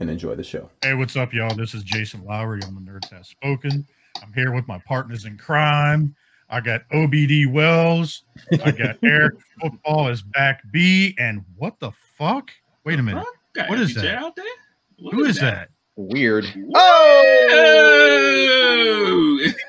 and enjoy the show. Hey, what's up, y'all? This is Jason Lowery on the Nerds Have Spoken. I'm here with my partners in crime. I got OBD Wells. I got Eric Football is back B. And what the fuck? Wait a minute. Got What is that? Out there? What Who is that? Weird. Oh!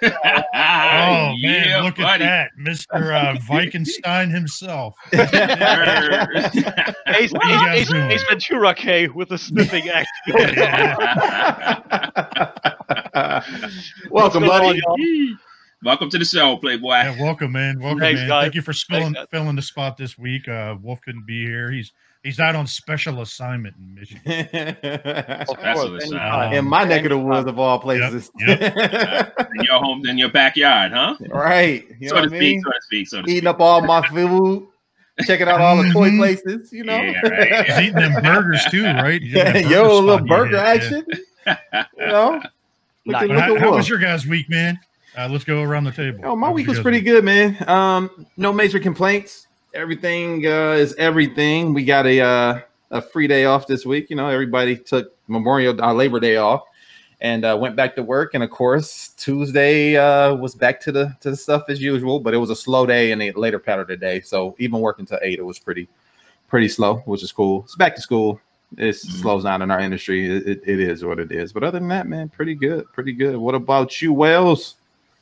Oh man, look at that, Mr. Uh, Vikenstein himself. that. Ace, What are Ace. Ace Ventura K with a sniffing act. Welcome, buddy. on, Welcome to the show, Playboy. Yeah, welcome, man. Welcome, Thanks, man. guys. Thank you for filling, Thanks, filling the spot this week. Uh, Wolf couldn't be here. He's he's out on special assignment in Michigan. Of That's course, what it's anytime. In my neck of the woods, of all places. in your home, in your backyard, huh? right. You know so what to I speak, mean? so to speak, so to Eating speak. up all my food, checking out all the toy Mhm. places, you know? Yeah, right. He's eating them burgers too, right? He's Yo, a little you burger hit, yeah. action. You know? Look Nice. at, look how, how was your guys' week, man? Uh, let's go around the table. Oh, my How week was pretty week? good, man. Um, no major complaints. Everything uh, is everything. We got a uh, a free day off this week. You know, everybody took Memorial uh, Labor Day off and uh, went back to work. And of course, Tuesday uh, was back to the to the stuff as usual. But it was a slow day in the later part of the day. So even working till eight, it was pretty pretty slow, which is cool. It's back to school. It Mhm. slows down in our industry. It, it, it is what it is. But other than that, man, pretty good, pretty good. What about you, Wells?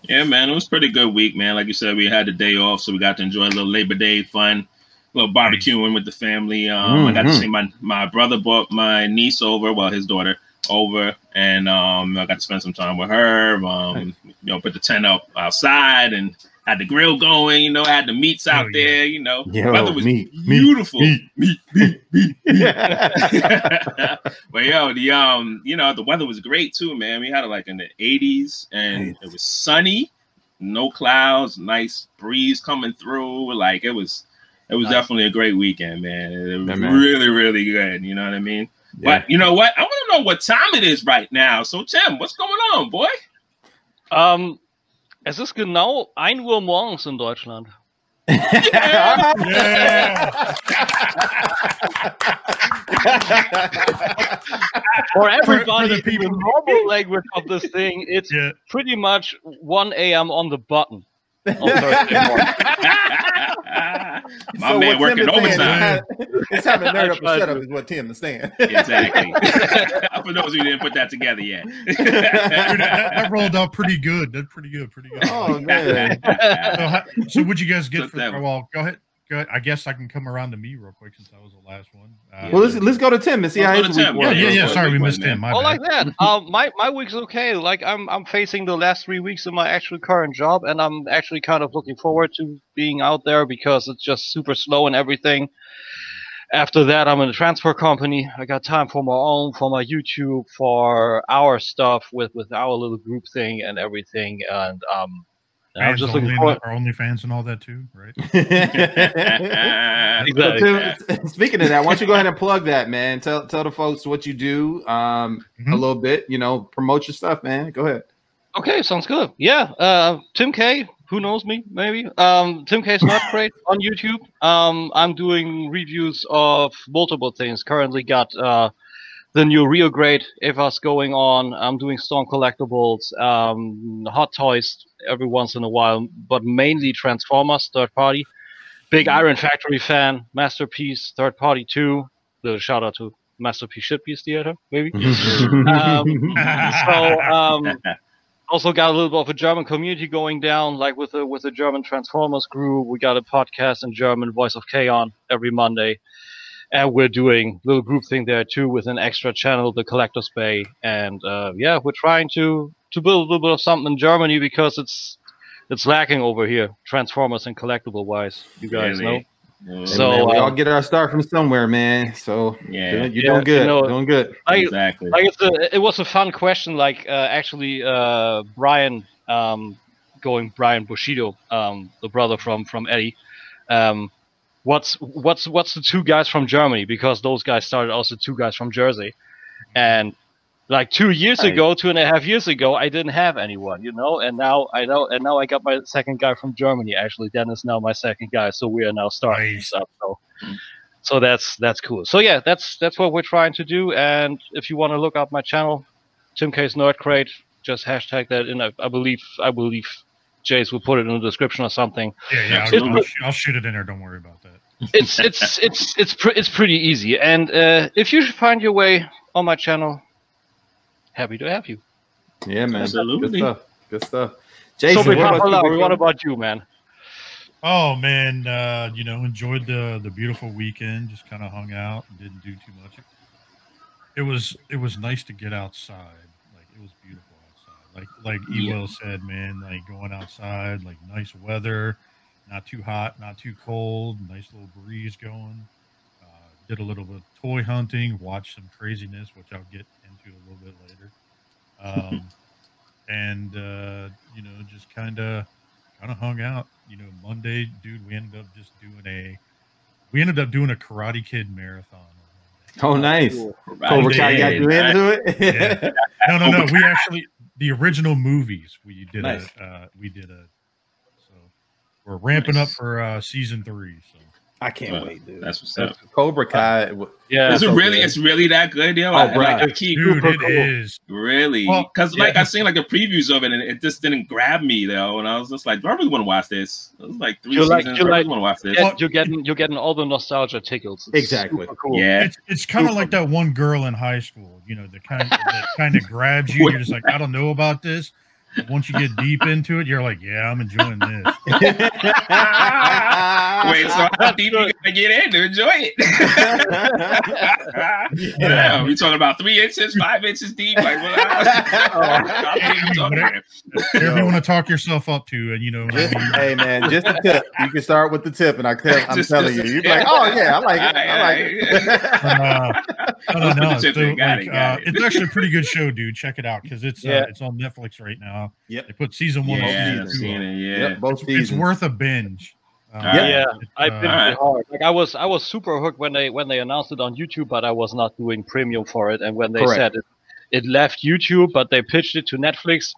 Yeah, man, it was a pretty good week, man. Like you said, we had the day off, so we got to enjoy a little Labor Day fun, a little barbecuing with the family. Um, I got to Mhm. see my my brother brought my niece over, well, his daughter over, and um, I got to spend some time with her. Um, you know, put the tent up outside and had the grill going. You know, had the meats out Oh, yeah. there. You know, Yo, weather was meat, beautiful. meat. meat, meat, meat. yeah. but yo, the um, you know, the weather was great too, man. We had it like in the 80s and Nice. it was sunny, no clouds, nice breeze coming through. Like it was it was Nice. definitely a great weekend, man. It was Yeah, man. really, really good. You know what I mean? But you know what? I want to know what time it is right now. So Tim, what's going on, boy? Um, es ist genau 1 Uhr morgens in Deutschland. Yeah. For for everybody the in people- the normal language of this thing, it's Yeah. pretty much 1 a.m. on the button. On Thursday morning. My So man what Tim working is saying is overtime. It's time to nerd up and tried shut up is what Tim is saying. exactly. For those who didn't put that together yet. Dude, that, that- that rolled out pretty good. That's pretty good. Pretty good. Oh man. So, how, so what'd you guys get Took for? that one. Well, go ahead. Go ahead. I guess I can come around to me real quick since that was the last one. Uh, Well, let's let's go to Tim and see how his week Tim. yeah, was. yeah, yeah. Sorry, we missed was, him. My Oh, bad. like that. Um, my my week's okay. Like I'm I'm facing the last three weeks of my actual current job, and I'm actually kind of looking forward to being out there because it's just super slow and everything. After that, I'm in a transport company. I got time for my own, for my YouTube, for our stuff with with our little group thing and everything, and um. And I'm Fans just only, looking forward. our OnlyFans and all that too, right? So, Exactly. Tim, speaking of that, why don't you go ahead and plug that, man? Tell tell the folks what you do, um, a Mhm. little bit. You know, promote your stuff, man. Go ahead. Okay, sounds good. Yeah, uh, Tim K. Who knows me? Maybe. Um, Tim Kay's Nerd Crate on YouTube. Um, I'm doing reviews of multiple things. Currently, got uh, the new Real Grade Evas going on. I'm doing Storm collectibles, um, hot toys every once in a while, but mainly Transformers, third party. Big Iron Factory fan, Masterpiece, third party too. Little shout out to Masterpiece Shitpiece Theater, maybe. Um, so um, also got a little bit of a German community going down, like with the with the German Transformers group. We got a podcast in German, Voice of K on every Monday, and we're doing little group thing there too with an extra channel, the Collectors Bay, and uh, yeah, we're trying to to build a little bit of something in Germany because it's it's lacking over here, Transformers and collectible wise. You guys Really? know. Uh, So, man, we uh, all get our start from somewhere, man. So yeah, you're Yeah, doing good. you know- doing good. Like, exactly. like it's a, it was a fun question. Like uh, actually, uh, Brian, um, going Brian Bushido, um, the brother from from Eddie. What's what's what's the two guys from Germany? Because those guys started also two guys from Jersey, and like two years Right. ago, two and a half years ago, I didn't have anyone, you know, and now I know, and now I got my second guy from Germany. Actually, Dennis now my second guy, so we are now starting Nice. this up. So, so that's that's cool. So yeah, that's that's what we're trying to do. And if you want to look up my channel, Tim Kay's Nerd Crate, just hashtag that in. I, I believe I believe Jace will put it in the description or something. Yeah, yeah. I'll, I'll, sh- I'll shoot it in there. Don't worry about that. It's it's it's it's pre- it's pretty easy. And uh, if you find your way on my channel, happy to have you. Yeah, man. Absolutely. Good stuff. Good stuff. So, Jason, big what about you, Lowery, what about you, man? Oh man, uh, you know, enjoyed the the beautiful weekend. Just kind of hung out and didn't do too much. It was it was nice to get outside. Like it was beautiful outside. Like like Yeah. Ewell said, man, like going outside, like nice weather, not too hot, not too cold, nice little breeze going. Uh, did a little bit of toy hunting, watched some craziness, which I'll get into a little bit later. Um, and uh, you know, just kind of kind of hung out. You know, Monday, dude, we ended up just doing a we ended up doing a Karate Kid marathon. Oh, nice. Cool. Cobra Right. Kai got you into it. Yeah. No, no, no. We actually the original movies we did Nice. a uh, we did a so we're ramping Nice. up for uh, season three. So I can't Well, wait, dude. That's what's up. Cobra Kai. w- Yeah, Is it so really? good. It's really that good, yo. Oh, I, bro. like, I keep dude, super it cool. is. really Well, because yeah. like I seen like the previews of it and it just didn't grab me though, and I was just like, do I really want to watch this? It was like three You like- seasons. you I like- want to watch this. Yeah, you're getting you're getting all the nostalgia tickles. It's Exactly. cool. Yeah, It's it's kind of like that one girl in high school, you know, the kind that kind of grabs you. You're just like, I don't know about this. Once you get deep into it, you're like, yeah, I'm enjoying this. Wait, so how deep you gotta get in to enjoy it? yeah, we talking about three inches, five inches deep. Like, what? how deep you talking about? Whatever you want to talk yourself up to, and you know, Just, hey man, just a tip. You can start with the tip, and I tell, I'm Just- telling just- you, you're like, oh yeah, I like it. I like it. uh, I don't know. So, like, it, uh, it. it's actually a pretty good show, dude. Check it out because it's uh, it's on Netflix right now. Yep. They put season one Yeah, and I've season two. it. Yeah, Yep, both It's seasons. worth a binge. Uh, Yeah. Yeah, I uh, binged Alright. it hard. Like I was, I was super hooked when they when they announced it on YouTube, but I was not doing premium for it. And when they Correct. said it, it left YouTube, but they pitched it to Netflix.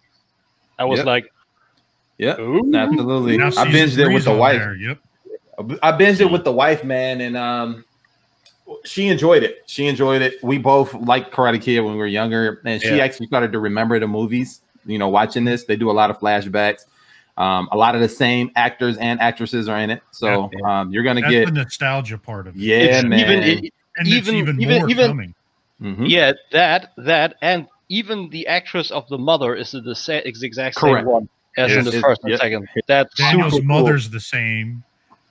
I was Yep. like, yeah, absolutely. now I season binged it with the wife. there, Yep. I binged it with the wife, man, and um, she enjoyed it. She enjoyed it. We both liked Karate Kid when we were younger, and she Yeah. actually started to remember the movies. You know, watching this, they do a lot of flashbacks. Um, a lot of the same actors and actresses are in it, so um, you're gonna That's get the nostalgia part of it. yeah, it's man. even it, and it's even- even, even- more even- coming. Mhm. yeah, that that and even the actress of the mother is the sa- is the exact same Correct. one as in Yes. the first and Yep. second. That's Daniel's super cool. mother's the same.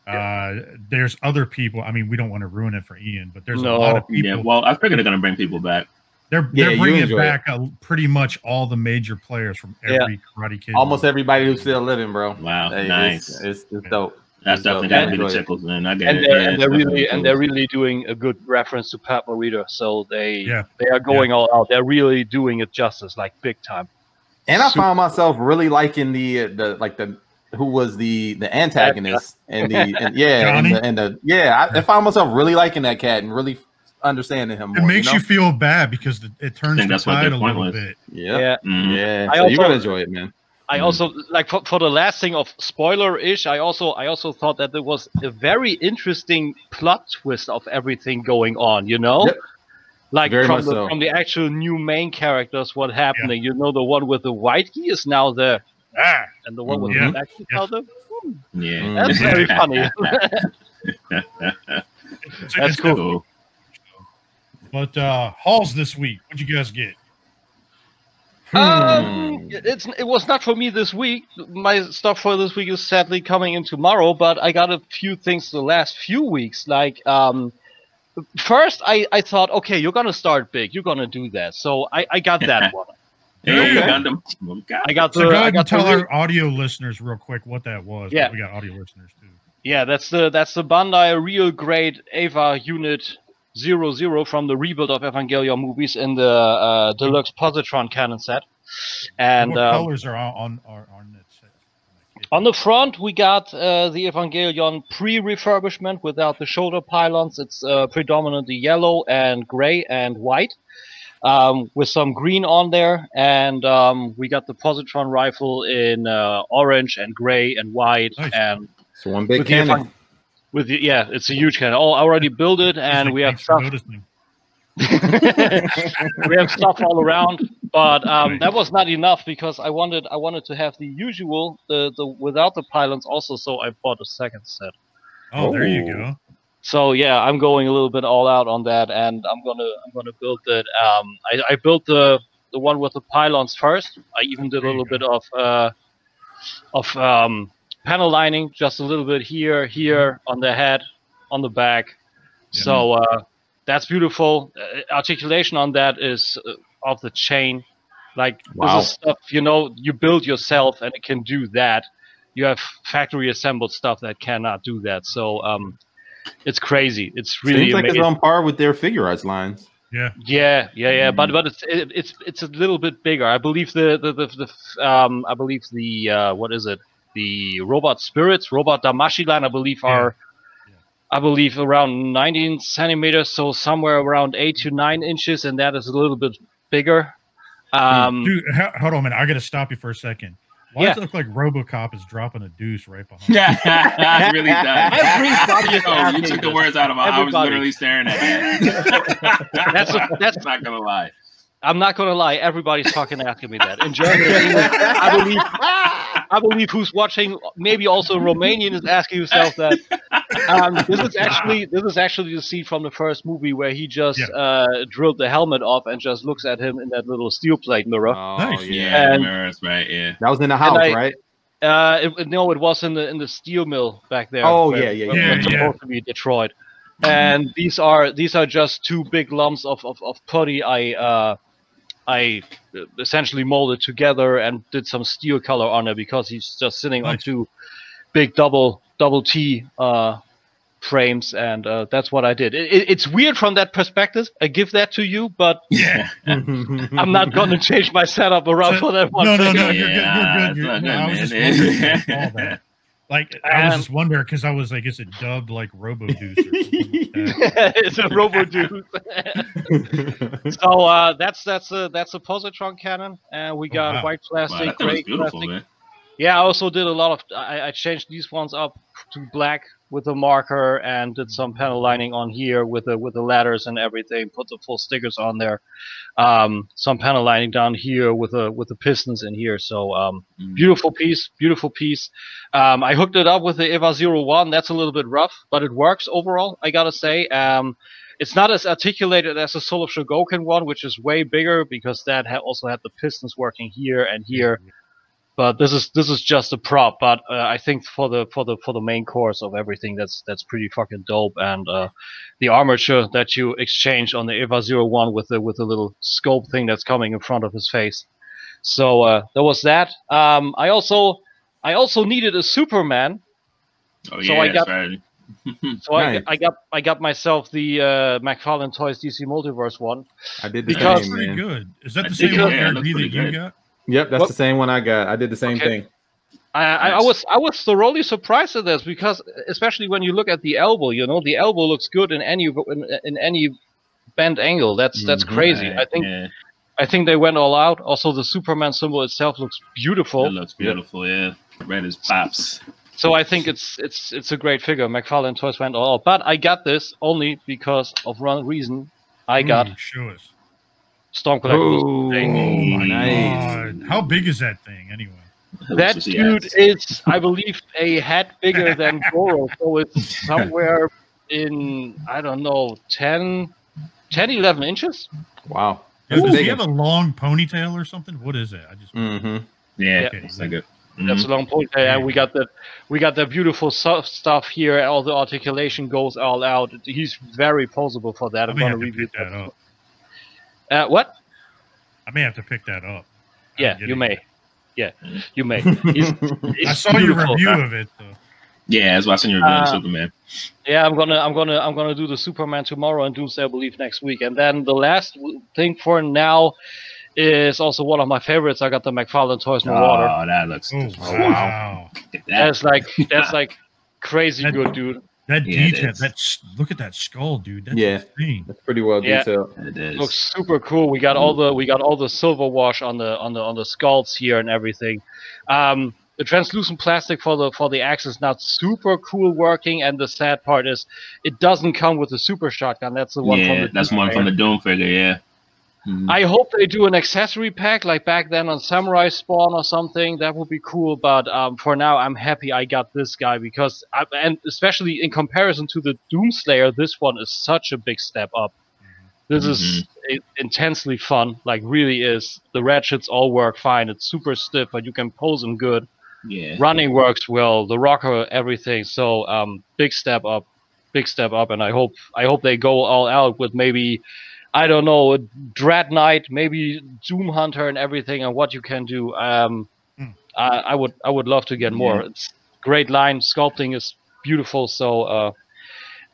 Uh, there's other people. I mean, we don't want to ruin it for Ian, but there's No. a lot of people. yeah. Well, I figure they're gonna bring people back. They're Yeah, they're bringing back uh pretty much all the major players from Yeah. every Karate Kid. Almost movie. everybody who's still living, bro. Wow, Hey, nice. It's, it's, it's dope. That's It's definitely dope. gotta be the tickles, man. I get and it. they're, Yeah, and they're definitely really and they're really doing a good reference to Pat Morita. So they Yeah. they are going all out. They're really doing it justice, like big time. And I found myself really liking the the like the who was the the antagonist and the and, yeah and the, and the yeah I, I found myself really liking that cat and really understanding him. It makes you, you, feel bad because it turns think the that's what tide a little was. bit. yeah Yeah. Mhm. yeah. I So you're also- gonna enjoy it, man. I Mhm. also like for, for the last thing of spoiler ish. I also I also thought that there was a very interesting plot twist of everything going on. You know, Yep. like Very from the, so. from the actual new main characters, what happening. You know, the one with the white key is now the ah, and the one with Mhm. the black key is now the. Yeah. Mm. That's very funny. It's- That's cool. Cool. But uh hauls this week. What'd you guys get? Um, Hmm. it's it was not for me this week. My stuff for this week is sadly coming in tomorrow, but I got a few things the last few weeks. Like um, first I I thought, okay, you're gonna start big, you're gonna do that. So I I got that one. Hey, Okay. I got So the go I got and tell the, our audio listeners real quick what that was. Yeah. We got audio listeners too. Yeah, that's the that's the Bandai Real Grade Eva Unit Zero Zero from the rebuild of Evangelion movies in the uh, deluxe positron cannon set. And what um, colors are on on, are on that set? on the front, we got uh, the Evangelion pre-refurbishment without the shoulder pylons. It's uh, predominantly yellow and gray and white, um, with some green on there. And um, we got the positron rifle in uh, orange and gray and white. Nice. And So one big with the, cannon. With the yeah, it's a huge cannon. Oh, I already built it, and Like, we have stuff. we have stuff all around, but um, that was not enough because I wanted I wanted to have the usual the the without the pylons also. So I bought a second set. Oh, there you Oh. go. So yeah, I'm going a little bit all out on that, and I'm gonna I'm gonna build it. Um, I, I built the the one with the pylons first. I even did a There you little bit of uh, of um, panel lining, just a little bit here, here on the head, on the back. Yeah. So uh, that's beautiful. Uh, articulation on that is uh, off the chain. Like Wow. this is stuff you know you build yourself, and it can do that. You have factory assembled stuff that cannot do that. So um, it's crazy. It's really Seems like amazing. it's on par with their Figuarts lines. Yeah. Yeah, yeah, yeah. But but it's it, it's it's a little bit bigger. I believe the the, the, the um I believe the uh what is it? The robot spirits, Robot Damashii line, I believe Yeah. are Yeah. I believe around 19 centimeters, so somewhere around eight to nine inches, and that is a little bit bigger. Um, Dude, ho- hold on a minute. I got to stop you for a second. Why Yeah. does it look like RoboCop is dropping a deuce right behind? Yeah, it really does. Everybody is Oh, you took the words out of my. I was literally staring at it. That's a- that's- not gonna lie. I'm not gonna lie, everybody's fucking asking me that. In Germany, I believe I believe who's watching, maybe also Romanian, is asking himself that. Um, this is actually this is actually the scene from the first movie where he just Yeah. uh, drilled the helmet off and just looks at him in that little steel plate mirror. Oh Nice. yeah. Yeah, And- mirrors, right? Yeah. That was in the house, I- right? Uh, it, it- no, it was in the in the steel mill back there. Oh, where- yeah, yeah, where yeah. it's Yeah, supposed to be Detroit. And these are these are just two big lumps of of, of putty. I uh, I essentially molded together and did some steel color on it because he's just sitting on two big double double T uh, frames, and uh, that's what I did. It, it, it's weird from that perspective. I give that to you, but Yeah. I'm not going to change my setup around So- for that one. No, no, thing. no. You're good. You're good. You're, not no, I was just man. wondering if you saw that. Like, I was Um, just wondering because I was like, is it dubbed like Robo Deuce like it's a robo dude. so uh, that's that's a that's a positron cannon, and we Oh, got wow. white plastic, that thing was gray plastic. man. Yeah, I also did a lot of. I, I changed these ones up to black with a marker and did some panel lining on here with the with the ladders and everything. Put the full stickers on there. Um, some panel lining down here with the with the pistons in here. So um, Mm. beautiful piece, beautiful piece. Um, I hooked it up with the Eva 01. That's a little bit rough, but it works overall. I gotta say. Um, it's not as articulated as the Soul of Chogokin one, which is way bigger because that ha- also had the pistons working here and here but this is this is just a prop. But uh, I think for the for the for the main course of everything, that's that's pretty fucking dope. And uh, the armature that you exchange on the Eva Zero One with the with the little scope thing that's coming in front of his face. So uh, there was that. Um, I also I also needed a Superman, Oh So yeah, I got- right. so Nice. I, I got I got myself the uh, McFarlane Toys DC Multiverse one. I did the Because- That's same, pretty man. good. Is that I the think same it- one, yeah, it Eric looks D, that you got? Yep, that's Well- the same one I got. I did the same Okay. thing. I, I, I was I was thoroughly surprised at this because especially when you look at the elbow, you know, the elbow looks good in any in, in any bent angle. That's that's Mhm. crazy. I think yeah, I think they went all out. Also, the Superman symbol itself looks beautiful. it looks beautiful. Yeah, red is pops. So I think it's it's it's a great figure. McFarlane Toys went all out. But I got this only because of one reason. I got Ooh, show us. Storm Collectibles. Oh, Oh nice. How big is that thing anyway? That dude is, I believe, a head bigger than Goro. So it's somewhere in, I don't know, 10, 10 11 inches? Wow. Does That's he have a long ponytail or something? What is it? I just Mm-hmm. Yeah, Okay. it's like a. That's a long point. And we got the we got the beautiful su- stuff here. All the articulation goes all out. He's very posable for that. I I'm gonna have to review pick that up. Uh, what? I may have to pick that up. Yeah, you may. yet. Yeah, you may. He's, I saw your beautiful. review of it though. Yeah, that's why I seen you reviewing Uh, Superman. Yeah, I'm gonna, I'm gonna, I'm gonna do the Superman tomorrow and Doomsday, I believe, next week. And then the last thing for now is also one of my favorites. I got the McFarlane Toys Marauder. Oh, that looks. Oh, Oh, wow. That's like, that's like crazy That- good, dude. That Yeah, detail, is. that's look at that skull, dude. That's Yeah. insane. That's pretty well Yeah. detailed. it is. looks super cool. We got all the we got all the silver wash on the on the on the skulls here and everything. Um, the translucent plastic for the for the axe is not super cool working, and the sad part is it doesn't come with the super shotgun. That's the one from yeah, the that's one from the Doom figure. Yeah. Mhm. I hope they do an accessory pack like back then on Samurai Spawn or something. That would be cool. But um, for now, I'm happy I got this guy because, I, and especially in comparison to the Doomslayer, this one is such a big step up. This is i- intensely fun. Like really is. The ratchets all work fine. It's super stiff, but you can pose them good. yeah. Running works well. The rocker, everything. So um, big step up, big step up. And I hope I hope they go all out with maybe I don't know, a Dread Knight, maybe Doom Hunter and everything, and what you can do. Um, Hmm. I, I would I would love to get more. It's great line sculpting is beautiful. So uh,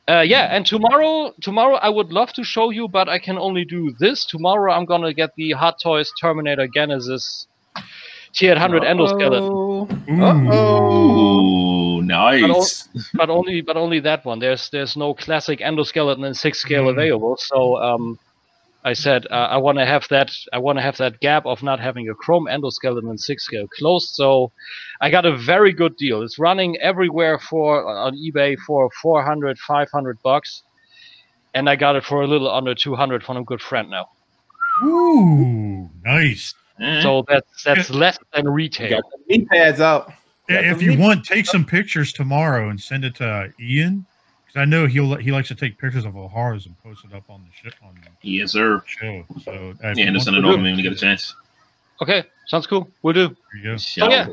uh, yeah, and tomorrow tomorrow I would love to show you, but I can only do this. Tomorrow I'm gonna get the Hot Toys Terminator Genisys T800 endoskeleton, Uh-oh. Uh-oh. Ooh, nice. but only but only that one. There's there's no classic endoskeleton in six scale Mm. available. So um, I said uh, I want to have that I want to have that gap of not having a chrome endoskeleton in six scale closed. So I got a very good deal. It's running everywhere for on eBay for 400 500 bucks, and I got it for a little under 200 from a good friend now. Ooh, nice. Eh, So that's that's less than retail. got the knee pads out. Got if you knee- want, take some pictures tomorrow and send it to Ian because I know he'll he likes to take pictures of O'Hara's and post it up on the ship on the yes, sir. show. So Yeah, you and want send it to- over to when you get a chance. Okay, sounds cool. We'll do. There you go. Shout yeah.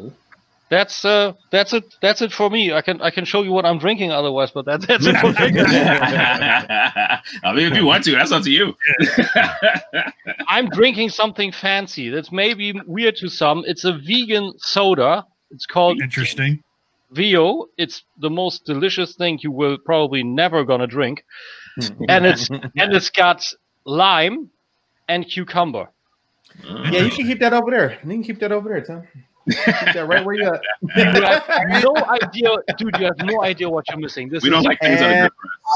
That's uh that's it that's it for me. I can I can show you what I'm drinking otherwise, but that's that's it for me. I mean, if you want to, that's up to you. I'm drinking something fancy. That's maybe weird to some. It's a vegan soda. It's called Interesting. Vio. It's the most delicious thing you will probably never gonna drink, and it's and it's got lime and cucumber. Yeah, you can keep that over there. You can keep that over there, Tom. Keep that right where you at. You have no idea, dude. You have no idea what you're missing. This we is don't like things that are good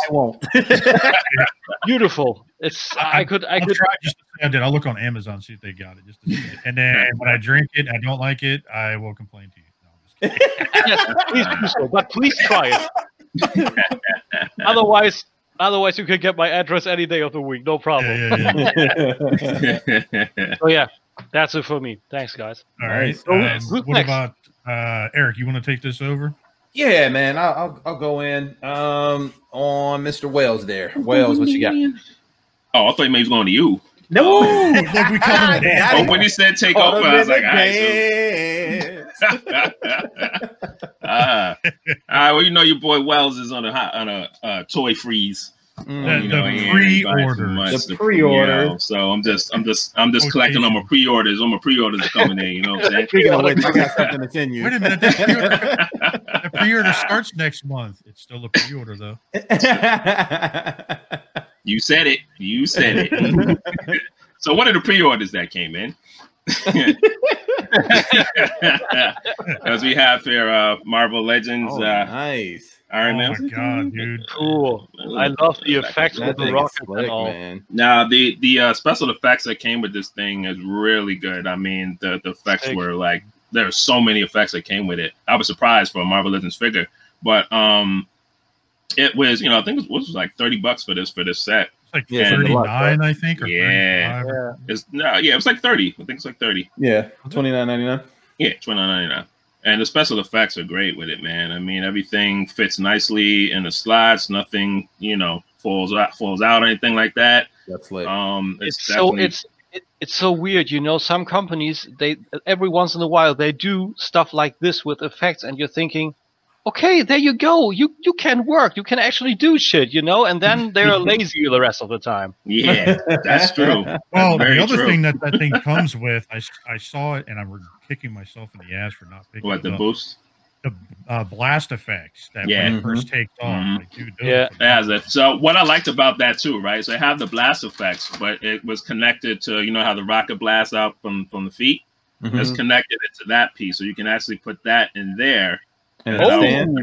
I won't. beautiful. It's I could I I'll could try just to say I did. I'll look on Amazon see if they got it. Just to see it. and then when I drink it, I don't like it. I will complain to you. No, I'm just kidding. Yes, please do so, but please try it. otherwise, otherwise you can get my address any day of the week, no problem. Yeah, yeah, yeah. So yeah, that's it for me. Thanks, guys. All right. So who's what next? about uh, Eric? You want to take this over? yeah, man. I'll, I'll I'll go in um on Mr. Wales there. Wales, what you got? Oh, I thought maybe he was going to you. No, Like we call him Dan. Oh, when he said take Caught over, I was like, the all right. So. Dance. Ah. Well, you know your boy Wells is on a hot, on a uh, toy freeze. Mm. You The know, he ain't buying too pre-orders. much The pre-orders. you know, so I'm just, I'm just, I'm just Okay. collecting on my pre-orders. All my pre-orders are coming in. You know what I'm saying? Speaking of I got something to send you. Wait a minute. That pre-order, the pre-order starts next month. It's still a pre-order though. You said it. You said it. so what are the pre-orders that came in? As we have here, uh, Marvel Legends, oh, uh, nice. Iron oh Man. my god, dude! Cool. I love the effects That with the thing is slick, and all. man. Now the the uh, special effects that came with this thing is really good. I mean, the the effects Sick. were like there are so many effects that came with it. I was surprised for a Marvel Legends figure, but um, it was you know I think it was, it was like thirty bucks for this for this set. It's like Yeah, it's a lot, 39, I think, or Yeah. Yeah. It's no, yeah, it was like thirty. I think it's like thirty. Yeah, twenty nine ninety nine. Yeah, twenty nine ninety nine. And the special effects are great with it, man. I mean, everything fits nicely in the slots. Nothing, you know, falls out, falls out, or anything like that. That's lit. Um, it's, It's so it's it, it's so weird, you know. Some companies they every once in a while they do stuff like this with effects, and you're thinking, okay, there you go. You you can work. You can actually do shit, you know. And then they're lazy the rest of the time. yeah, that's true. Well, Very the other true. thing that that thing comes with, I, I saw it and I'm kicking myself in the ass for not picking What it the up. boost? the uh, blast effects that Yeah. when it first takes off. Mhm. Like, dude, those Yeah. are It has it. So what I liked about that too, right? So they have the blast effects, but it was connected to you know how the rocket blasts out from from the feet. Mhm. It's connected it to that piece, so you can actually put that in there And Oh. a stand.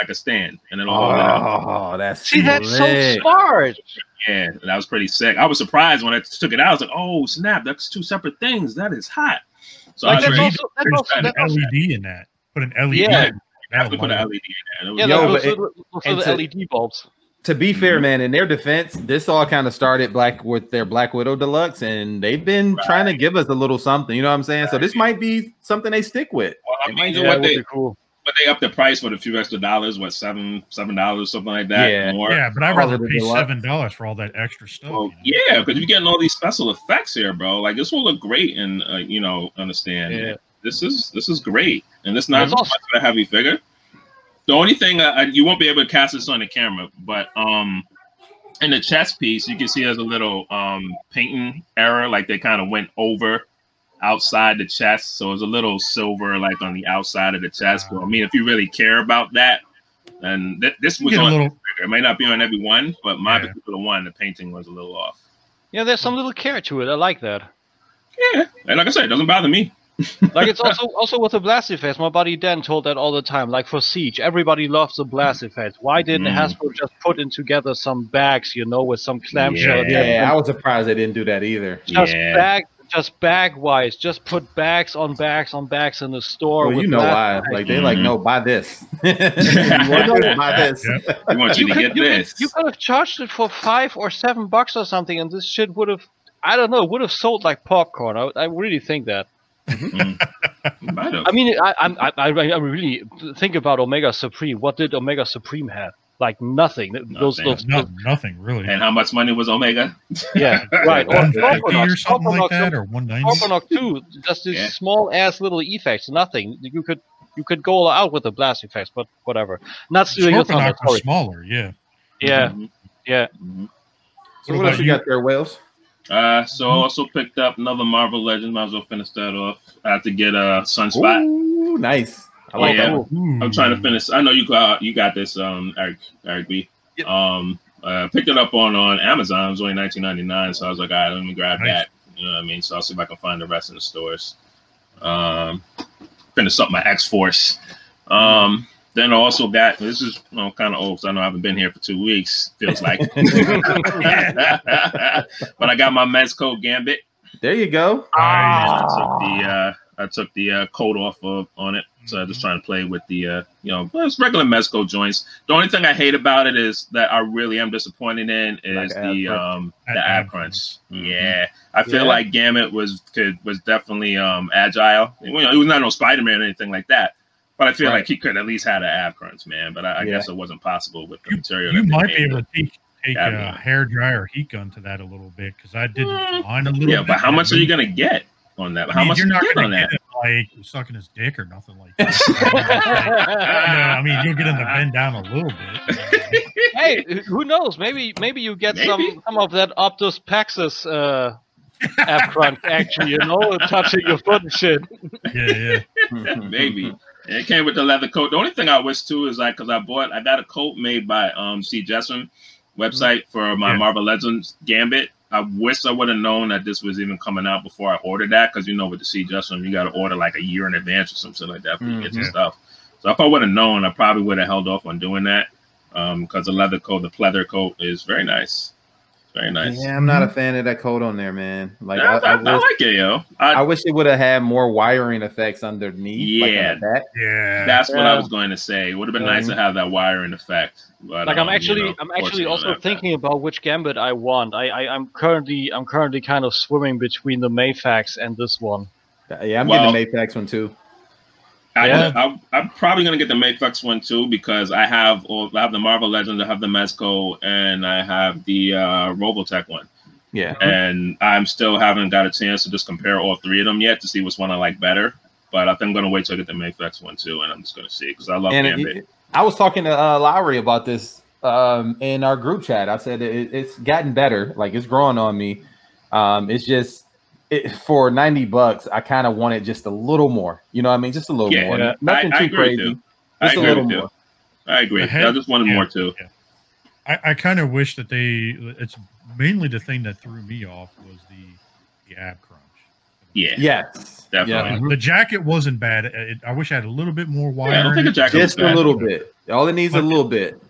like a stand, and it'll hold it. Oh, that's See, that's so lit. smart. Yeah, that was pretty sick. I was surprised when I took it out. I was like, "Oh snap! That's two separate things. That is hot." So Like I that's was right. also, that's also, an that's also LED in that. Put an LED. Yeah. in. have to That'll put an LED in there. yeah, Yo, those, it- those, those and are to- the LED bulbs. To be fair, Mhm. man, in their defense, this all kind of started black with their Black Widow Deluxe, and they've been trying to give us a little something. You know what I'm saying? So this might be something they stick with. Well, I It mean, might you be know what would they be cool. But they upped the price for a few extra dollars. What seven seven dollars something like that? Yeah. more. Yeah, but I'd rather pay seven dollars for all that extra stuff. Well, you know? yeah, because you're getting all these special effects here, bro. Like this will look great, and uh, you know, understand. Yeah. This is this is great, and it's not It's much of a heavy figure. The only thing uh, you won't be able to cast this on the camera, but um, in the chest piece, you can see there's a little um painting error, like they kind of went over outside the chest, so it's a little silver like on the outside of the chest. But I mean, if you really care about that, then th- this was on. little. It may not be on every one, but my Yeah. particular one, the painting was a little off. Yeah, there's some little care to it. I like that. Yeah, and like I said, it doesn't bother me. Like it's also also with the blast effects. My buddy Dan told that all the time. Like for Siege, everybody loves the blast effects. Why didn't Mm. Hasbro just put in together some bags, you know, with some clamshell? Yeah. Yeah, I was surprised they didn't do that either. just Yeah. bag, just bag wise. Just put bags on bags on bags in the store. Well, you know why? blast Like they're like, Mhm. no, buy this. you want this? Buy this. Yeah. We want you, you to could, get you, could, this. you could have charged it for five or seven bucks or something, and this shit would have, I don't know, would have sold like popcorn. I, I really think that. Mm. Might. I mean, I, I'm- I, I, I really think about Omega Supreme. What did Omega Supreme have? Like nothing. Nothing. those, No, nothing really. and how much money was Omega? yeah, right. Or or Scorponok, something like Scorponok, that, or one ninety. Scorponok too. Just these Yeah. small ass little effects. Nothing. You could you could go all out with the blast effects, but whatever. Not stealing your thunder. Scorponok was Sorry. smaller. Yeah. Yeah, Mhm. yeah. Mhm. So What what else about you you? got there, Wales? Uh, so I also picked up another Marvel Legend. Might as well finish that off. I have to get a Sunspot. Ooh, nice. I Oh, like yeah. that. Ooh. I'm trying to finish. I know you got you got this, um, Eric Eric B. Yep. Um, uh, picked it up on on Amazon. It was only 19.99, so I was like, all right, let me grab Nice. that. You know what I mean? So I'll see if I can find the rest in the stores. Um, finish up my X Force. Um, then I also got this is you know, kind of old because I know I haven't been here for two weeks. Feels like, but I got my Mezco Gambit. There you go. I took the uh, I took the uh, coat off of on it, so I'm just trying to play with the uh, you know it's regular Mezco joints. The only thing I hate about it is that I really am disappointed in is Like the crunch. um the ab crunch. crunch. Mhm. Yeah, I feel Yeah. like Gambit was could was definitely um agile. You know, he was not no Spider Man or anything like that. But I feel Right. like he could at least had an ab crunch, man. But I, I Yeah. guess it wasn't possible with the You, material. you might be able to take take a hair dryer heat gun to that a little bit because I did Mm. mine a little. Yeah, bit, but how much are you gonna get on that? I How mean, much you're you not gonna on get that? it like sucking his dick or nothing like that. no, I mean you'll get him to bend down a little bit. hey, who knows? Maybe maybe you get Maybe. some some of that Optus Paxis uh, app crunch action. You know, touching your foot and shit. Yeah, yeah. Maybe. And it came with the leather coat. The only thing I wish too is like because I bought I got a coat made by um C Jesson website for my Yeah. Marvel Legends Gambit. I wish I would have known that this was even coming out before I ordered that because you know with the C Jesson you got to order like a year in advance or something like that for you to get your Mhm. stuff. So if I would have known, I probably would have held off on doing that because the leather coat, the pleather coat, is very nice. Very nice. Yeah, I'm not a fan of that coat on there, man. Like I, I, I, I- I wish, like it, yo. I, I wish it would have had more wiring effects underneath. like on Yeah. the back. Yeah. That's what I was going to say. It would have been nice to have that wiring effect. But, Like I'm um, you actually know, I'm actually also have that. thinking about which gambit I want. I, I I'm currently I'm currently kind of swimming between the Mafex and this one. Yeah, I'm Well- getting the Mafex one too. I, Yeah. I, I'm probably gonna get the Mafex one too because I have all I have the Marvel Legends, I have the Mezco, and I have the uh, Revoltech one, Yeah. and I'm still haven't got a chance to just compare all three of them yet to see which one I like better. But I think I'm gonna wait till I get the Mafex one too, and I'm just gonna see because I love and Gambit. it- I was talking to uh, Lowery about this um, in our group chat. I said it, it's gotten better, like it's growing on me. Um, it's just it, for 90 bucks, I kind of wanted just a little more. You know what I mean? Just a little Yeah, more. yeah. Nothing I- I too agree with crazy. you. I Just a agree little with more. I agree. The head- I just wanted yeah, more too. yeah. I, I kind of wish that they. It's mainly the thing that threw me off was the the ab crunch. Yeah, Yes. Definitely. I mean, The jacket wasn't bad. It, I wish I had a little bit more wire. Yeah, I don't think a it. jacket Just was a little bit. All it needs is a little bit.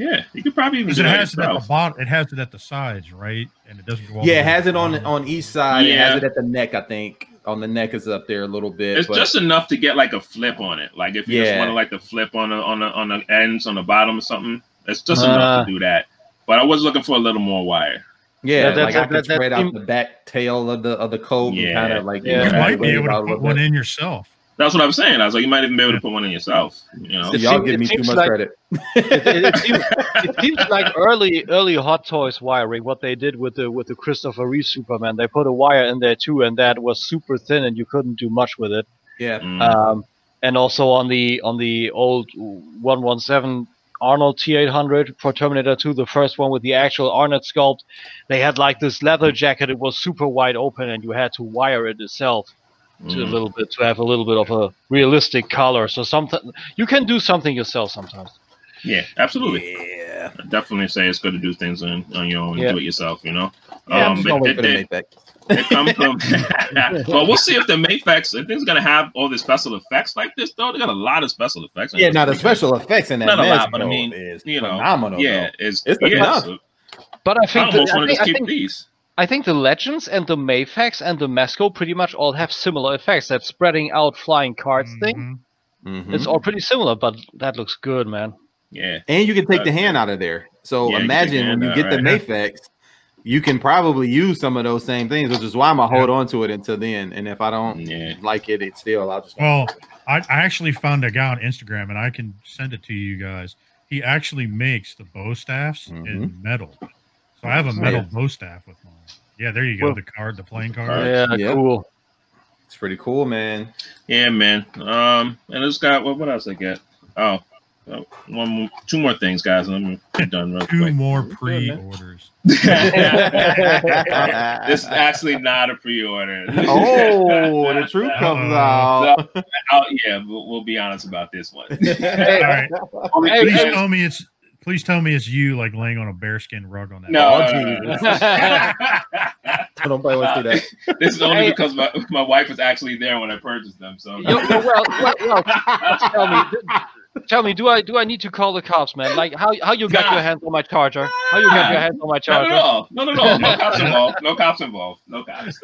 Yeah, you could probably even it has it at the bottom. It has it at the sides, right? And it doesn't go. all Yeah, the it has it on bottom. on each side. It has it at the neck, I think. On the neck is up there a little bit. It's but just enough to get like a flip on it. Like if you just want to like the flip on the on the on the ends on the bottom or something. It's just Uh. enough to do that. But I was looking for a little more wire. yeah, That- that- like I that- could that- spread out the back tail of the of the coat Yeah. and kind of like Yeah. You Yeah, might be wave able it to put one bit. in yourself. That's what I was saying. I was like, you might even be able to put one in yourself. You know, so y'all give me too much like- credit. it, it, it, seems, it seems like early early Hot Toys wiring. What they did with the with the Christopher Reeve Superman, they put a wire in there too, and that was super thin, and you couldn't do much with it. Yeah. Mm. Um, and also on the on the old 117 Arnold T800 for Terminator 2, the first one with the actual Arnold sculpt, they had like this leather jacket. It was super wide open, and you had to wire it yourself to a Mm. little bit to have a little bit of a realistic color. So something you can do something yourself sometimes. Yeah, absolutely. Yeah. I definitely say it's good to do things on, on your own, Yeah. do it yourself. You know. Yeah, Um, but gonna it- for the it- It comes from. well, we'll see if the Mafex. I think it's gonna have all the special effects like this. Though they got a lot of special effects. Yeah, now the special effects in that Not a mess lot, but I mean, is you know, phenomenal. Yeah, though. it's It's yeah, enough. so But I I think, the, almost I, want to think, just keep think, these. I think the Legends and the Mafex and the Mezco pretty much all have similar effects. That spreading out flying cards thing. Mhm. Mhm. It's all pretty similar, but that looks good, man. Yeah, and you can take the Uh, hand out of there. So Yeah, you can the imagine when hand you out, get the right. Mafex, you can probably use some of those same things, which is why I'm gonna hold on to it until then. And if I don't yeah. like it, it's still I'll just Well, I, I actually found a guy on Instagram, and I can send it to you guys. He actually makes the bow staffs in Mhm. metal. So I have a Oh, metal yeah. bow staff with mine. Yeah, there you go. Well- the card, the playing card. Alright. Yeah, cool. it's pretty cool, man. Yeah, man. Um, and it's got what? What else I get? Oh, oh, one, more, two more things, guys, and I'm done real Two quick. more pre-orders. this is actually not a pre-order. oh, the truth comes out. Oh, yeah, we'll, we'll be honest about this one. All right. Hey, Please hey, tell me it's. Please tell me it's you, like laying on a bearskin rug on that. No, Oh, no, no, no. Don't play with that. this is only Hey. because my, my wife was actually there when I purchased them. So Yo, yo, well, well, well, tell me, tell me, do I do I need to call the cops, man? Like how how you got Nah. your hands on my charger? How you got your hands on my Not at charger? all. No, no, no. No cops involved. No cops involved. No cops.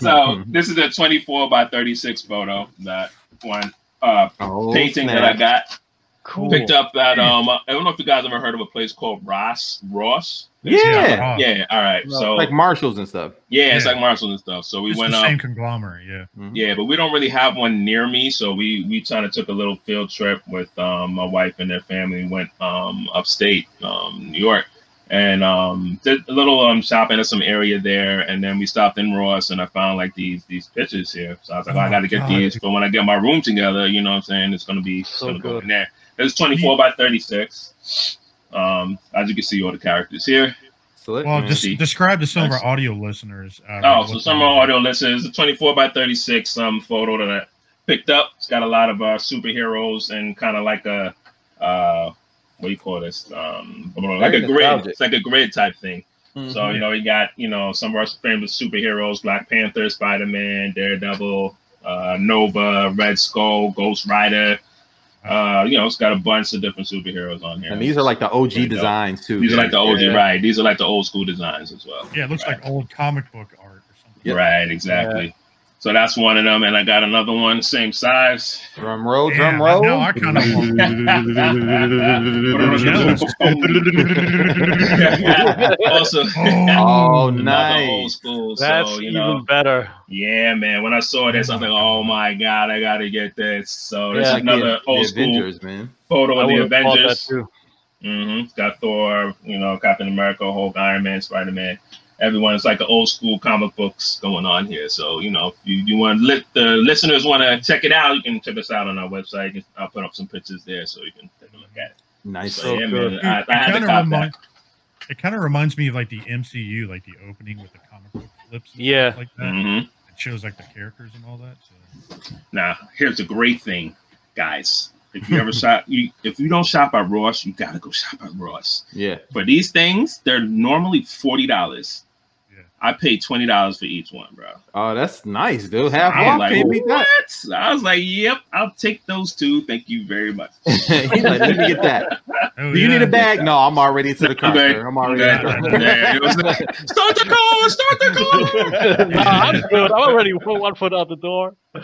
so this is a 24 by 36 photo that one uh, Oh, painting snap. that I got cool. picked up that um I don't know if you guys ever heard of a place called Ross Ross. Yeah. Ross. Yeah. All right. No, So like Marshalls and stuff. yeah, it's like Marshalls and stuff. So we It's went the up. same conglomerate. Yeah. Mhm. Yeah, but we don't really have one near me, so we we kind of took a little field trip with um, my wife and their family. Went um, upstate, um, New York, and um, did a little um, shopping in some area there, and then we stopped in Ross, and I found like these these pictures here. So I was like, oh, I Oh, got to get God. these, but when I get my room together, you know what I'm saying, it's gonna be So gonna go good. in there. It's 24 by 36. Um, as you can see, all the characters here. Well, man. just see. describe to some of our audio listeners. Uh, Oh, so some of our audio listeners, a 24 by 36 um photo that I picked up. It's got a lot of uh, superheroes and kind of like a uh what do you call this? Um like a grid. It's like a grid type thing. Mhm. So, you know, you got, you know, some of our famous superheroes, Black Panther, Spider-Man, Daredevil, uh, Nova, Red Skull, Ghost Rider. Uh, you know, it's got a bunch of different superheroes on here. and these are like the OG There designs too. these are like the OG, Yeah. right? These are like the old school designs as well. Yeah, it looks Right. like old comic book art or something. Yep. Right, exactly. So that's one of them, and I got another one, same size. Drum roll, Yeah, drum roll. now I kind of also, Oh, nice. old school. That's so you even know, better. yeah, man. When I saw this, I was like, "Oh my god, I gotta get this." So this Yeah. is another the, old the school Avengers, man. photo I of the would've bought that Avengers. too. hmm got Thor, you know, Captain America, Hulk, Iron Man, Spider Man. Everyone, it's like the old school comic books going on here. So, you know, if you, you want let the listeners want to check it out, you can check us out on our website. I'll put up some pictures there so you can take a look at it. Nice. So, So yeah, good. man, I, I had to cop remind- that. It kind of reminds me of like the MCU, like the opening with the comic book clips. And Yeah. stuff like that. hmm It shows like the characters and all that. So. Now, here's the great thing, guys. If you ever shop, you if you don't shop at Ross, you gotta go shop at Ross. Yeah. For these things, they're normally forty dollars. Yeah. I paid twenty dollars for each one, bro. Oh, that's nice, dude. Half I was off. like, Can't that. what? I was like, yep, I'll take those two. Thank you very much. He's like, let me get that. Oh, Do you need a bag? No, I'm already to the I'm counter. good. I'm already. I'm at the- Yeah, like, start the car, start the car. nah, I'm good. I'm already one foot out the door. All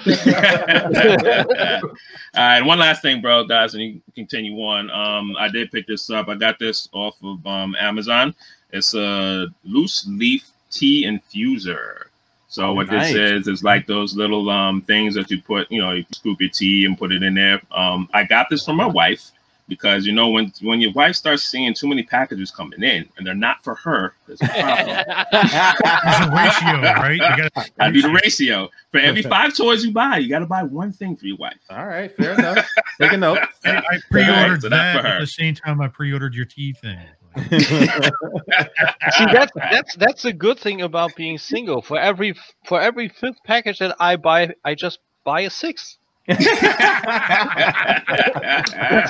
right, one last thing, bro, guys, and you continue on. Um, I did pick this up. I got this off of um Amazon. It's a loose leaf tea infuser. So Oh, what nice. this is is like those little um things that you put, you know, you scoop your tea and put it in there. Um, I got this from my wife because you know when when your wife starts seeing too many packages coming in and they're not for her, there's a problem. There's a ratio, right? You gotta, I do the ratio. For every five toys you buy, you got to buy one thing for your wife. All right, fair enough. Take a note. I, I pre-ordered so that's that for at the same time I pre-ordered your tea thing. See, that's that's that's a good thing about being single. For every for every fifth package that I buy, I just buy a sixth. That's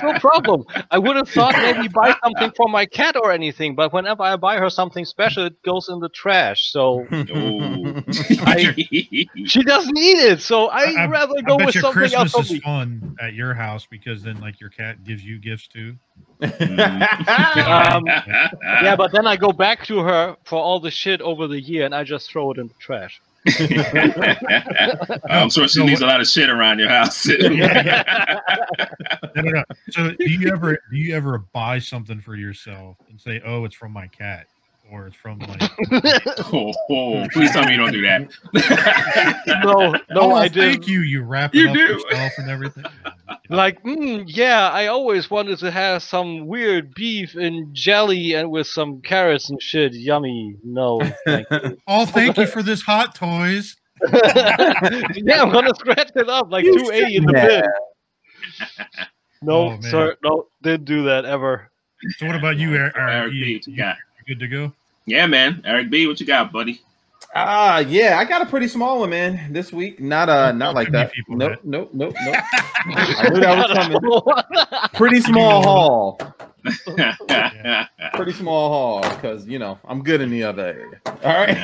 no problem. I would have thought maybe buy something for my cat or anything, but whenever I buy her something special, it goes in the trash. So Oh. she doesn't eat it. So I I- would rather I go bet with your something else. Christmas for is fun at your house because then like your cat gives you gifts too. Um, Yeah, but then I go back to her for all the shit over the year, and I just throw it in the trash. I'm sure she No, leaves a lot of shit around your house. No, no, no. So do you ever do you ever buy something for yourself and say, "Oh, it's from my cat," or it's from like? oh, oh, please tell me you don't do that. no, no, oh, I thank didn't. you. You wrap it You up do. yourself and everything. Like, mm, yeah, I always wanted to have some weird beef and jelly and with some carrots and shit. Yummy. No, thank you. Oh, thank you for this hot toys. yeah, I'm gonna scratch it up like You 280 in the shouldn't bin. No, Oh, sir, no, didn't do that ever. So what about you, Eric? Eric you, B, what you you- got? you good to go? Yeah, man. Eric B, what you got, buddy? Ah, yeah, I got a pretty small one, man, this week. Not uh, Don't not like that. people Nope, nope, nope, nope. I knew that was coming. Pretty small haul. Pretty small haul, because you know I'm good in the other area. All right.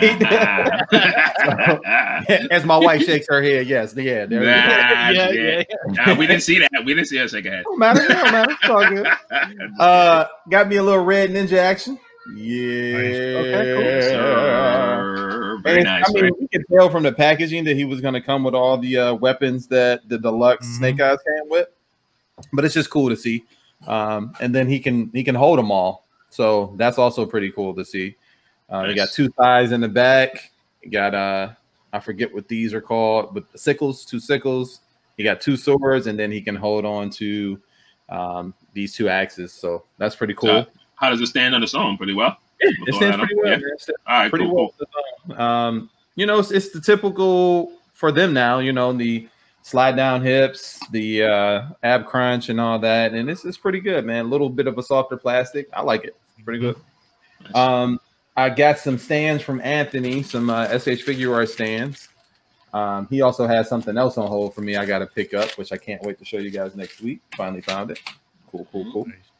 As my wife shakes her head, yes, yeah, there. it is. Nah, yeah, yeah. yeah. Nah, we didn't see that. We didn't see her shake her head. Don't matter, don't matter. It's all good. Uh, got me a little red ninja action. Yeah. Okay, cool. Sir. Very And nice. I mean, we could tell from the packaging that he was going to come with all the uh, weapons that the deluxe Mhm. Snake Eyes came with. But it's just cool to see. Um, and then he can he can hold them all, so that's also pretty cool to see. Uh, You got two thighs in the back. You got uh, I forget what these are called, but the sickles, two sickles. He got two swords, and then he can hold on to um, these two axes. So that's pretty cool. How does it stand on its own? Pretty well. it stands pretty well. yeah. man. It stands All right, pretty cool, well. cool. Um, you know, it's, it's the typical for them now. You know, the slide down hips, the uh, ab crunch, and all that, and it's it's pretty good, man. A little bit of a softer plastic. I like it. Pretty good. Nice. Um, I got some stands from Anthony, some uh, SH Figuarts stands. Um, he also has something else on hold for me. I got to pick up, which I can't wait to show you guys next week. Finally found it. Cool, cool, cool. Nice.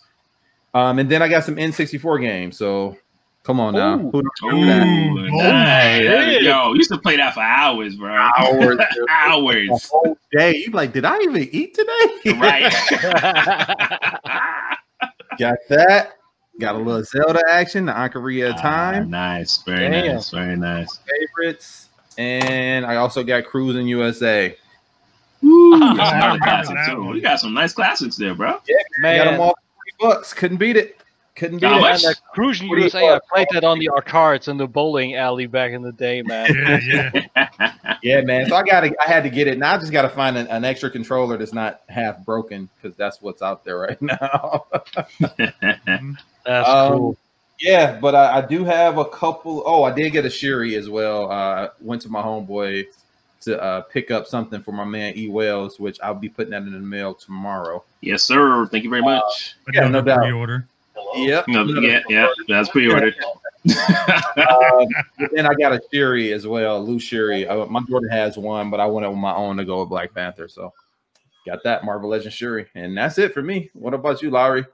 Um, and then I got some N64 games. So come on now. Ooh. Who Ooh, remember that? Ooh, nice. shit. Yo, we used to play that for hours, bro. Hours, hours. The whole day. You like, did I even eat today? Right. Got that. Got a little Zelda action, the Ocarina of Ah, Time nice. Very Damn. nice. Very nice. favorites, and I also got Cruis'n USA. Woo, that's Ah, another classic too. You got some nice classics there, bro. I got them Man, all for three bucks. Couldn't beat it. Couldn't beat How it. much? and the Crucian What do you USA, I played that on the arcades in the bowling alley back in the day, man. Yeah, yeah. Yeah, man. So I got to. I had to get it. Now I just got to find an, an extra controller that's not half broken because that's what's out there right now. That's Um, cool. Yeah, but I, I do have a couple. Oh, I did get a Shuri as well. Uh, went to my homeboy to uh, pick up something for my man E Wells, which I'll be putting that in the mail tomorrow. yes, sir. Thank you very much. But Yeah, no doubt. pre-order. Yep. No, yeah, yeah, that's pre-ordered. Uh, but then I got a Shuri as well, Lou Shiri. Uh, my daughter has one, but I went on my own to go with Black Panther. So got that Marvel Legend Shuri, and that's it for me. What about you, Lowery?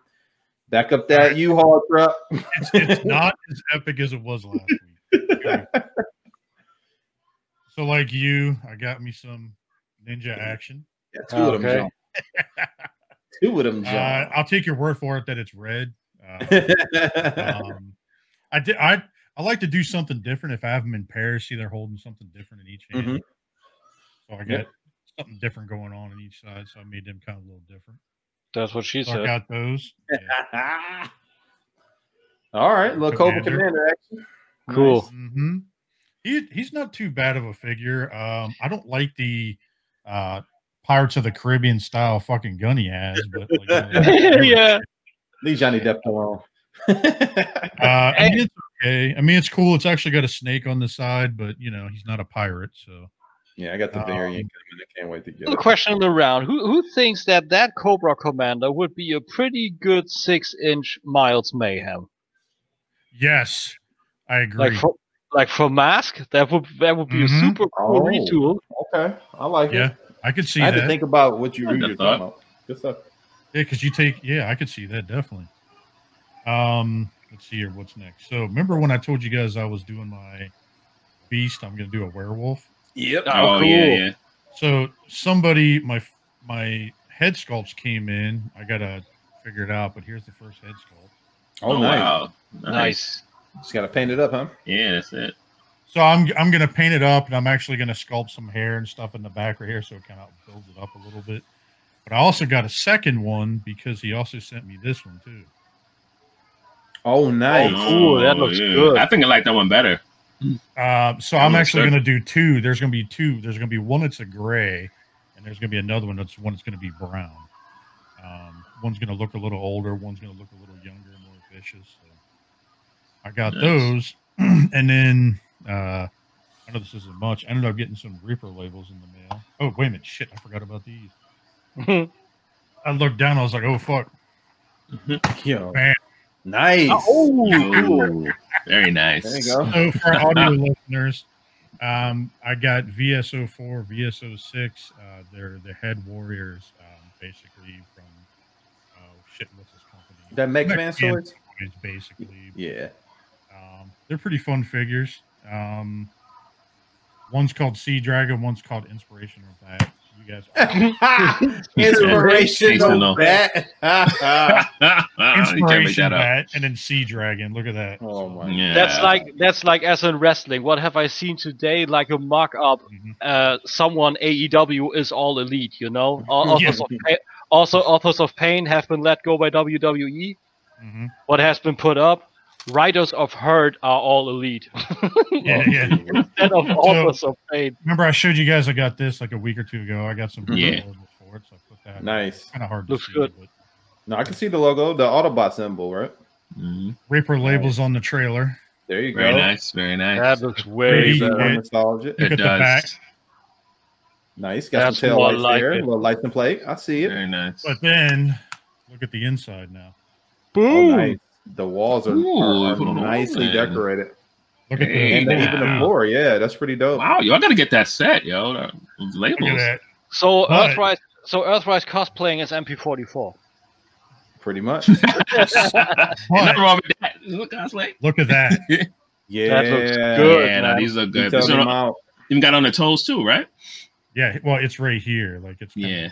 Back up that U-Haul truck. It's, it's not as epic as it was last week. Okay. So, like you, I got me some ninja action. Yeah, two of them Okay. Two of them Uh. I'll take your word for it that it's red. Uh, um, I did. I I like to do something different if I have them in pairs. See, they're holding something different in each hand. Mhm. So I got Yep. something different going on in each side. So I made them kind of a little different. That's what she So I got those. Yeah. All right, little Cobra Commander. Commander action. Cool. hmm He he's not too bad of a figure. Um, I don't like the uh Pirates of the Caribbean style fucking gun he has, but like, you yeah. Leave Johnny Depp alone. Uh, I mean, it's okay. I mean, it's cool. It's actually got a snake on the side, but you know, he's not a pirate, so yeah, I got the Um, variant. coming. I can't wait to get Another it. question around: Who who thinks that that Cobra Commander would be a pretty good six-inch Miles Mayhem? yes, I agree. Like for like for mask, that would that would be Mhm. a super cool Oh. retool. Okay, I like it. yeah, it. I could see that. I had that. to think about what you Like who the you're talking about. Good stuff. Yeah, because you take. Yeah, I could see that definitely. Um, let's see here. What's next? So remember when I told you guys I was doing my beast? I'm going to do a werewolf. Yep. Oh, oh yeah, cool. yeah. So somebody, my my head sculpts came in. I gotta figure it out, but here's the first head sculpt. Oh, nice. wow. Nice. Just gotta paint it up, huh? Yeah, that's it. So I'm I'm gonna paint it up, and I'm actually gonna sculpt some hair and stuff in the back right here, so it kind of builds it up a little bit. But I also got a second one because he also sent me this one too. Oh, nice. Oh, cool. That looks yeah. good. I think I like that one better. Uh, so That I'm actually good. gonna do two. There's gonna be two. There's gonna be one that's a gray, and there's gonna be another one that's one that's gonna be brown. Um, one's gonna look a little older. One's gonna look a little younger, more vicious. So I got Nice. those, and then uh, I know this isn't much. I ended up getting some Reprolabels in the mail. Oh wait a minute, shit! I forgot about these. I looked down. I was like, oh fuck. Yo. Man. Nice. Oh, very nice. There you go. So for audio listeners, um, I got VSO4, VSO6. Uh, they're the head warriors, um, basically from oh shit, what's this company? That Mech Man Mexican swords? Basically. Yeah. Um, they're pretty fun figures. Um, one's called Sea Dragon, one's called Inspiration of that. You guys, Inspiration Seasonal. of that. you can't make Inspiration that up. that, and then Sea Dragon. Look at that. oh my. Yeah. That's like that's like as in wrestling. What have I seen today? Like a mock up. Mhm. Uh, someone AEW is all elite. You know, Au- Yeah. authors of pain, also authors of pain have been let go by WWE. Mhm. What has been put up? Writers of Hurt are all elite. Yeah, yeah. Instead of authors of pain. Remember, I showed you guys I got this like a week or two ago. I got some Yeah. labels for it, so I put that. Nice. Kind of hard. Looks to see, good. But No, I can see the logo, the Autobot symbol, right? Mhm. Reprolabels on the trailer. There you go. Very go. nice. Very nice. That looks way Pretty There's better. good. nostalgia. It at back. does. Nice. Got That's some tail lights like there. it. A little license plate. I see it. Very nice. But then, look at the inside now. Oh, Boom. nice. The walls are, Ooh, are- are hold on, nicely man. decorated. Look at Hey, And even the floor. Yeah, that's pretty dope. Wow, y'all gotta get that set, yo. The Look labels. So But- Earthrise, so Earthrise cosplaying as MP44. Pretty much. Ain't But Nothing wrong with that. Look, guys, look at that. Yeah. That looks good. yeah, no, these are good. Detail This them one out. even got on the toes too, right? Yeah. Well, it's right here. Like it's kinda- Yeah,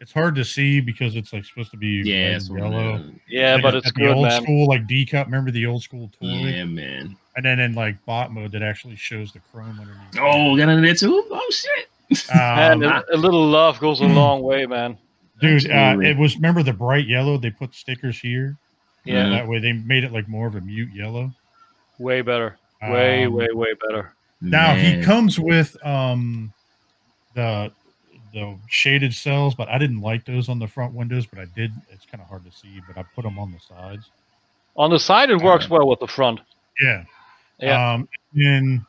It's hard to see because it's like supposed to be yeah, red that's and what yellow. it is. Yeah, Like, but at it's the old man. school like D cup. Remember the old school toy? Yeah, man. And then in like bot mode, that actually shows the chrome underneath. Oh, got in there too. Oh shit. Um, And a, a little love goes a long way, man. dude, uh, it was remember the bright yellow. They put stickers here. Yeah. That way they made it like more of a mute yellow. way better. Way, Um, way, way better. Now he comes with um the the shaded cells, but I didn't like those on the front windows. But I did. It's kind of hard to see, but I put them on the sides. On the side, it works well with the front. Yeah. Yeah. Um, and then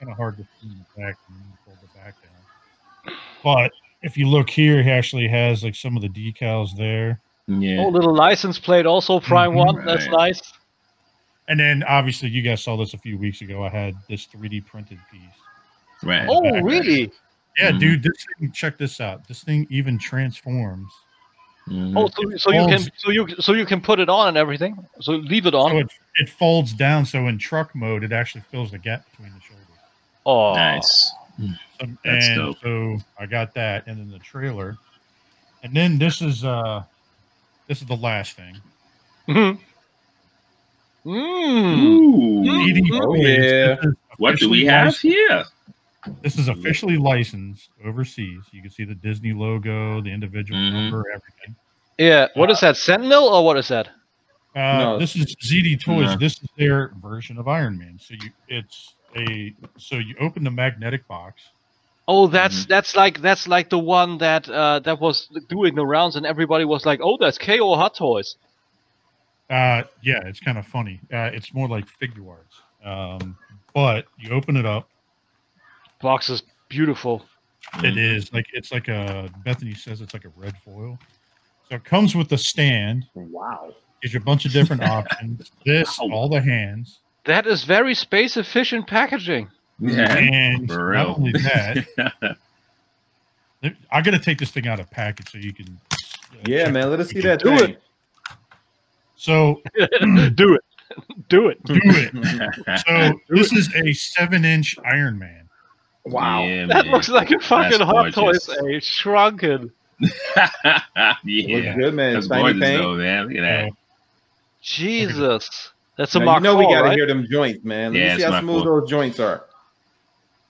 kind of hard to see in the back when you pull the back down. But if you look here, he actually has like some of the decals there. Yeah. Oh, little license plate, also Prime Mhm. One. That's Right. nice. And then obviously you guys saw this a few weeks ago. I had this 3D printed piece. Right. Oh, back. really? Yeah, Mhm. dude, this thing check this out. This thing even transforms. Mhm. Oh, so, so you can so you so you can put it on and everything. So leave it So on. it, it folds down so in truck mode it actually fills the gap between the shoulders. Oh, nice. So, That's and dope. so I got that and then the trailer. And then this is uh this is the last thing. Mhm. Mm. Ooh. DD Oh, yeah. What do we have here? This is officially licensed overseas. You can see the Disney logo, the individual Mhm. number, everything. Yeah. What is that? Sentinel or what is that? Uh, No. This is ZD Toys. No. This is their version of Iron Man. So you, it's a so you open the magnetic box. Oh, that's that's like that's like the one that uh, that was doing the rounds, and everybody was like, "Oh, that's KO Hot Toys." Uh, yeah, it's kind of funny. Uh, it's more like Figuarts. Um, but you open it up. Box is beautiful. It is like it's like a Bethany says it's like a red foil. So it comes with the stand. Wow. Gives you a bunch of different options. This, Wow. all the hands, That is very space efficient packaging. Yeah. and For not only that, I gotta take this thing out of package so you can. uh, Yeah, man. Let us see that Do thing. So Do it. Do it. do it. So this is a seven-inch Iron Man. Wow. Yeah, That man. looks like a fucking That's Hot Toys, gorgeous. a shrunken. yeah. Looks good, man. That's Tiny gorgeous paint. though, man. Look at that. Jesus. That's a Now, Mark you know we gotta right? hear them joints, man. Let Yeah, me it's see how Mark smooth IV. those joints are.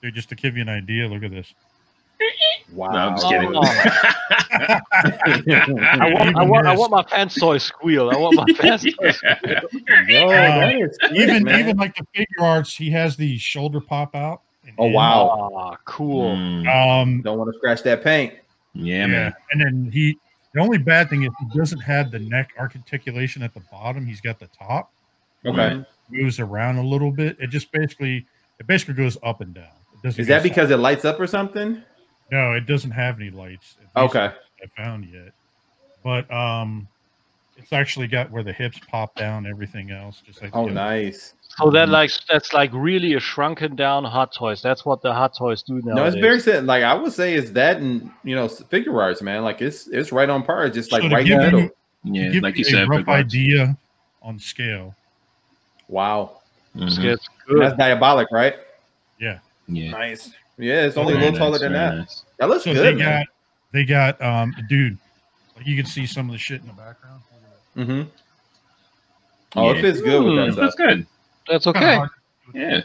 dude, just to give you an idea, look at this. Wow. No, I'm just Oh, kidding. no. I want, I want, I want my pants toy squeal. I want my pants toy. Yeah. Yo, Uh, that is Even man. even like the Figuarts, he has the shoulder pop out. And Oh, wow. Ah, cool. Mm, Um, don't want to scratch that paint. yeah, yeah, man. and then he. The only bad thing is he doesn't have the neck articulation at the bottom. He's got the top. Okay. Moves around a little bit. It just basically it basically goes up and down. It doesn't Is that side- because it lights up or something? no? It doesn't have any lights. Okay. I found yet, but um, it's actually got where the hips pop down, everything else. Just like the Oh, nice. So that like that's like really a shrunken down Hot Toys. That's what the Hot Toys do now. No, it's very set. Like I would say, it's that and you know Figuarts, man. Like it's it's right on par. It's just like So right in the middle. you- Yeah, give like you you said, rough idea on scale. Wow, Mhm. It's that's diabolic, right? Yeah. yeah, Nice. Yeah, it's only a Very little taller nice, than that. nice. That looks So good, they man. got they got um dude, like you can see some of the shit in the background. Mm-hmm. Oh, Yeah. it fits good with that stuff. That's good. That's okay. Yeah.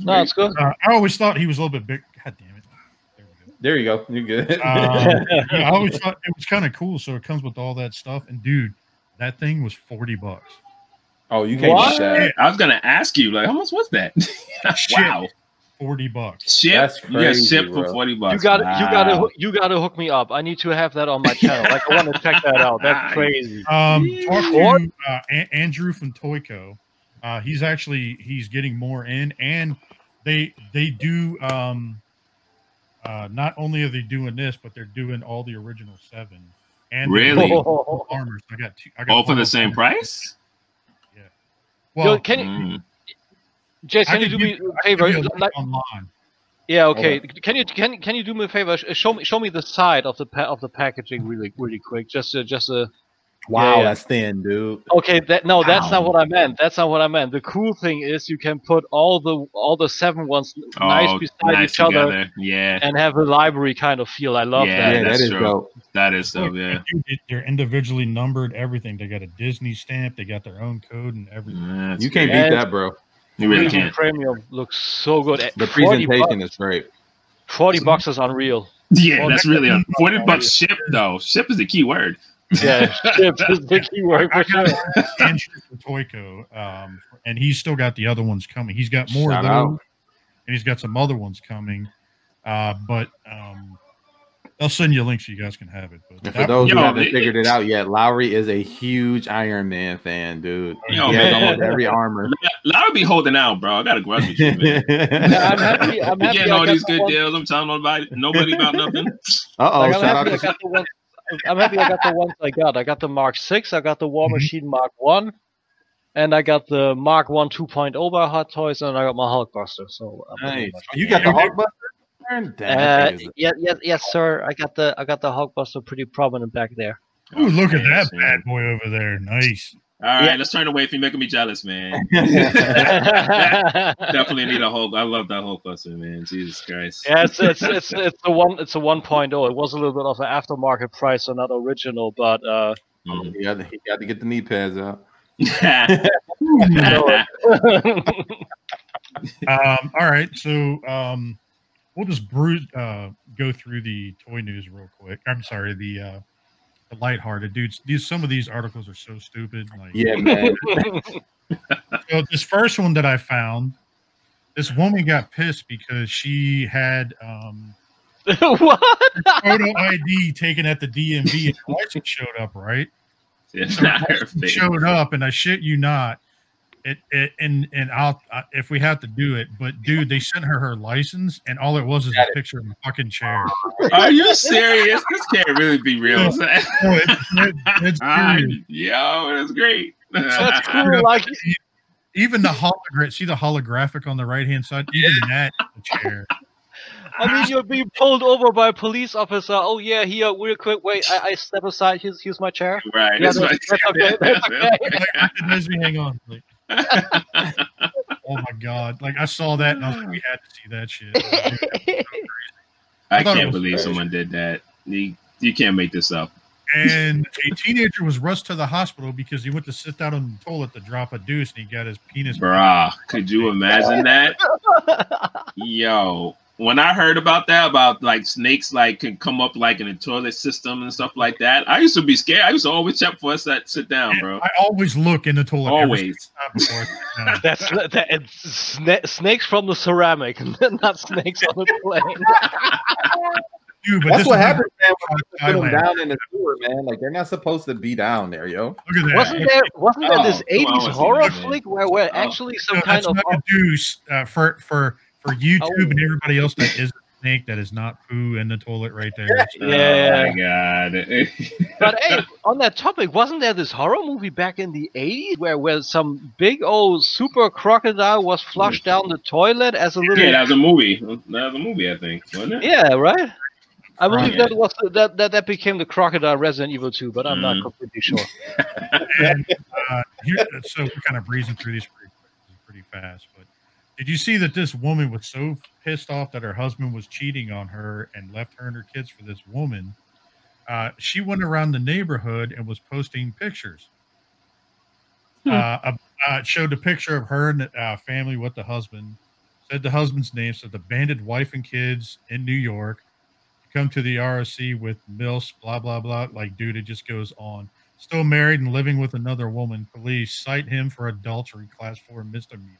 No, it's good. Uh, I always thought he was a little bit big. God damn it. There we go. There you go. You're good. Um, yeah, I always thought it was kind of cool. So it comes with all that stuff. And dude, that thing was 40 bucks. oh, you can't What? beat that. I was gonna ask you, like, how much was that? Wow. 40 bucks. Ship. That's you got crazy, shipped for forty bucks. You got to you got to you got to hook me up. I need to have that on my channel. Like I want to check that out. That's crazy. Um, talk to uh, A- Andrew from Toyco. Uh, he's actually he's getting more in, and they they do. Um, uh, not only are they doing this, but they're doing all the original seven. And Really? doing all armors. I got two. I got All for the same them. price? Well, Yo, can you, Mm. Jace, I can you do give me you- a I could favor? a Like, online. yeah, okay. Can you can can you do me a favor? Show me show me the side of the pa- of the packaging really really quick. Just uh, just uh, Wow, Yeah. that's thin, dude. Okay, that no, that's not what I meant. That's not what I meant. The cool thing is you can put all the all the seven ones Oh, nice beside nice each other. Yeah. and have a library kind of feel. I love Yeah, Yeah, that's that is true. dope. That is so yeah. Dude, they- They're individually numbered. Everything. They got a Disney stamp. They got their own code and everything. Yeah, that's You can't great. beat And- that, bro. You really Premium can't. Premium looks so good. Eh, the presentation bucks, is great. Forty bucks is unreal. Yeah, Well, that's that- really un- forty bucks ship though. Ship is the key word. Yeah, ship is the key for I sure. got Andrew from Toyco, um, and he's still got the other ones coming. He's got more Shout of out. and he's got some other ones coming. Uh, but um, I'll send you a link so you guys can have it. But And for that- those who Yo, haven't it- figured it out yet, Lowery is a huge Iron Man fan, dude. Yo, he has almost every armor. Lara be holding out, bro. I got a grudge with you, man. Yeah, I'm happy. I'm happy. getting all these good one- deals. I'm telling nobody, nobody about nothing. Uh oh, like, shout out to the ones. I'm happy I got the ones I got. I got the Mark Six. I got the War Mhm. Machine Mark One. and I got the Mark One 2.0 by Hot Toys, and I got my Hulkbuster. So I'm Nice. You got the Hulkbuster? Damn, that Uh, thing is- yes, yes, yes, sir. I got the I got the Hulkbuster pretty prominent back there. Ooh, look at that bad boy over there. Nice. All right, Yeah. let's turn away from you making me jealous, man. Definitely need a Hulk. I love that Hulk Buster, man. Jesus Christ. it's it's it's it's a one it's a 1.0. It was a little bit of an aftermarket price, so not original, but uh, Mhm. He got, he got to get the knee pads out. Um, all right, so um, we'll just bruise, uh, go through the toy news real quick. I'm sorry, the uh, the lighthearted dudes. These some of these articles are so stupid. Like, Yeah, man. so this first one that I found, this woman got pissed because she had um, what? photo ID taken at the DMV and her license showed up, right? It's not her It face. showed up, and I shit you not. It, it and and I'll I, if we have to do it, but dude, they sent her her license, and all it was is a picture of a fucking chair. Are you serious? This can't really be real. No, it's, it, it's serious. Yo, that's great. That's cool. Like even the hologram. See the holographic on the right hand side. Even that a chair. I mean, you're being pulled over by a police officer. Oh yeah, here, uh, real quick. Wait, I, I step aside. Here's here's my chair. Right. Yeah, that's that's- what- that's okay, that's okay. Like, me hang on. Like, oh my god! Like I saw that and I was like, we had to see that shit. I thought it can't believe crazy. someone did that. You, you can't make this up. and a teenager was rushed to the hospital because he went to sit down on the toilet to drop a deuce and he got his penis. Bruh, could you imagine that? Yo, when I heard about that, about like snakes like can come up like in the toilet system and stuff like that, I used to be scared. I used to always check for us that sit down, bro. I always look in the toilet. Always. time before I sit down. That's that, it's sna- snakes from the ceramic, not snakes on the plane. Dude, but That's what happens, man. When you put them down in the sewer, man. Like they're not supposed to be down there, yo. Look at that. Wasn't there wasn't there this Oh, come on, '80s I horror flick where where Oh. actually some No, kind that's of not a deuce uh, for for for YouTube Oh. and everybody else that is a snake that is not poo in the toilet right there. Yeah. Oh my god. But hey, on that topic, wasn't there this horror movie back in the 80s where, where some big old super crocodile was flushed down the toilet as a little. yeah, that was a movie. That was a movie, I think, wasn't it? Yeah, right? I believe Yeah. that was that, that that became the crocodile Resident Evil 2, but I'm not Mhm. completely sure. And, uh, here, so we're kind of breezing through these pretty, pretty fast. Did you see that this woman was so pissed off that her husband was cheating on her and left her and her kids for this woman? Uh, she went around the neighborhood and was posting pictures. Hmm. Uh, uh, uh, showed a picture of her and the uh, family with the husband. Said the husband's name, said the banded wife and kids in New York. Come to the ROC with Mills, blah blah blah. Like, dude, it just goes on. Still married and living with another woman. Police cite him for adultery, class four misdemeanor.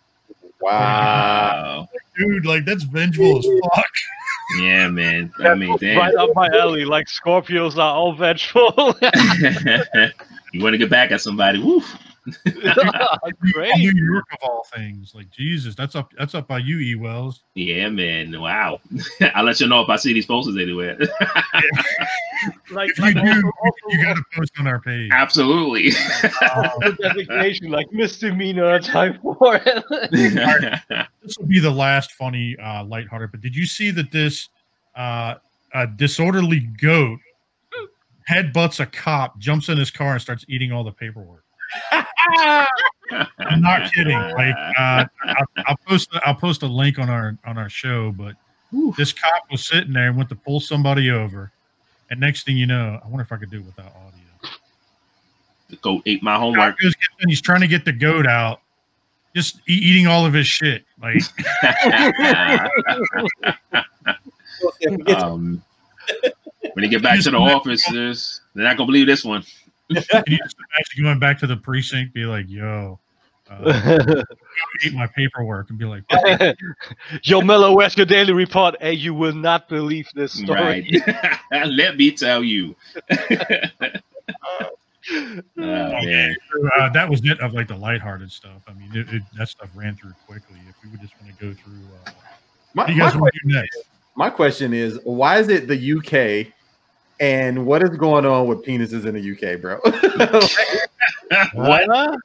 Wow. Wow. Dude, like that's vengeful as fuck. Yeah, man. I mean, damn. Right up my alley, like Scorpios are all vengeful. you want to get back at somebody? Woof. Great. New York of all things. Like Jesus, that's up that's up by you, E Wells. Yeah, man. Wow. I'll let you know if I see these posters anywhere. Like, If you like do, also, you gotta post on our page. Absolutely. also designation, like misdemeanor type four. This will be the last funny uh lighthearted, but did you see that this uh a disorderly goat headbutts a cop, jumps in his car and starts eating all the paperwork? I'm not kidding. Like uh, I'll, I'll post I'll post a link on our on our show, but this cop was sitting there and went to pull somebody over, and next thing you know, I wonder if I could do it without audio. the goat ate my homework. goes, he's trying to get the goat out, just e- eating all of his shit. Like um, when they get back to the office, they're not gonna believe this one. Can you just imagine going back to the precinct, be like, "Yo." Uh, eat my paperwork and be like, Yo, Mellow, where's your daily report? Hey, you will not believe this story. Right. Let me tell you. oh, man. uh, that was it of like the lighthearted stuff. I mean, it, it, that stuff ran through quickly. If we would just want to go through, uh, My, what do you my guys want to do next? My question is, why is it the UK? And what is going on with penises in the UK, bro? What? Huh?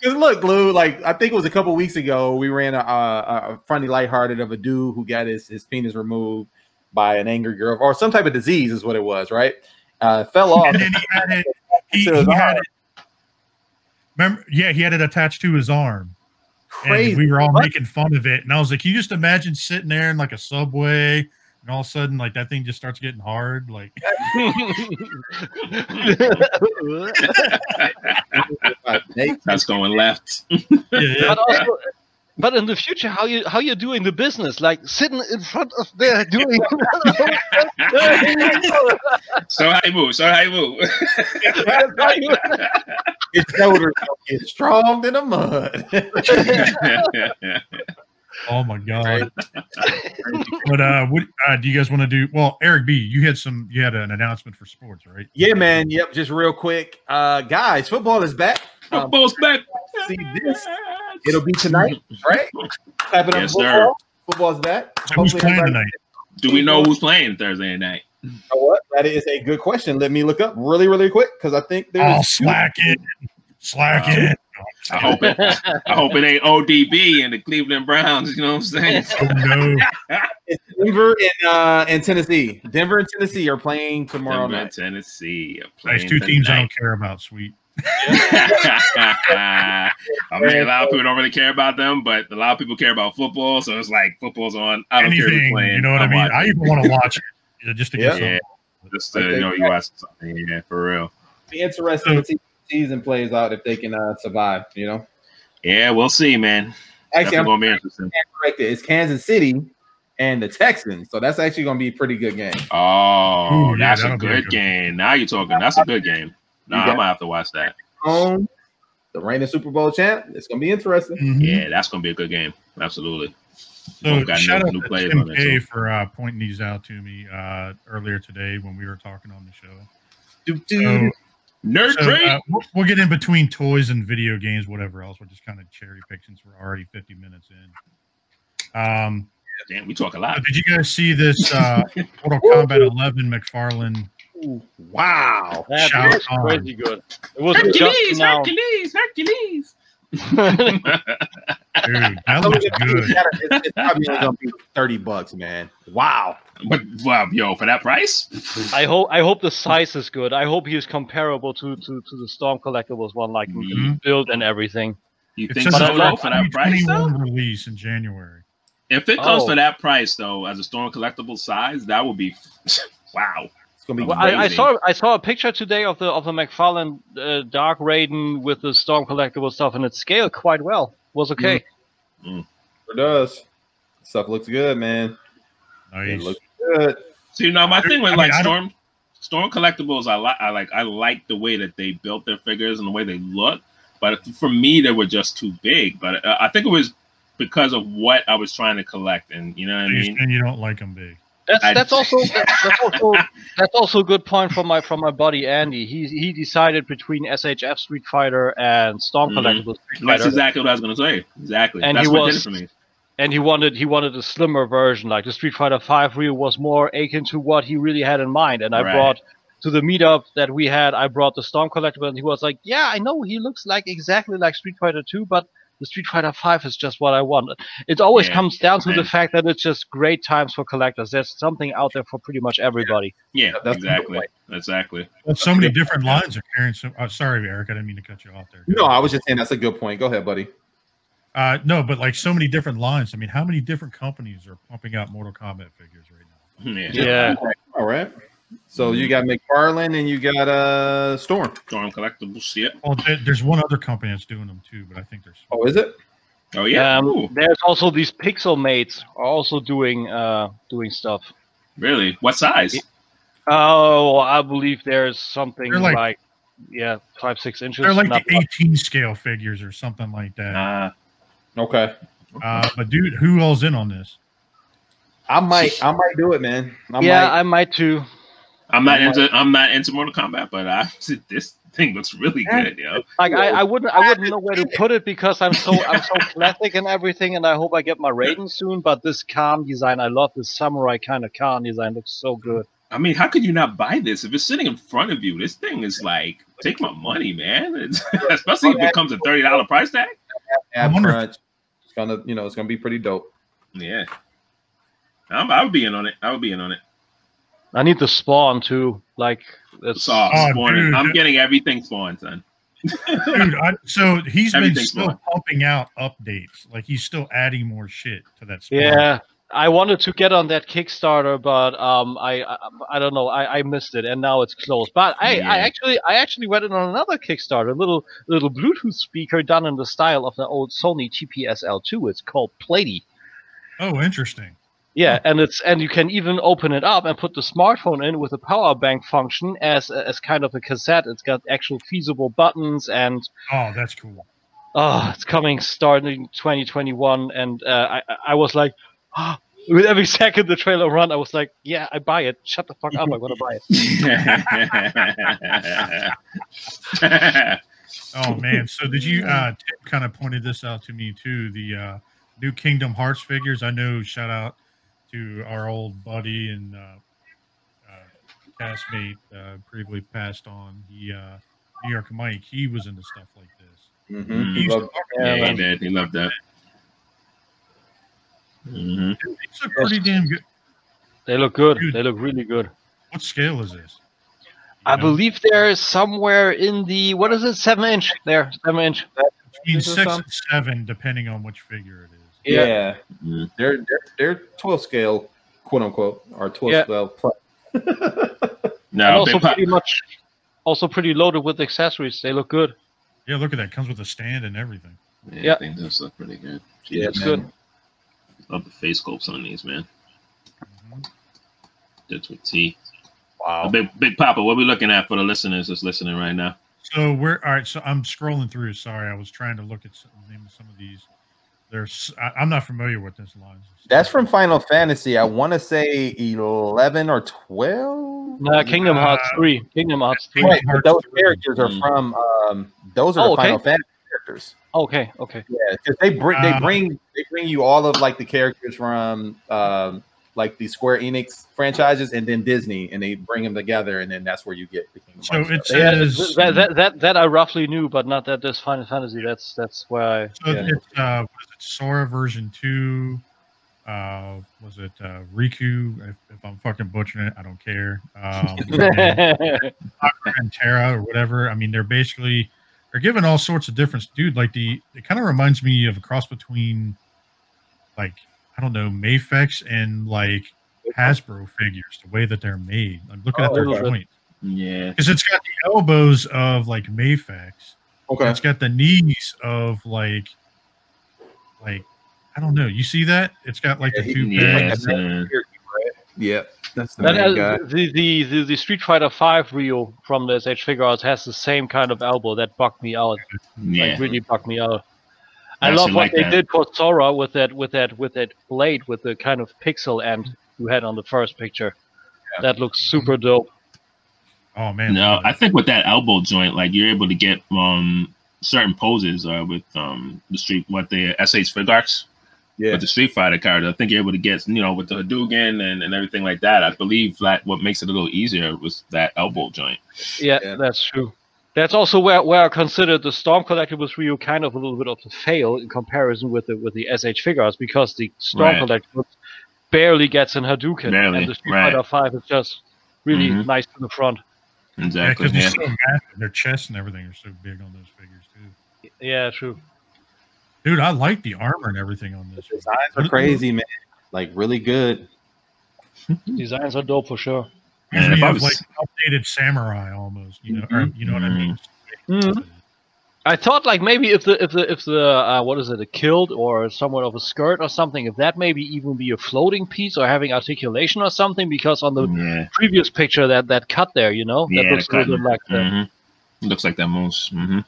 Because look, Lou, like I think it was a couple weeks ago, we ran a, a, a funny lighthearted of a dude who got his, his penis removed by an angry girl or some type of disease is what it was, right? Uh, fell off. And then he had it. He, he had it. Remember? Yeah, he had it attached to his arm. Crazy. And we were all What? making fun of it. And I was like, can you just imagine sitting there in like a subway and all of a sudden like that thing just starts getting hard? Like That's going left. yeah, yeah. but also, but in the future, how you how you doing the business? Like sitting in front of there doing. So how you move? So how you move? his shoulders gonna get strong in the mud. Oh my god. but uh what uh do you guys want to do? Well, Eric B, you had some you had an announcement for sports, right? yeah, man. Yep. Just real quick, uh, guys, football is back. Um, Football's back. see this. It'll be tonight, right? Clapping up Yes, sir. Football's back. So who's playing tonight? Do we know who's playing Thursday night? You know what? That is a good question. Let me look up really, really quick because I think there's Oh, slack it. Slack Uh, it. I hope it. I hope it ain't ODB and the Cleveland Browns. You know what I'm saying? Oh no. It's Denver and uh and Tennessee. Denver and Tennessee are playing tomorrow Denver, night. Tennessee. are Nice playing two teams I don't care about, sweet. I mean, a lot of people don't really care about them, but a lot of people care about football. So it's like football's on. I don't care who's Anything, playing. you know what I I'm mean? watching. I even want to watch it just to get Yeah. some. Yeah. Just to, you know, you watch something. Yeah, for real. Be interesting to see how the season plays out if they can uh, survive. You know, Yeah, we'll see, man. actually, Definitely I'm gonna be interesting. corrected. It's Kansas City and the Texans, so that's actually going to be a pretty good game. Oh, Ooh, that's a a good good game. Now you're talking. That's a good game. No, You I got- might have to watch that. Home, the reigning Super Bowl champ. It's going to be interesting. Mhm. Yeah, that's gonna be a good game. Absolutely. So got shout new- out new to Tim on it, K so. for uh, pointing these out to me uh, earlier today when we were talking on the show. Do, So, do. Nerd so, trade. uh, we'll, we'll get in between toys and video games, whatever else. We're just kind of cherry pick since we're already 50 minutes in. Um, Damn, we talk a lot. did you guys see this uh, Mortal Kombat 11 McFarlane? Wow. That was out. crazy good. It was just Hercules. Hercules, Hercules. Dude, that looks good. It's, it's probably going to be 30 bucks, man. Wow. but wow, yo, for that price? I hope I hope the size is good. I hope he is comparable to to, to the Storm Collectibles one, like Mhm. build and everything. You It think says so, it's though, for that price, though? release in January. If it comes Oh. for that price, though, as a Storm collectible size, that would be wow. It's going to be Well, I, I saw I saw a picture today of the of the McFarlane uh, Dark Raiden with the Storm Collectible stuff, and it scaled quite well. Was okay. It does. Stuff looks good, man. It Nice. looks good. So now my thing with I like I don't- Storm Storm collectibles, I like I like I like the way that they built their figures and the way they look. But for me, they were just too big. But uh, I think it was because of what I was trying to collect, and you know what I mean. and you don't like them big. That's I- that's also that's, that's also that's also a good point from my from my buddy Andy. He he decided between SHF Street Fighter and Storm Mhm. Collectible Street That's exactly what I was gonna say. Exactly. And That's he what was- did it for me. and he wanted he wanted a slimmer version. Like the Street Fighter Five Ryu was more akin to what he really had in mind. And I Right. brought to the meetup that we had, I brought the Storm Collectible, and he was like, "Yeah, I know he looks like exactly like Street Fighter Two, but." The Street Fighter Five is just what I want. It always Yeah, comes down to the fact that it's just great times for collectors. There's something out there for pretty much everybody. Yeah, That's exactly. Exactly. Well, so many different lines are carrying. So, uh, sorry, Eric, I didn't mean to cut you off there. No, I was just saying that's a good point. Go ahead, buddy. Uh, no, but like so many different lines. I mean, how many different companies are pumping out Mortal Kombat figures right now? Yeah. Yeah. All right. So you got McFarlane and you got uh Storm. Storm collectibles. Yeah. Well, there- there's one other company that's doing them too, but I think there's. Oh, is it? Oh yeah. Um, there's also these pixel mates are also doing uh doing stuff. really? What size? Oh, I believe there's something like, like- yeah, five six inches. They're like not the much. 18 scale figures or something like that. Uh, Okay. Uh, but dude, who all's in on this? I might I might do it, man. I yeah, might. I might too. I'm not into I'm not into Mortal Kombat, but I this thing looks really eh, good, yo. Like I, I wouldn't I wouldn't know where to put it because I'm so I'm so classic and everything, and I hope I get my Raiden soon. But this Kahn design, I love this samurai kind of Kahn design. Looks so good. I mean, how could you not buy this if it's sitting in front of you? This thing is like, take my money, man. It's, especially if it comes a thirty dollar price tag. Ab crunch. It's gonna, you know, it's gonna be pretty dope. Yeah, I'm, I would be in on it. I would be in on it. I need the spawn too. Like it's Sauce, Oh, spawning. dude. I'm getting everything spawned, son. Dude, I, so he's been Everything's still fine. pumping out updates. Like he's still adding more shit to that. spawn. Yeah, I wanted to get on that Kickstarter, but um, I, I I don't know, I, I missed it, and now it's closed. But I, Yeah. I actually I actually went in on another Kickstarter, a little little Bluetooth speaker done in the style of the old Sony TPS-L2. It's called Platy. Oh, interesting. Yeah, and it's and you can even open it up and put the smartphone in with a power bank function as as kind of a cassette. It's got actual feasible buttons and Oh, that's cool. oh, it's coming starting 2021, and uh, I I- I was like, with every second the trailer run, I was like, yeah, I buy it. Shut the fuck up, I'm gonna buy it. Oh man. So did you? Uh, Tim kind of pointed this out to me too. The uh, new Kingdom Hearts figures. I know. Shout out to our old buddy and uh, uh, castmate, uh, previously passed on. He uh, New York Mike. He was into stuff like this. Mhm. He used to Love- yeah, he did. He loved that. hmm Dude, These look pretty damn good. They look good. Dude. They look really good. What scale is this? I know, believe they're somewhere in the what is it, seven inch? There, seven inch. between six and seven, depending on which figure it is. Yeah, Mhm. they're they're they're twelve scale, quote unquote, or twelve Yeah. scale plus. and No, also pretty much, also pretty loaded with accessories. They look good. Yeah, look at that. Comes with a stand and everything. Yeah, Yeah. I think those look pretty good. Yeah, It's man. good. Love the face sculpts on these, man. That's with T. Wow. Big Big Papa, what we looking at for the listeners that's listening right now? So we're all right. So I'm scrolling through. Sorry, I was trying to look at some, name of some of these. There's I, I'm not familiar with this line. That's from Final Fantasy. I want to say eleven or twelve. Nah, Kingdom Hearts Uh, three. Kingdom Hearts three. Kingdom Right, but those three. characters are from um those are Oh, the okay. Final Fantasy characters. Okay, okay. Yeah, because they bring they Uh, bring they bring you all of like the characters from um like the Square Enix franchises and then Disney, and they bring them together, and then that's where you get the Kingdom So Hearts it stuff. Says that, that that that I roughly knew, but not that this Final Fantasy. That's that's where I. so yeah. it's uh was it Sora version two? Uh was it uh Riku? If, if I'm fucking butchering it, I don't care. Um and Terra or whatever. I mean, they're basically they're given all sorts of different dude, like the it kind of reminds me of a cross between like I don't know, Mafex and like Hasbro figures, the way that they're made. I'm looking at Oh, their okay. joints. Yeah. Because it's got the elbows of like Mafex. Okay, It's got the knees of like like I don't know. You see that? It's got like the two Yeah. pads. uh, yeah, that's the That main has- guy. the, the, the the Street Fighter Five Ryu from the SH Figure has the same kind of elbow that bugged me out. yeah. Like really bugged me out. I I love what like they that. did for Sora with that with that with that blade with the kind of pixel end you had on the first picture. That looks super dope. Oh man. No, I think with that elbow joint, like you're able to get um certain poses uh, with um the street what the SH Fig Yeah, with the Street Fighter card. I think you're able to get you know with the Hadouken and, and everything like that. I believe that what makes it a little easier was that elbow joint. Yeah, Yeah. that's true. That's also where, where I consider the Storm Collectibles Ryu kind of a little bit of a fail in comparison with the with the SH figures because the Storm Right. Collectibles barely gets in Hadouken, Barely, and the Street right. Fighter Five is just really Mhm. nice to the front. Exactly. because Yeah. they're so massive. Their chests and everything are so big on those figures too. Yeah, true. Dude, I like the armor and everything on this. the designs are crazy, man. Like really good. Designs are dope for sure. Man, Reminds if I was- like updated samurai almost, you know, or, you know what I mean? Mhm. I thought like maybe if the if the if the uh, what is it a kilt or somewhat of a skirt or something if that maybe even be a floating piece or having articulation or something because on the yeah. previous picture that that cut there you know that looks a the bit like the, Mhm. Looks like that moose. hmm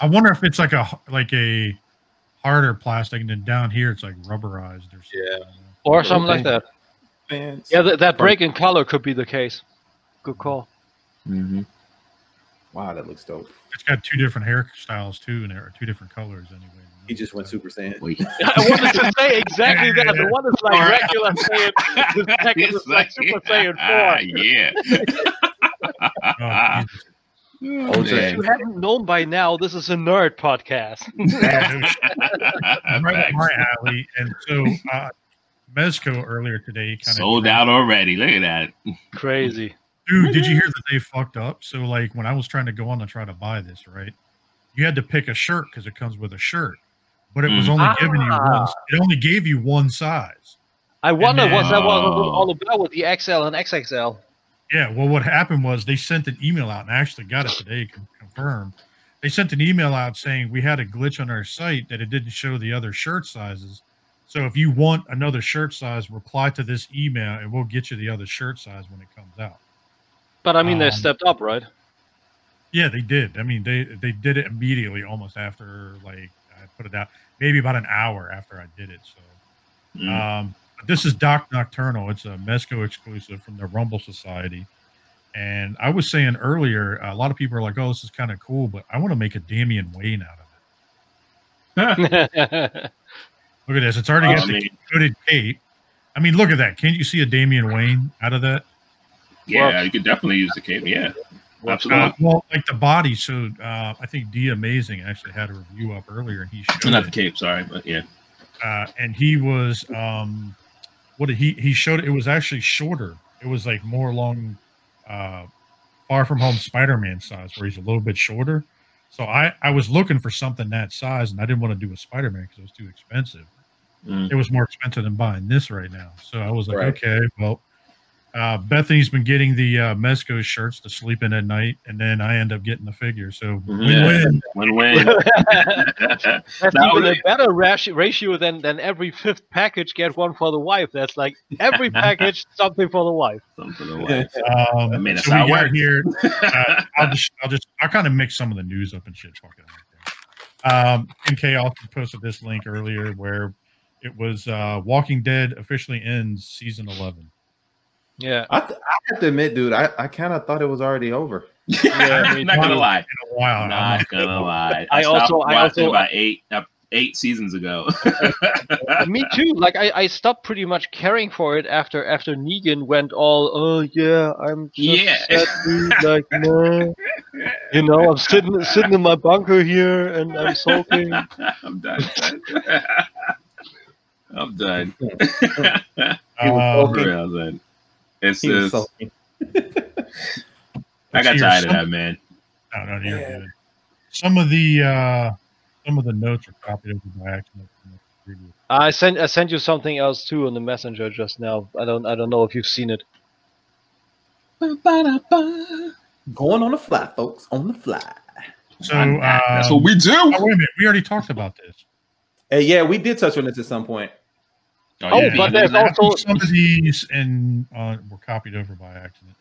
I wonder if it's like a like a harder plastic, and then down here it's like rubberized or something. Yeah. or something like that. Fans. Yeah, that, that break in color could be the case. Good call. hmm Wow, that looks dope. It's got two different hairstyles too, and or two different colors anyway. He just went Super Saiyan. I wanted to say exactly that. The one is like regular Saiyan, the second is like Super Saiyan ah, 4. yeah. Oh, Oh, so If you haven't known by now, this is a nerd podcast. right up my alley. And so uh, Mezco earlier today kind of Sold out already. Look at that. Crazy. Dude, did you hear that they fucked up? So like when I was trying to go on to try to buy this, right? You had to pick a shirt because it comes with a shirt, but it was Mm. only giving you one. Ah. It only gave you one size. I wonder then- what that was all about with the XL and XXL. Yeah. Well, what happened was they sent an email out, and I actually got it today, confirmed. They sent an email out saying we had a glitch on our site that it didn't show the other shirt sizes. So if you want another shirt size, reply to this email, and we'll get you the other shirt size when it comes out. But I mean, they Um, stepped up, right? Yeah, they did. I mean, they they did it immediately, almost after like I put it out, maybe about an hour after I did it. So, Mm. um, this is Doc Nocturnal. It's a Mezco exclusive from the Rumble Society. And I was saying earlier, a lot of people are like, "Oh, this is kind of cool," but I want to make a Damian Wayne out of it. Look at this; it's already I got the mean, hooded cape. I mean, look at that! Can't you see a Damian Wayne out of that? yeah, you could definitely use the cape. Yeah, absolutely. Uh, well, like the body. So uh, I think D Amazing actually had a review up earlier, and he showed Not the cape, sorry, but yeah. uh, and he was um, what did he he showed? It was actually shorter. It was like more along uh, Far From Home Spider-Man size, where he's a little bit shorter. So I I was looking for something that size, and I didn't want to do a Spider-Man because it was too expensive. Mm. It was more expensive than buying this right now. So I was like, Right. okay, well. Uh, Bethany's been getting the uh, Mezco shirts to sleep in at night, and then I end up getting the figure. So Yeah. win-win. Win-win. That's Now even they- a better ratio, ratio than, than every fifth package get one for the wife. That's like every package something for the wife. Something like Um, I mean, that's so how we got here. Uh, I'll just, I'll just, I'll kind of mix some of the news up and shit. Fuck it. Um, MK also posted this link earlier where it was uh, Walking Dead officially ends season eleven. Yeah. I, th- I have to admit, dude, I, I kind of thought it was already over. Yeah, Not gonna lie. In I'm Not gonna lie. I stopped also- I also- about eight uh, eight seasons ago. Me too. Like I, I stopped pretty much caring for it after after Negan went all, oh yeah, I'm just Yeah. sad dude, like no. You know, I'm sitting sitting in my bunker here and I'm sulking. I'm done. I'm done. He was um, For real, man. It's He was just. I got tired of that, man. no, no, you're Yeah. good. Some of the uh, some of the notes are copied over by accident. from the previous- I sent I sent you something else too on the messenger just now. I don't I don't know if you've seen it. Going on the fly, folks, on the fly. So I'm- That's um, what we do. Oh, wait a minute, we already talked about this. Hey, yeah, we did touch on this at some point. Oh, yeah, but there's also some of these and uh, were copied over by accident.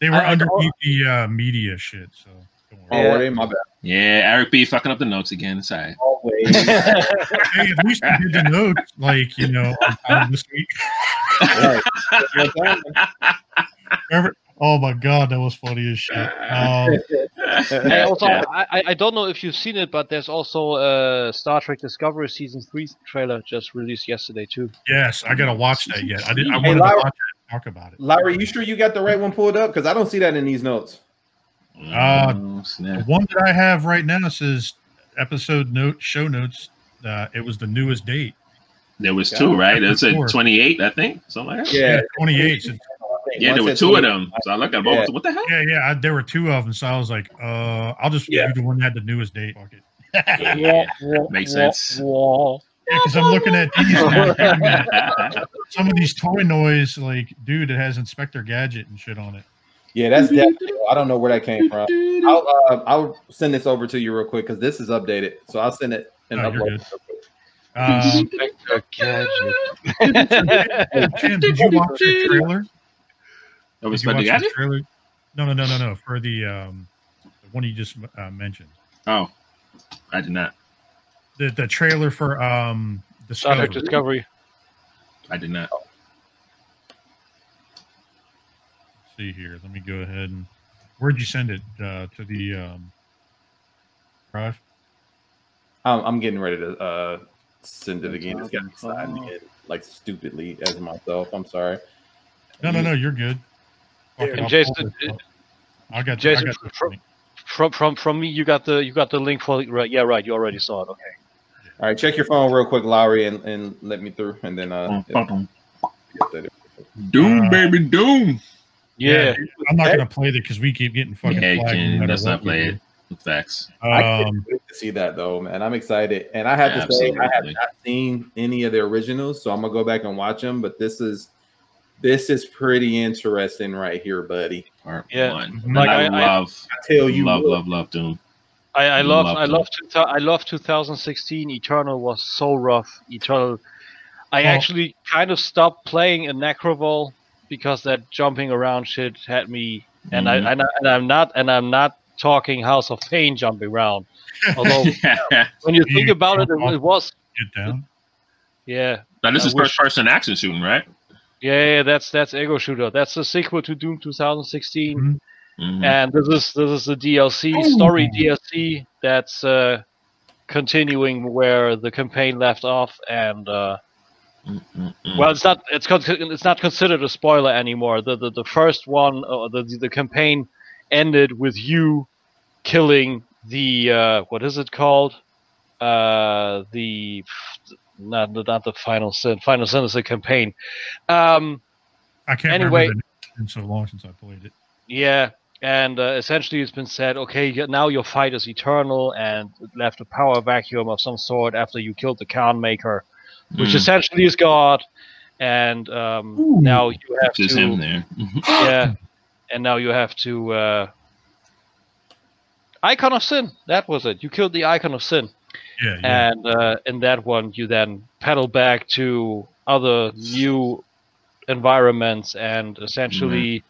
They were I- I- underneath the uh, media shit, so don't Oh, worry. Yeah. My bad. Yeah, Eric B fucking up the notes again. Sorry. Always. Hey, at least we did the notes, like you know, on time this week. Right. Your time. Remember- Oh my god, that was funny as shit. Um, I also I, I- I don't know if you've seen it, but there's also a Star Trek Discovery season three trailer just released yesterday too. yes, I gotta watch that yet. I didn't. I Hey, wanted to watch it and talk about it. Larry, you sure you got the right one pulled up? Because I don't see that in these notes. Uh, Oh, The one that I have right now says episode note show notes. Uh, it was the newest date. There was two, right? It was a 28, I think. Something like that. Yeah. 28. So, Yeah, there were two of them. So I looked at both. Yeah. What the hell? yeah, yeah. I, there were two of them, so I was like, uh, I'll just Yeah. do the one that had the newest date. Fuck it. Yeah. Makes sense. Yeah, because I'm looking at these. now, some of these toy noise, like, dude, it has Inspector Gadget and shit on it. Yeah, that's definitely. I don't know where that came from. I'll uh, I'll send this over to you real quick because this is updated. So I'll send it and Oh, upload. good. it real quick. Um, Tim, did you watch the trailer? That was Did you watch the trailer? No, no, no, no, no. For the um, the one you just uh, mentioned, Oh, I did not. the the trailer for um, Star Discovery. Trek Discovery. I did not. see here. Let me go ahead and Where'd you send it uh, to the um, drive? I'm, I'm getting ready to uh, send it again. It's got me signing in like stupidly as myself. I'm sorry. No, no, no. You're good. There. Fuck it, And Jason, pull. I got Jason, I got the from- From from from me, you got the you got the link for right. Yeah, right. You already saw it. Okay. All right, check your phone real quick, Lowery, and, and let me through, and then uh, Boom, get Doom, Uh, baby, doom. Yeah. I'm not gonna play that because we keep getting fucking Yeah, you flagged. no can. matter Let's not we play it. Facts. I can't Um, wait to see that though, man. I'm excited, and I have to say I have not seen any of the originals, so I'm gonna go back and watch them. But this is this is pretty interesting right here, buddy. Part Yeah. one. Like, I, I- I- love, I tell you, love, what, love, love Doom. I, I love Love I it. love two, I love 2016. Eternal was so rough. Eternal. I Well- actually kind of stopped playing in Nekravol because that jumping around shit had me. And Mhm. I and, I and I'm not and I'm not talking House of Pain jumping around. Although when you think about it, it, it was get down. yeah. now this I is wish- first person action shooting, right? Yeah, yeah, that's that's Ego Shooter. That's the sequel to Doom 2016. Mhm. Mhm. and this is this is the DLC story DLC that's uh, continuing where the campaign left off, and uh, well, it's not it's con- it's not considered a spoiler anymore. The the, the first one, uh, the the campaign ended with you killing the uh, what is it called? Uh, the not the- not the final sin. Final sin is a campaign. Um, I can't Anyway- remember. The, it's been so long since I played it. Yeah, and uh, essentially it's been said, okay, now your fight is eternal, and left a power vacuum of some sort after you killed the Khan Maykr, which Mm. essentially is God. And um, Ooh. now you have just to, him there. yeah, and now you have to. Uh, Icon of Sin, that was it. You killed the Icon of Sin, Yeah, yeah. and uh, in that one you then pedal back to other new environments and essentially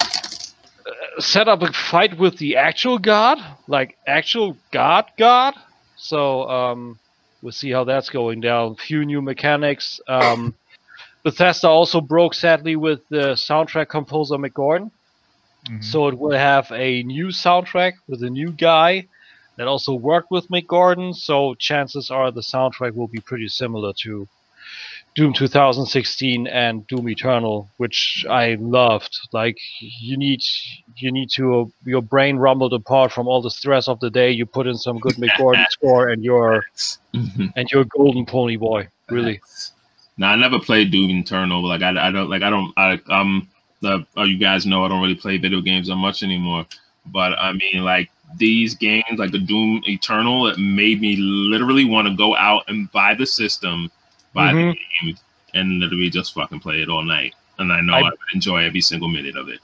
uh, set up a fight with the actual god like actual god god. So um we'll see how that's going down. Few new mechanics. Um bethesda also broke sadly with the soundtrack composer Mick Gordon Mhm. so it will have a new soundtrack with a new guy that also worked with Mick Gordon. So chances are the soundtrack will be pretty similar to Doom 2016 and Doom Eternal, which I loved. Like you need you need to your brain rumbled apart from all the stress of the day. You put in some good Mick Gordon score, and you're Mhm. and you're a golden pony boy. Really. Now I never played Doom Eternal. Like I, I don't like I don't I um uh, oh, you guys know I don't really play video games that much anymore. But I mean, like these games, like the Doom Eternal, it made me literally want to go out and buy the system, buy Mhm. the game, and literally just fucking play it all night. And I know I- I, would enjoy every single minute of it.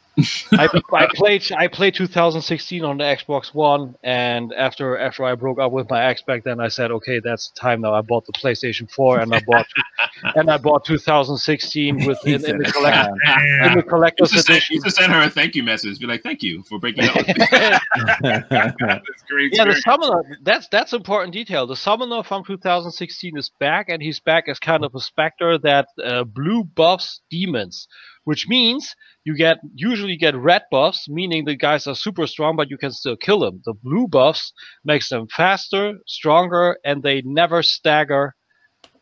I, I played I played 2016 on the Xbox One, and after after I broke up with my ex back then, I said, okay, that's the time now. I bought the PlayStation 4, and I bought and I bought 2016 with in, in the collect, in Yeah. the collector's should, send, edition. you should send her a thank you message. Be like, thank you for breaking up. That's great. Yeah, the summoner. That's that's important detail. The summoner from 2016 is back, and he's back as kind of a specter that uh, blue buffs demons, which means you get usually get red buffs, meaning the guys are super strong, but you can still kill them. The blue buffs makes them faster, stronger, and they never stagger.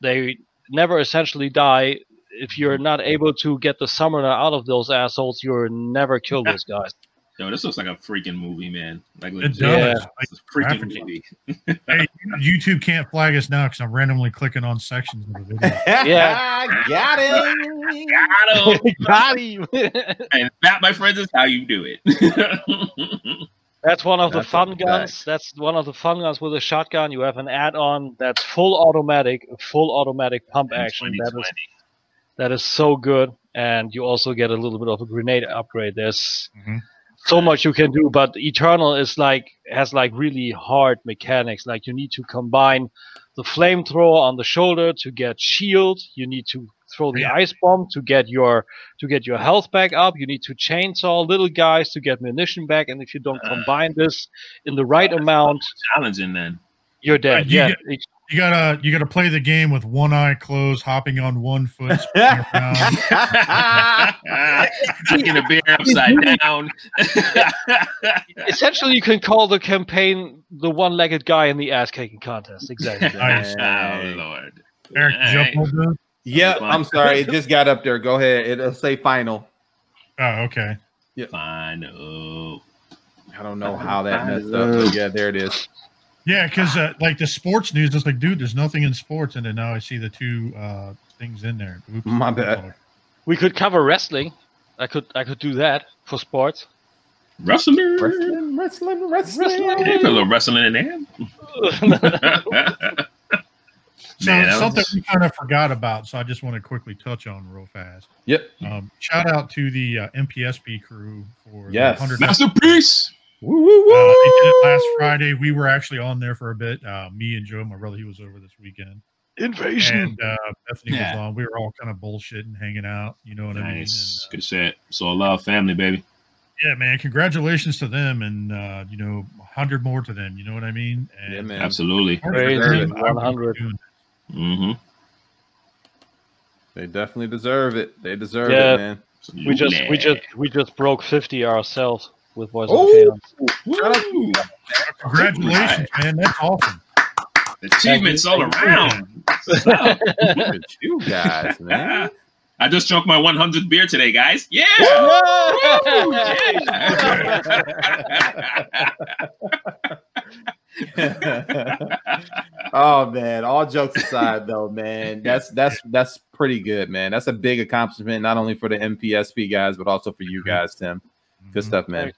They never essentially die. If you're not able to get the summoner out of those assholes, you'll never kill those guys. Yo, this looks like a freaking movie, man. Like, It legit. Yeah. does. Like, It's a freaking movie. hey, YouTube can't flag us now because I'm randomly clicking on sections of the video. Yeah. got it. Got him. Got him. and that, my friends, is how you do it. That's one of the That's a fun fact. guns. That's one of the fun guns with a shotgun. You have an add-on that's full automatic, full automatic pump action. That is, that is so good, and you also get a little bit of a grenade upgrade. There's Mhm. So much you can do, but Eternal is like has like really hard mechanics. Like you need to combine the flamethrower on the shoulder to get shield. You need to throw the ice bomb to get your to get your health back up. You need to chainsaw little guys to get munition back. And if you don't Uh. combine this in the right amount, Challenging then. you're dead. You yeah, You gotta you gotta play the game with one eye closed, hopping on one foot, spinning around. Drinking a beer upside down. Essentially, you can call the campaign the one-legged guy in the ass-kicking contest. Exactly. Oh Lord. Eric, All jump over. Yep, I'm sorry. It just got up there. Go ahead. It'll say final. Oh, okay. Fine. Oh. I don't know how that messed up. But yeah, there it is. Yeah, because uh, like the sports news, it's like, dude, there's nothing in sports, and then now I see the two uh, things in there. Oops. My bad. we could cover wrestling. I could I could do that for sports. Wrestling. Wrestling, wrestling, wrestling. Yeah, put a little wrestling in there. So Man, something was- we kind of forgot about, so I just want to quickly touch on real fast. Yep. Um, shout out to the uh, MPSP crew for Yes. the 100 Masterpiece. Woo, woo, Uh, they did it woo. last Friday. We were actually on there for a bit. Uh, me and Joe, my brother, he was over this weekend, Invasion. and uh, Bethany Yeah. was on. We were all kind of bullshitting, hanging out. You know what I mean? Nice. And, Good shit. So love family, baby. uh, yeah, man. Congratulations to them, and uh, you know, hundred more to them. You know what I mean? And Yeah, man. Absolutely. Crazy, believe I would be 100. Mm-hmm. They definitely deserve it. They deserve Yeah. it, man. we just we just we just broke 50 ourselves with Voice Oh. of Chaos. Woo! that. Congratulations, man. That's awesome. Achievements all around. Look at you guys, man. I just drunk my 100th beer today, guys. Yeah. Woo! oh man, all jokes aside though, man, that's that's that's pretty good, man. That's a big accomplishment, not only for the MPSP guys, but also for you guys, Tim. Good Mhm. stuff, man.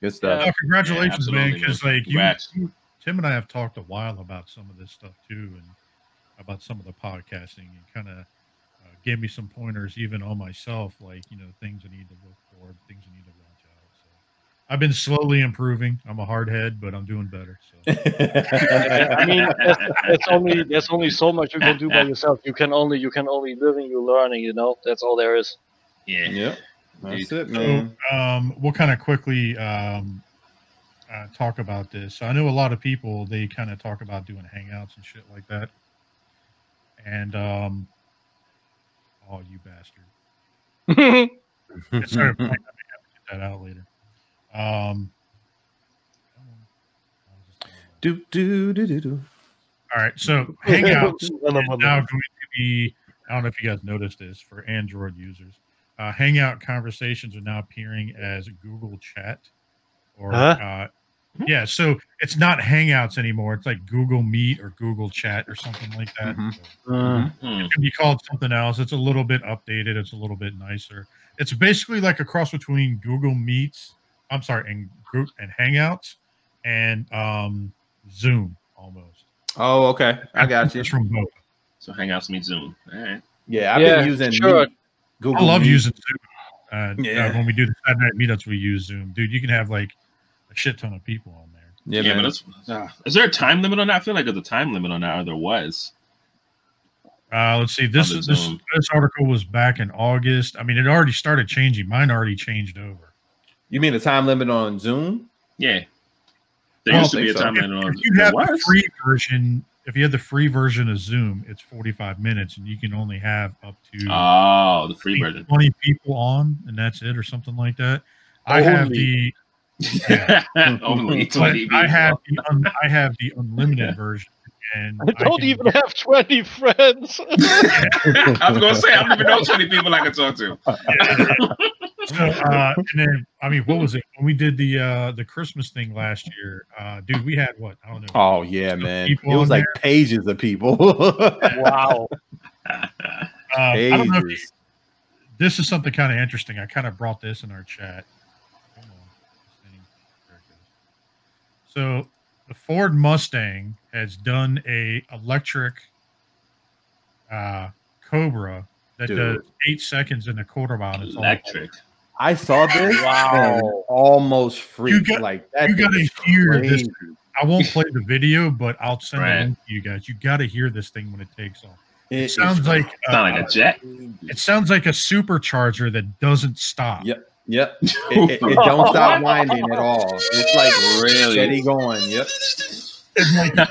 Good stuff. Oh, congratulations, Yeah, man! Because like you, you- Tim and I have talked a while about some of this stuff too, and about some of the podcasting, and kind of uh, gave me some pointers, even on myself, like you know things I need to look for, things I need to watch out. So I've been slowly improving. I'm a hard head, but I'm doing better. So I mean, that's, that's only there's only so much you can do by yourself. You can only you can only living, you learning. You know, that's all there is. Yeah. yep, that's it, So, um, we'll kind of quickly um, uh, talk about this. So I know a lot of people they kind of talk about doing hangouts and shit like that. And um, oh, you bastard! Sorry, I may have to get that out later. Um, Do do do do do. all right, so hangouts is now going to be. I don't know if you guys noticed this for Android users. Uh, Hangout conversations are now appearing as Google Chat, or Huh? uh, yeah. So it's not Hangouts anymore. It's like Google Meet or Google Chat or something like that. Mhm. So Mm. Hmm. it can be called something else. It's a little bit updated. It's a little bit nicer. It's basically like a cross between Google Meets. I'm sorry, and group and Hangouts, and um, Zoom almost. Oh, okay, I got you. It's from both. So Hangouts meet Zoom. All right. Yeah, I've Yeah, been using sure. Meet, Google. I love Meet. using Zoom. Uh, Yeah. uh, when we do the Saturday night meetups, we use Zoom. Dude, you can have like a shit ton of people on there. Yeah, Yeah, man. but it's, uh, is there a time limit on that? I feel like there's a time limit on that, or there was. Uh, let's see. This this Zoom. this article was back in August. I mean, it already started changing. Mine already changed over. You mean the time limit on Zoom? Yeah. There used to be a so. time limit on if you have the free version, if you have the free version of Zoom, it's 45 minutes, and you can only have up to Oh, the free think version. 20 people on, and that's it, or something like that. I have the yeah, Only but 20 I have the un, I have the unlimited version, and I don't can- even have 20 friends. I was gonna say I don't even know 20 people I can talk to. So, uh, and then I mean, what was it when we did the uh the Christmas thing last year? Uh, dude, we had what I don't know. Oh yeah, man. It was on like pages of people. wow. Uh, I don't know if you, pages. this is something kind of interesting. I kind of brought this in our chat. Hold on. This thing- there it goes. So the Ford Mustang has done a electric uh, Cobra that Dude. does eight seconds in a quarter mile. and It's all- Electric. I saw this Wow. and almost freaked. got- like that you gotta is hear this. I won't play the video, but I'll send Right. a link to you guys. You got to hear this thing when it takes off. It It is sounds like uh, Sound like a jet. it sounds like a supercharger that doesn't stop. Yep. Yep. It, it, it don't stop winding at all. It's like Really? steady going. Yep. And like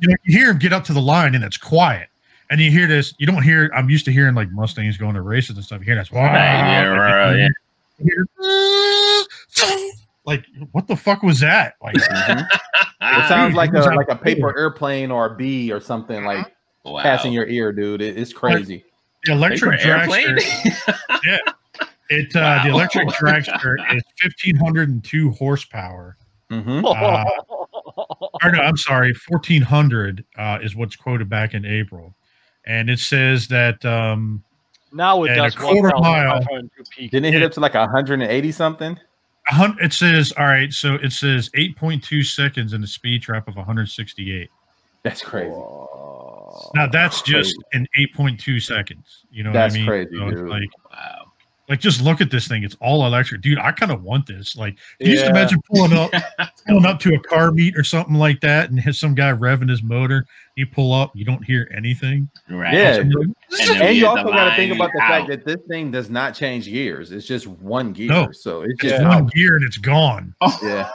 you, know, you hear him get up to the line and it's quiet. And you hear this, you don't hear, I'm used to hearing like Mustangs going to races and stuff. You hear this, Right, yeah, right, yeah. hear, like, what the fuck was that? Like, Mhm. Ah, It sounds like a like a paper airplane or a bee or something like wow. passing your ear, dude. It, it's crazy. the electric Paper airplane. dragster, it, uh, Wow. the electric dragster is 1502 horsepower. hmm Uh, or no, I'm sorry, 1400 uh, is what's quoted back in April. And it says that um, now it And a does quarter mile. 1,500 peak. Didn't it hit up to like 180 something? a it says, all right, so it says 8.2 seconds in a speed trap of 168. That's crazy. Now that's just in 8.2 seconds. You know That's what I mean? crazy, So dude. like, wow. like just look at this thing. It's all electric, dude. I kind of want this. Like, you just imagine pulling up, pulling up to a car meet or something like that, and hit some guy revving his motor. You pull up, you don't hear anything. Right. Yeah. And you're And then And we you also got to think about the out. fact that this thing does not change gears. It's just one gear. No. So it's It's just one gear and it's gone. Oh, Yeah.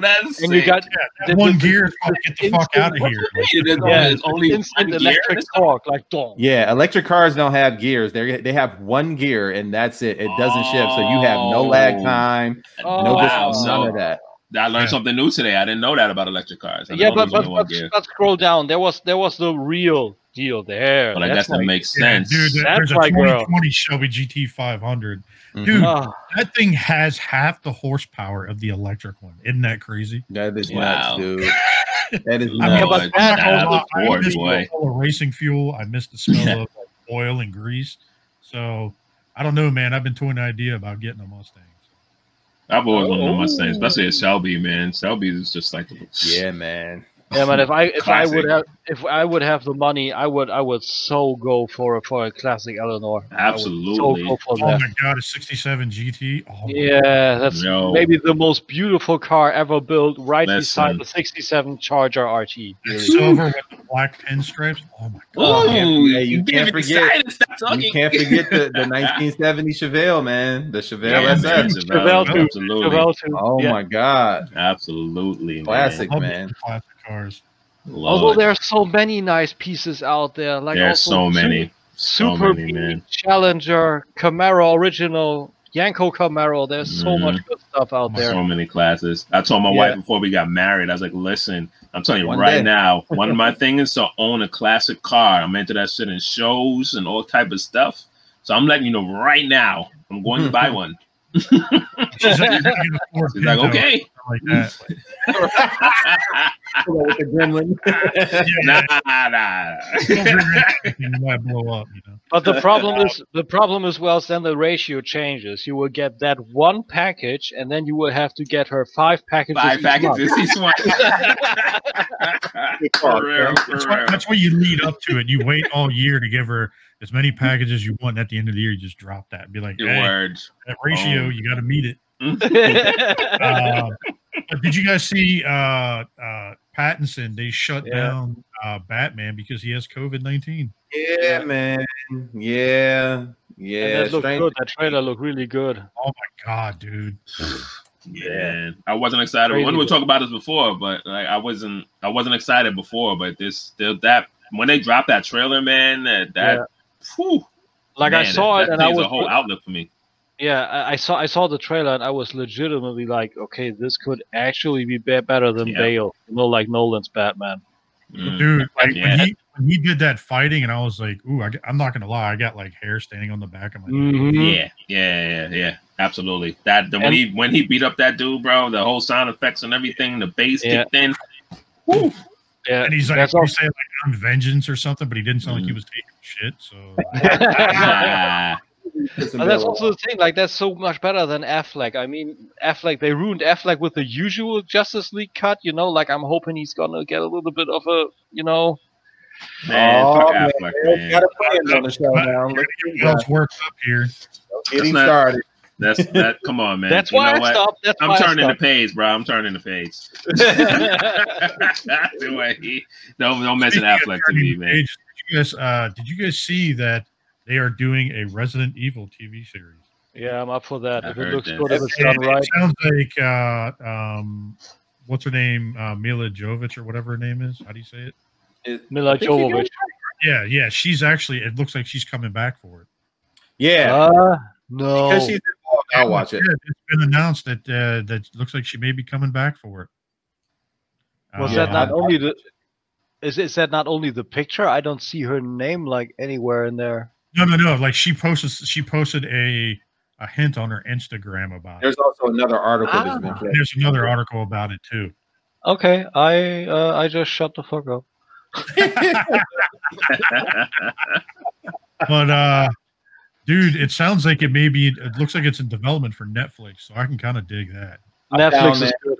that's and you sick. got That one the- gear is get the fuck out of here. you? It is- Yeah, it's only instant electric torque, like dong. Yeah, electric cars don't have gears. They they have one gear and that's it. It doesn't shift, so you have no lag Oh. time, Oh, no wow. dis- So none of that. I learned Yeah. something new today. I didn't know that about electric cars. I Yeah, know but but, but let's scroll down. There was there was the real deal there. But I That's guess that like- makes Yeah, sense. dude, there- That's there's a my girl. 2020 Shelby GT 500. Mhm. Dude, Ah, that thing has half the horsepower of the electric one. Isn't that crazy? That is Wow. nuts, dude. That is Lord, nuts. but I'm that not gonna shout out lie, to I Ford, miss boy. the smell of racing fuel. I miss the smell of like, oil and grease. So I don't know, man. I've been toying the idea about getting a Mustang. I've always wanted a Oh. Mustang, especially a Shelby, man. Shelby is just like the yeah, man. Yeah, man. If I if I would have if I would have the money, I would I would so go for a for a classic Eleanor. I would So Absolutely. go for Oh that. my god, a 67 GT. Oh Yeah, that's Yo. maybe the most beautiful car ever built, right beside the '67 Charger RT. Really. silver with the black pinstripes. Oh my god. Oh, Ooh, yeah, you you can't can't forget- excited. Stop talking. You can't forget the, the 1970 Chevelle, man. The Chevelle Yeah, SS. man, Chevelle Chevelle, too. absolutely, Chevelle too. Oh Yeah. my god. absolutely. Classic, Love man. classic cars. Although Lord, there are so many nice pieces out there, like there's also so Su- many, so Super many, Beat, man. Challenger, Camaro original, Yenko Camaro. There's so Mhm. much good stuff out there. So many classes. I told my Yeah. wife before we got married, I was like, listen, I'm telling you One right day. now, one of my things is to own a classic car. I'm into that shit in shows and all type of stuff. So I'm letting you know right now, I'm going to buy one. She's like, "You're gonna get a Ford She's like, okay. Like that. With the gremlin. nah, nah. you might blow up, you know. But the problem is the problem is well then the ratio changes. You will get that one package and then you will have to get her five packages. Five each month. packages each one. for real, for That's why, real. that's why you lead up to it. You wait all year to give her as many packages you want. At the end of the year, you just drop that and be like, Your hey, words. that ratio, Oh. you got to meet it. Uh, did you guys see uh, uh, Pattinson? They shut Yeah. down uh, Batman because he has COVID 19. yeah, man. Yeah. And Yeah. that looked strange- good. That trailer looked really good. Oh my God, dude. Yeah, I wasn't excited. Crazy When we good. talked about this before, but like I wasn't, I wasn't excited before. But this, still that when they dropped that trailer, man, that that, whew, Like I saw that, it that and I was the whole outlook for me. yeah, I, I saw I saw the trailer and I was legitimately like, okay, this could actually be be- better than Yeah. Bale. You know, like Nolan's Batman. Mm. Dude, like Yeah. when, he, when he did that fighting, and I was like, ooh, I, am not going to lie. I got like hair standing on the back of my neck. Mhm. Yeah, yeah, yeah, yeah, absolutely. That the, when And- he when he beat up that dude, bro, the whole sound effects and everything, the bass Yeah. kicked in. Woo. Yeah, And he's like, that's he all- said like on vengeance or something, but he didn't sound like he Mhm. was taking shit. So And that's also the thing. Like that's so much better than Affleck. I mean, Affleck they ruined Affleck with the usual Justice League cut. You know, like I'm hoping he's gonna get a little bit of a, you know, man, Oh, fuck man. Affleck, on. man. Got a plan on the show now. Look at what works up here? Get him not- started. That's that. Come on, man. that's You why know I what? stopped. That's I'm why turning I the page, bro. I'm turning the page. That's the way he don't don't mention Speaking of Affleck to me, man. page, Did you guys, uh, did you guys see that they are doing a Resident Evil TV series? Yeah, I'm up for that. I if it looks good, if it's It, done it sounds like uh, um, what's her name, uh, Milla Jovovich or whatever her name is. How do you say it? It- Milla I think he Jovovich. Yeah, yeah. She's actually. It looks like she's coming back for it. Yeah, Uh, no. because she's involved. I'll watch it. Yeah, It's been announced that uh, that looks like she may be coming back for it. Was Uh, that not only the? Is is that not only the picture? I don't see her name like anywhere in there. No, no, no. Like she posted. She posted a a hint on her Instagram about it. There's also another article Ah. put. There's another article about it too. Okay, I uh, I just shut the fuck up. But uh, dude, it sounds like it may be. It looks like it's in development for Netflix, so I can kind of dig that. I'm down, Netflix is man. good.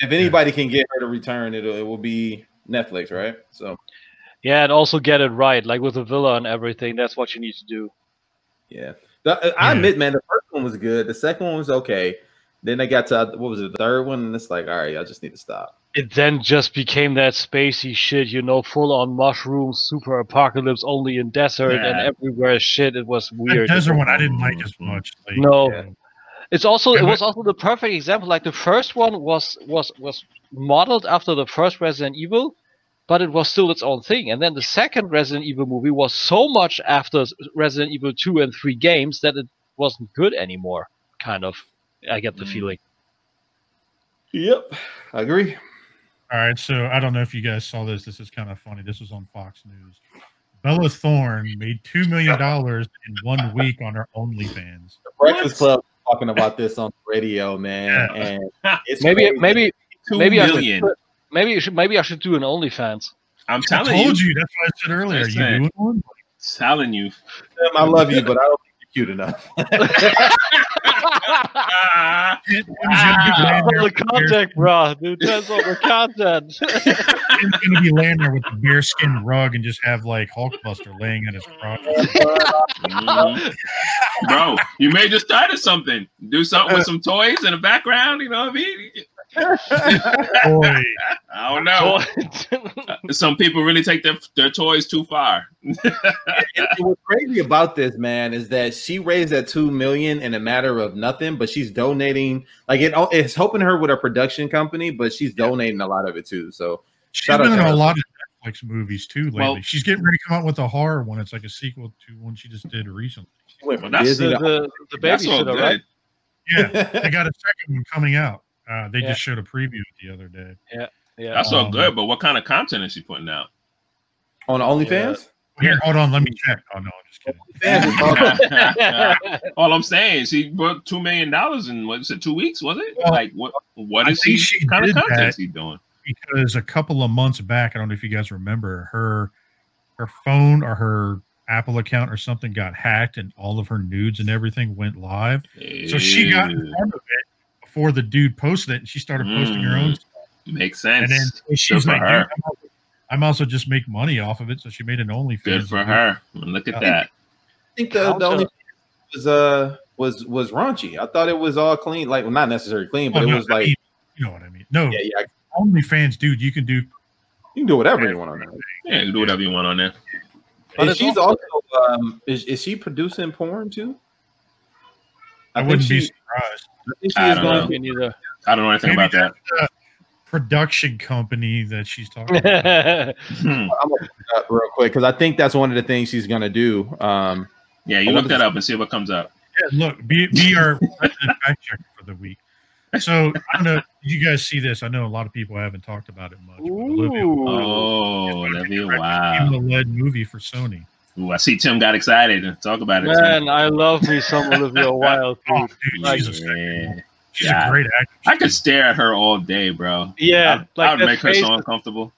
If anybody can get her to return, it it will be Netflix, right? So Yeah, and also get it right, like with the villa and everything. That's what you need to do. yeah, The- uh, I Yeah. admit, man, the first one was good. The second one was okay. Then they got to what was it, the third one, and it's like, all right, I just need to stop. It then just became that spacey shit, you know, full on mushrooms, super apocalypse, only in desert and everywhere shit. It was weird. That weird. desert one I didn't like as much. Like, No. uh, It's also it was also the perfect example. Like the first one was was was modeled after the first Resident Evil, but it was still its own thing. And then the second Resident Evil movie was so much after Resident Evil two and three games that it wasn't good anymore. Kind of, I get the Mm. feeling. Yep, I agree. All right, so I don't know if you guys saw this. This is kind of funny. This was on Fox News. Bella Thorne made two million dollars in one week on her OnlyFans. The Breakfast Club is talking about this on the radio, man, Yeah. and it's Maybe crazy. maybe Two maybe I should put- maybe you should maybe I should do an OnlyFans. I'm I telling told you, you. That's what I said earlier. You doing one? telling you. Tim, I love you, but I don't think you're cute enough. Ah, Tim's gonna be laying All there the with the bear- content, bro. Dude, that's all the content. Tim's gonna be laying there with the bearskin rug and just have like Hulkbuster laying at his crotch. Bro, you may just started something. Do something with some toys in the background. You know what I mean? Boy, I don't know. Some people really take their their toys too far. And what's crazy about this man is that she raised that two million in a matter of nothing, but she's donating. Like it, it's helping her with a production company, but she's donating a lot of it too. So she's Shout out been in a lot of Netflix movies too lately. Well- she's getting ready to come out with a horror one. It's like a sequel to one she just did recently. Wait, went Well, that's the, the, the That's all babysitter, right? Yeah, Yeah, they got a second one coming out. Uh, they Yeah. just showed a preview the other day. Yeah. yeah. That's all Um, good, but what kind of content is she putting out? on OnlyFans. Here, hold on, let me check. Oh no, I'm just kidding. Is all- All I'm saying, she brought two million dollars in what is it, two weeks? Was it? Well, like what? What I she? she kind of did content that. is he doing? because a couple of months back, I don't know if you guys remember, her her phone or her Apple account or something got hacked, and all of her nudes and everything went live. So she got in front of it before the dude posted it, and she started posting her own. Mm. stuff. Makes And sense. then Good she's for like, her. I'm also- just make money off of it. So she made an OnlyFans. Good for her. Look at Yeah. that. I think the, the only was uh was was raunchy. I thought it was all clean, like well, not necessarily clean, but Oh, it no, was I like mean, you know what I mean. No, yeah, yeah. OnlyFans, dude, you can do. You can do whatever you want on there. Yeah, you do whatever you want on there. But And she's also- also um is, is she producing porn too? I, think wouldn't be surprised. I I don't know. to I don't know anything about that. Production company that she's talking about. Hmm. I'm gonna look it up real quick because I think that's one of the things she's gonna do. Um, Yeah, you I look wonder that up and see what comes up. Yeah, look, be, be our resident fact checker for the week. So I don't know. You guys see this? I know a lot of people haven't talked about it much. but Olivia Oh, that'd be wow. the led movie for Sony. Ooh, I see Tim got excited. Talk about it. Man, I love me some Olivia Wilde. Oh, Dude. dude, Like- she's, a, Yeah. she's Yeah. a great actress. I could stare at her all day, bro. Yeah, I, like I would that make her face, so uncomfortable.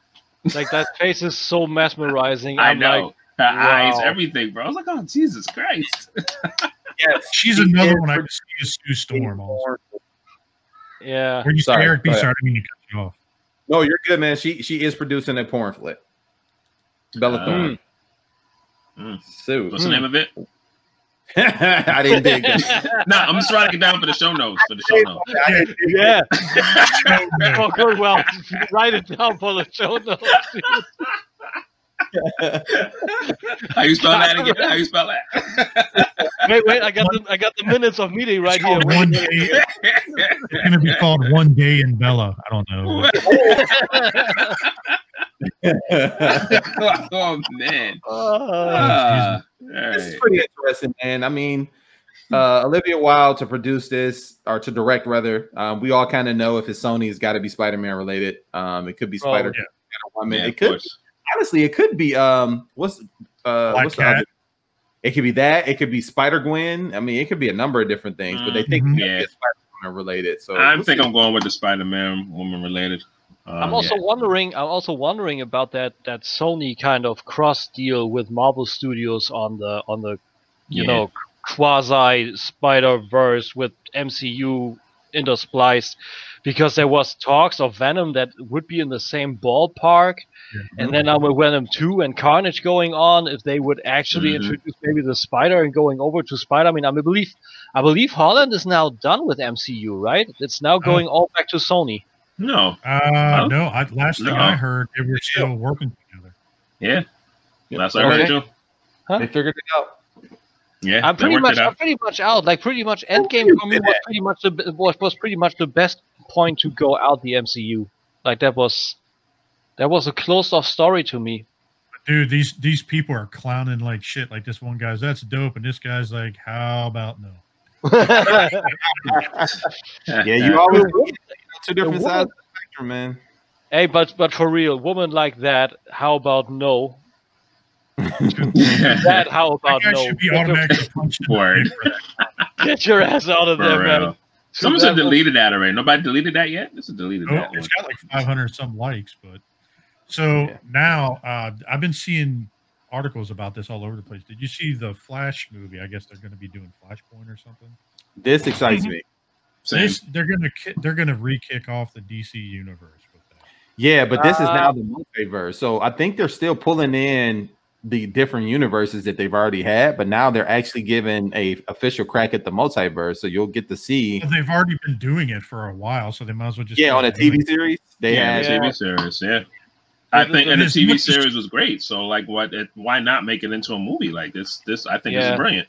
like that face is so mesmerizing. I I'm know. Like, her eyes, everything, bro. I was like, oh, Jesus Christ. yes, She's she another is one I could see as Sue Storm. Also. yeah. When you say Sorry, Eric B, sorry, I didn't mean to cut you off. No, you're good, man. She she is producing a porn flick. Bella Uh, Thorne. Mm. Sue. What's the name of it? I didn't dig it. No, I'm just writing it down for the show notes. For the show notes. I didn't dig it. yeah. Good. Well, write it down for the show notes. How you spell that again? How you spell that? wait, wait. I got the I got the minutes of meeting right here. one day. It's gonna be called One Day in Bella. I don't know. oh man. Uh, Ah, this is pretty interesting, man. I mean, uh, Olivia Wilde to produce this or to direct, rather. Um, we all kind of know if it's Sony, it's got to be Spider-Man related. Um, it could be Well, Spider yeah. Woman. Yeah, it could course. Honestly, it could be um, what's uh, Black what's the Cat. other? It could be that. It could be Spider Gwen. I mean, it could be a number of different things, but they think Mhm. it's Yeah. Spider Woman related. So I we'll think see. I'm going with the Spider-Man woman related. Um, I'm also wondering. I'm also wondering about that that Sony kind of cross deal with Marvel Studios on the on the you Yeah. know quasi Spider Verse with MCU interspliced, because there was talks of Venom that would be in the same ballpark, and then now with Venom Two and Carnage going on, if they would actually Mhm. introduce maybe the Spider and going over to Spider. I mean, I believe I believe Holland is now done with MCU, right? It's now going all back to Sony. no. Uh, no, I, last thing No. I heard, they were still working together. Yeah. Yeah. That's what I heard Okay. too. they figured it out. Yeah. I'm pretty much out. I'm pretty much out. Like pretty much Endgame for me was pretty much the was, was pretty much the best point to go out the MCU. Like that was that was a closed off story to me. Dude, these these people are clowning like shit. Like this one guy's, that's dope, and this guy's like, how about no? Yeah, you always you know, two different woman- sides of the spectrum, man. hey, but but for real, woman like that, how about no? That how about guy no? should be Get your, automatically punched in the Word. face for that. get your ass out of For there, man. real. Too Someone bad should for- deleted that already. Nobody deleted that yet. This is deleted. Oh, that it's one. got like 500 some likes, but so Yeah. now uh, I've been seeing articles about this all over the place. Did you see the Flash movie? I guess they're going to be doing Flashpoint or something. This excites me. Same. This, they're going to ki- they're going to re-kick off the DC universe with that. Yeah, but this is now Uh, the multiverse. So I think they're still pulling in the different universes that they've already had, but now they're actually giving a official crack at the multiverse. So you'll get to see. But they've already been doing it for a while, so they might as well just Yeah, on a TV it. series, they yeah, had. the Yeah. TV series. Yeah. I think, and the TV series was great. So, like, what? It, why not make it into a movie like this? This, I think, Yeah. is brilliant.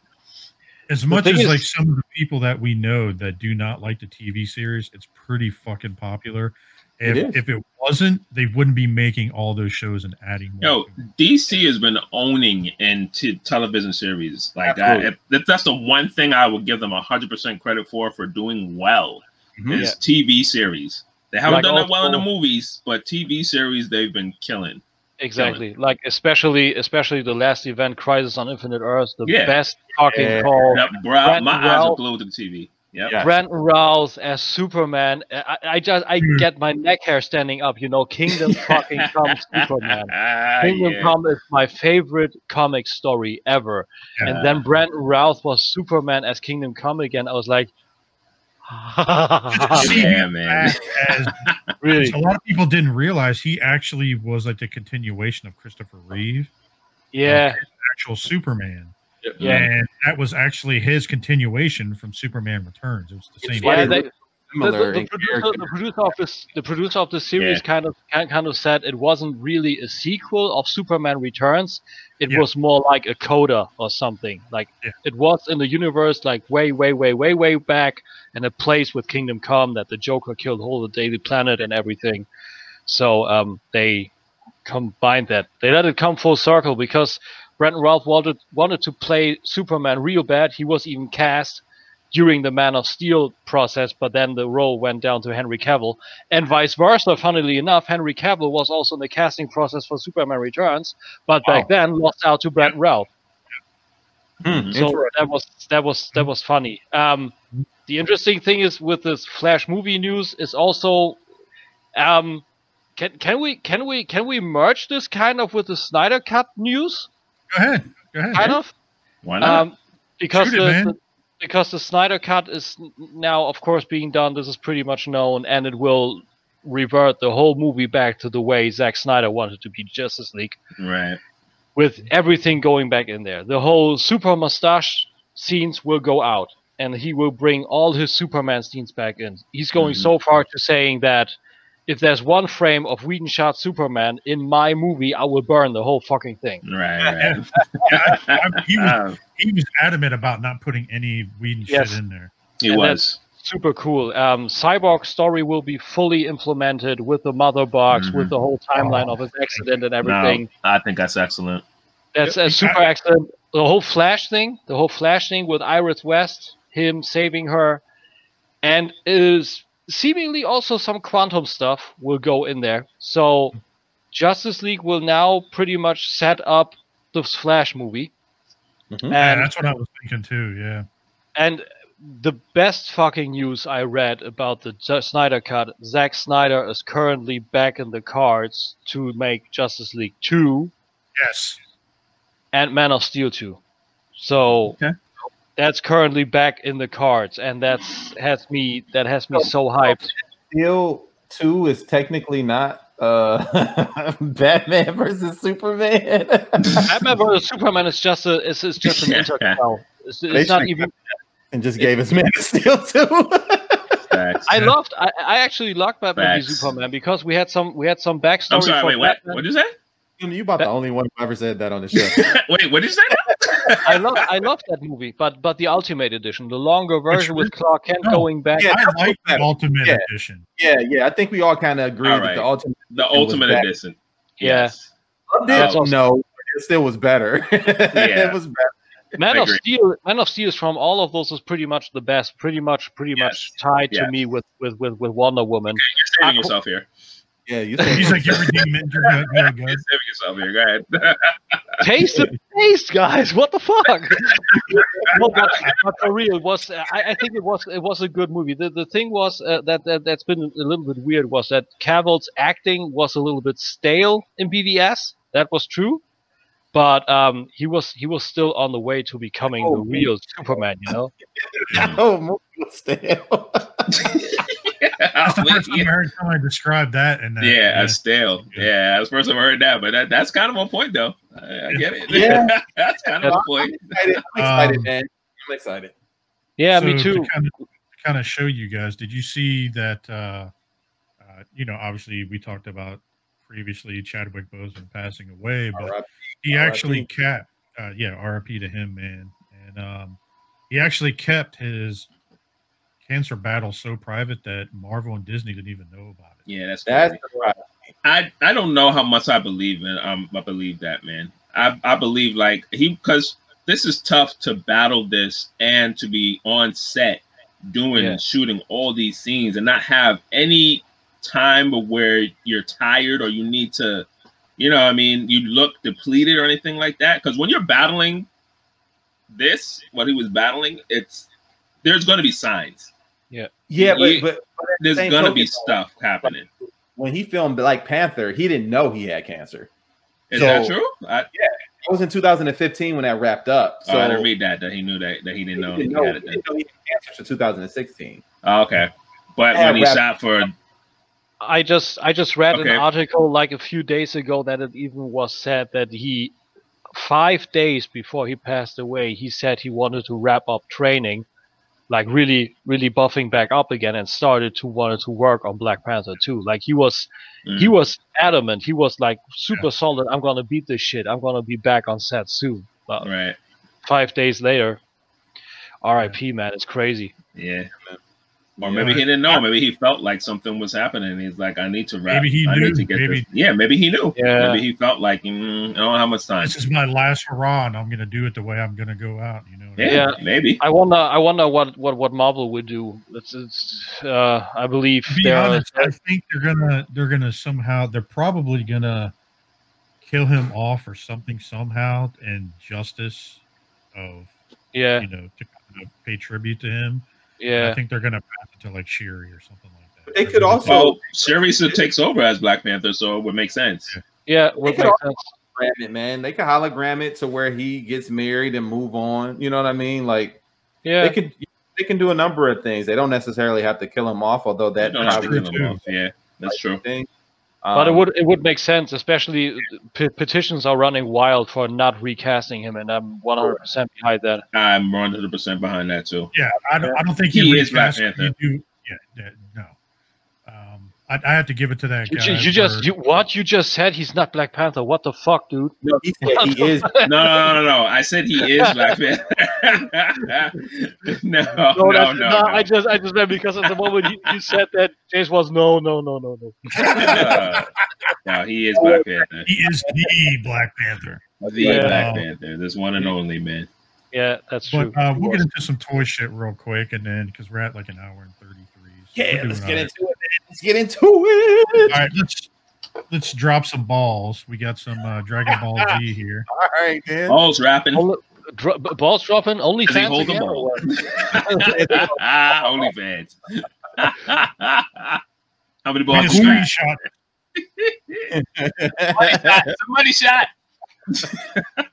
As much as is- like some of the people that we know that do not like the TV series, it's pretty fucking popular. It If is. if it wasn't, they wouldn't be making all those shows and adding more. Yo. DC has been owning into television series. Like, I, Absolutely. if, that's the one thing I would give them hundred percent credit for for doing well Mhm. is TV series. They haven't Like done that well in the movies, but TV series they've been killing. Exactly. Like especially especially the last event, Crisis on Infinite Earth, the Yeah. best talking Yeah. call. Yep, bro, my eyes are Routh. glued to the TV. Yep. Yeah. Brandon Routh as Superman. I, I just I Hmm. get my neck hair standing up. You know, Kingdom fucking Come Superman. Ah, Kingdom yeah. Come is my favorite comic story ever. Yeah. And then Brandon Routh was Superman as Kingdom Come again. I was like, See Yeah, man. back as really? a lot of people didn't realize he actually was like the continuation of Christopher Reeve, Yeah, actual Superman. Yeah. And that was actually his continuation from Superman Returns. It was the It's same. funny, yeah. They, the, Similar the, the, producer, character. the producer of this, the producer of the series Yeah. kind of kind kind of said it wasn't really a sequel of Superman Returns. It Yeah. was more like a coda or something. Like Yeah. it was in the universe, like way, way, way, way, way back, in a place with Kingdom Come that the Joker killed whole the Daily Planet and everything. So um, they combined that. They let it come full circle because Brandon Routh wanted wanted to play Superman real bad. He was even cast during the Man of Steel process, but then the role went down to Henry Cavill, and vice versa. Funnily enough, Henry Cavill was also in the casting process for Superman Returns, but back then lost out to Brandon Routh. Hmm. So that was that was that was funny. Um, the interesting thing is with this Flash movie news is also, um, can can we can we can we merge this kind of with the Snyder Cut news? Go ahead. Go ahead. Kind of. Why not? Um, because Shoot it, the, man. the- because the Snyder cut is now, of course, being done. This is pretty much known, and it will revert the whole movie back to the way Zack Snyder wanted to be Justice League, right. with everything going back in there. The whole super mustache scenes will go out, and he will bring all his Superman scenes back in. He's going Mhm. so far to saying that. If there's one frame of Whedon shot Superman in my movie, I will burn the whole fucking thing. Right. Yeah, Right. I- he was Uh, he was adamant about not putting any Whedon Yes. shit in there. he And was. super cool. Um, Cyborg story will be fully implemented with the mother box, with the whole timeline of his accident and everything. No, I think that's excellent. That's a super excellent. The whole Flash thing, the whole Flash thing with Iris West, him saving her, and is seemingly also some quantum stuff will go in there. So Justice League will now pretty much set up the Flash movie, Mhm. Yeah, and that's what I was thinking too. Yeah. and the best fucking news I read about the Ju- Snyder cut, Zack Snyder is currently back in the cards to make Justice League 2 Yes. and Man of Steel 2. So Okay. That's currently back in the cards and that's has me that has me so hyped. Steel two is technically not uh Batman versus Superman. Batman vs Superman is just a is, is just an Yeah. interquel. It's, They it's not even and just gave us Man of Steel two. Facts. I loved I, I actually liked Batman v Superman because we had some we had some backstory I'm sorry. Wait, what? Batman. What did you say? you about the only one who ever said that on the show. wait, what did you say? I love I love that movie, but but the Ultimate Edition, the longer version with Clark Kent no. going back. Yeah, I that's like the better. Ultimate Yeah. Edition. yeah, yeah. I think we all kind of agree All that the ultimate The was ultimate back. edition. Yeah. Yes. That's Oh. awesome. no, it still was better. Yeah. it was better. Man I of agree. Steel, Man of Steel is from all of those is pretty much the best, pretty much, pretty much tied to me with with with, with Wonder Woman. You're saving yourself here. Yeah, you He's said like your redeemment. You're good. You're good. You're saving yourself here. Go ahead. Taste the taste, guys. What the fuck? no, but, but for real, it was I, I think it was it was a good movie. The the thing was uh, that, that that's been a little bit weird was that Cavill's acting was a little bit stale in BVS. That was true. But um, he was he was still on the way to becoming Oh, the real Superman, you know. oh, movie stale. I'm That's the with first time I heard someone describe that. And Yeah, a stale. Yeah, that's the first time I heard that, but that, that's kind of on point, though. I, I get it. Yeah. that's kind of on point. I'm excited, I'm excited Um, man. I'm excited. Yeah, so me too. To kind, of, to kind of show you guys, did you see that? Uh, uh, you know, obviously we talked about previously Chadwick Boseman passing away, but R.I.P. he RIP. actually kept, uh, yeah, RIP to him, man, and um, he actually kept his cancer battle so private that Marvel and Disney didn't even know about it. Yeah, that's That's right. I I don't know how much I believe in. Um, I believe that man. I I believe like he because this is tough to battle this and to be on set doing Yeah. shooting all these scenes and not have any time of where you're tired or you need to, you know, what I mean, you look depleted or anything like that. Because when you're battling this, what he was battling, it's there's going to be signs. Yeah, Yeah. but, but There's Same going to token, be though, stuff happening. when he filmed Black Panther, he didn't know he had cancer. Is So- that true? I, It was in 2015 when that wrapped up. So oh, I didn't read that. That he knew that that he he didn't know didn't he know, had it. Then. didn't know he had cancer until 2016. Oh, okay, but when he rap- shot for I just I just read Okay. an article like a few days ago that it even was said that he five days before he passed away he said he wanted to wrap up training like really really buffing back up again and started to wanted to work on Black Panther too. Like he was he Mm. was adamant. He was like super solid. I'm gonna beat this shit. I'm gonna be back on set soon. Right, five days later R.I.P. man. It's crazy. Yeah. Or Yeah. maybe he didn't know. Maybe he felt like something was happening. He's like, I need to rap. Maybe he I knew, Need to get maybe- this. Yeah, maybe he knew. Yeah. Maybe he felt like mm, I don't know how much time. This is my last hurrah, and I'm going to do it the way I'm going to go out. You know. what I Yeah, mean? Yeah. maybe. I wonder I wonder what what what Marvel would do it's, it's uh I believe To be there are- honest, I think they're gonna they're gonna somehow they're probably gonna kill him off or something somehow in justice of yeah you know to kind of pay tribute to him. Yeah I think they're gonna pass it to like Shuri or something like that. But they They're could also- Well, Sharice takes over as Black Panther, so it would make sense. Yeah, would could make sense. Hologram it, man. They could hologram it to where he gets married and move on. You know what I mean? Like Yeah, they could they can do a number of things. They don't necessarily have to kill him off, although that don't have to probably kill him off. Yeah, that's true. thing. But it Um, would it would make sense, especially p- petitions are running wild for not recasting him, and I'm 100 percent behind that. I'm 100 percent behind that too. Yeah, I don't, I don't think He he is Black. Panther. You do, yeah, yeah, no. I, I have to give it to that You, guy. ju- you just you what you just said? He's not Black Panther. What the fuck, dude? No, he said he is. No, no, no, no, no. I said he is Black Panther. no, no, no, that's- no, I just I just meant because at the moment you, you said that James was no no no no no. No, he is Black Panther. he is the Black Panther. The Yeah. Black Panther. This one and only, man. Yeah, that's true. Uh, we'll get into some toy shit real quick, and then because we're at like an hour and thirty three. Yeah, let's get into it. Man. Let's get into it. All right, let's let's drop some balls. We got some uh, Dragon Ball Z here. All right, man. Balls rapping. Only- dro- balls dropping. Only Does he fans hold the again, or ball? what? Only fans. How many Made a balls? screenshot. Somebody shot. Yeah,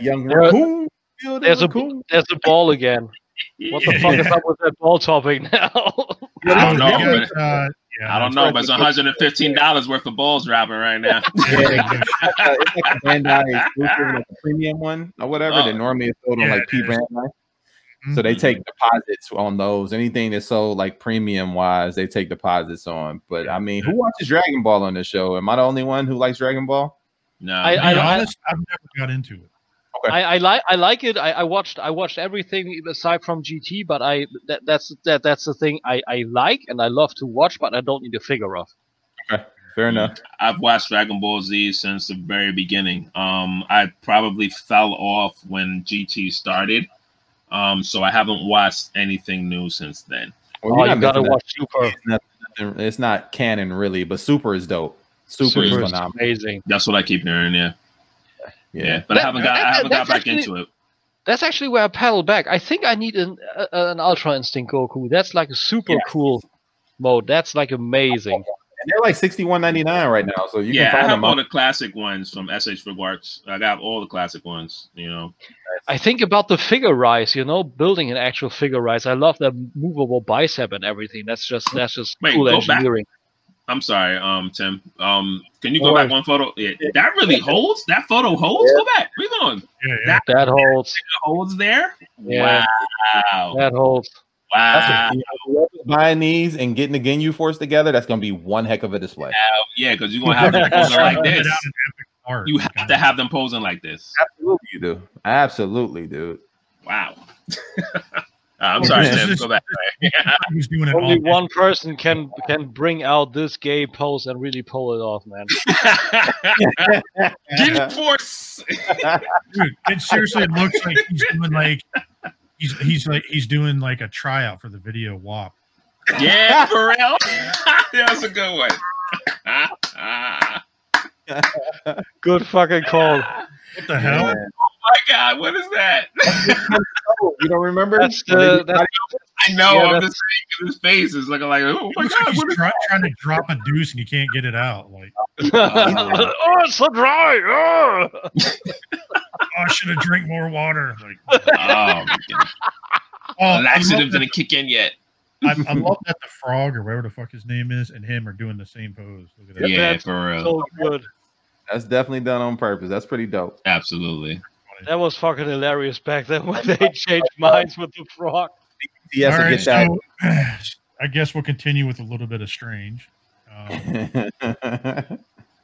young There- raccoon. There's a raccoon. there's a ball again. What the fuck is up with that ball topic now? I don't know, but- uh, yeah, I don't know, but it's 115 dollars worth of balls dropping right now. Yeah, it's like a- it's like a Bandai exclusive, like a premium one or whatever Oh. that normally is sold on Yeah, like it P is. Bandai. So they Mhm. take deposits on those. Anything that's sold like premium wise, they take deposits on. But I mean, who watches Dragon Ball on the show? Am I the only one who likes Dragon Ball? No, I- To I- be honest, I've never got into it. I, I like I like it. I, I watched I watched everything aside from GT, but I that, that's that that's the thing I, I like and I love to watch, but I don't need a figure of. Fair enough. I've watched Dragon Ball Z since the very beginning. Um, I probably fell off when GT started. Um, so I haven't watched anything new since then. Well, Oh, you're you not gotta missing watch Super. nothing. It's not canon really, but Super is dope. Super, Super is is phenomenal. amazing. That's what I keep hearing. Yeah, yeah, Yeah. but I haven't got I haven't got back actually- into it. That's actually where I paddle back. I think I need an uh, an Ultra Instinct Goku. That's like a super Yeah. cool mode. That's like amazing. And they're like sixty one ninety nine right now, so you yeah, can I have them. all on- the classic ones from SH Figuarts. I got all the classic ones. You know, I think about the figure rise, you know, building an actual figure rise. I love the movable bicep and everything. That's just that's just Wait, cool go back. Engineering. I'm sorry, um, Tim. Um, can you go No back one photo? Yeah, that really holds. That photo holds. Go back. We're going. Yeah, yeah. That holds. Holds there. Yeah. Wow. That holds. Wow. a- you know, whoever's buying these and getting the Ginyu Force together, that's gonna be one heck of a display. Yeah, because you're gonna have them posing like this. out in epic art, You have to have them posing like this. Absolutely, you do. Absolutely, dude. Wow. Uh, I'm sorry, Tim. Go back. He's Only all one person can can bring out this gay pose and really pull it off, man. Give me force. Dude, it seriously looks like he's doing like he's he's like he's doing like a tryout for the video WAP. yeah, for real. that was a good one. Good fucking call. What the hell? My god, what is that? Oh, you don't remember? That's the that's, I know. Yeah, I'm that's- just saying 'cause his face is looking like, oh my god, he's what is try, trying to drop a deuce and he can't get it out. Like, oh, it's so dry. Oh. oh, I should have drank more water. Like, Oh my god. oh, Laxative didn't kick in yet. I, I love that the frog or whatever the fuck his name is and him are doing the same pose. Look at that. Yeah, that's for real. So good. That's definitely done on purpose. That's pretty dope. Absolutely. That was fucking hilarious back then when they changed minds with the frog. He has to right, get that. so I guess we'll continue with a little bit of strange. Um,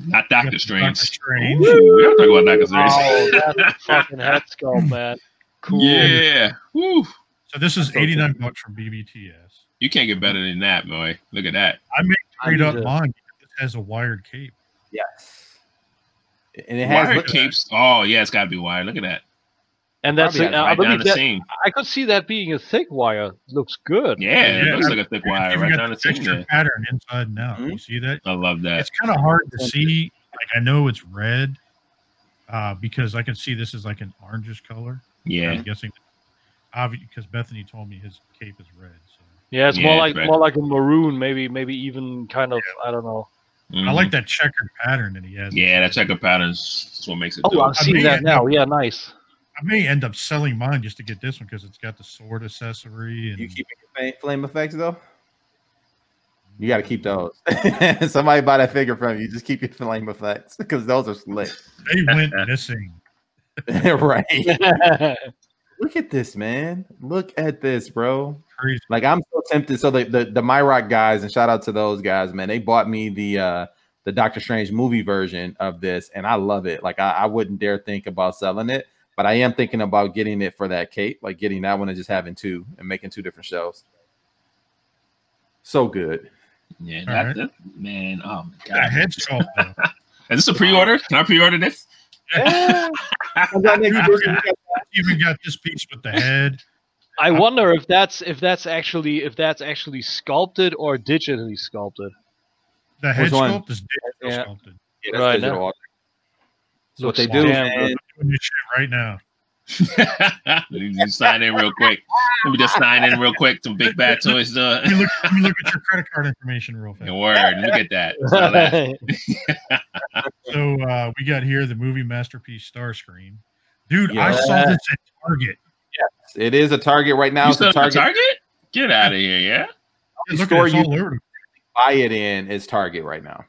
Not Doctor Strange. Doctor Strange. We don't talk about Doctor Strange. Oh, that's fucking head sculpt, man. Cool. Yeah. Woo. So this is That's so 89 bucks from BBTS. You can't get better than that, boy. Look at that. I made I straight up to- mine. This has a wired cape. yes. And it has Wired look- capes. Oh, yeah, it's got to be wired. Look at that. And that's Probably I Right down believe the that seam. I could see that being a thick wire. Looks good. Yeah, it Yeah. looks like a thick wire right down the the seam texture there. pattern inside now. out. Mhm. You see that? I love that. It's kind of hard to see. Like I know it's red uh, because I can see this is like an orangish color. Yeah. I'm guessing obviously because Bethany told me his cape is red. So Yeah, it's Yeah, more it's like red. more like a maroon, maybe maybe even kind of I don't know. I like that checkered pattern that he has. Mm-hmm. Yeah, that checker pattern is what makes it. Oh, dope. I see that yeah, now. Yeah, nice. I may end up selling mine just to get this one because it's got the sword accessory and You keep your flame effects though. You got to keep those. Somebody buy that figure from you. Just keep your flame effects because those are slick. they went missing. right. Look at this, man. Look at this, bro. Crazy. Like I'm so tempted. So the the the MyRock guys, and shout out to those guys, man. They bought me the uh the Doctor Strange movie version of this, and I love it. Like I, I wouldn't dare think about selling it, but I am thinking about getting it for that cape, like getting that one and just having two and making two different shows. So good. Yeah, All that, right. that- man. Oh my god. head sculpt. Is this a pre-order? Can I pre-order this? Yeah. even got this piece with the head. I wonder if that's if that's actually if that's actually sculpted or digitally sculpted. The head Which one? sculpt is digital Yeah. sculpted. Yeah, that's Right, digital. now. That's what they do, damn man. I'm doing this shit right now. you you sign in real quick. Let me just sign in real quick. to big bad toys. Uh, Let me look, let me look at your credit card information real fast. word. Look at that. Saw that. So uh, we got here the movie masterpiece Starscream. Dude, I saw this at Target. It is a target right now. You It's still a at the target. Target? Get out of here, yeah. Yeah, look, store you- over. Buy it in is Target right now.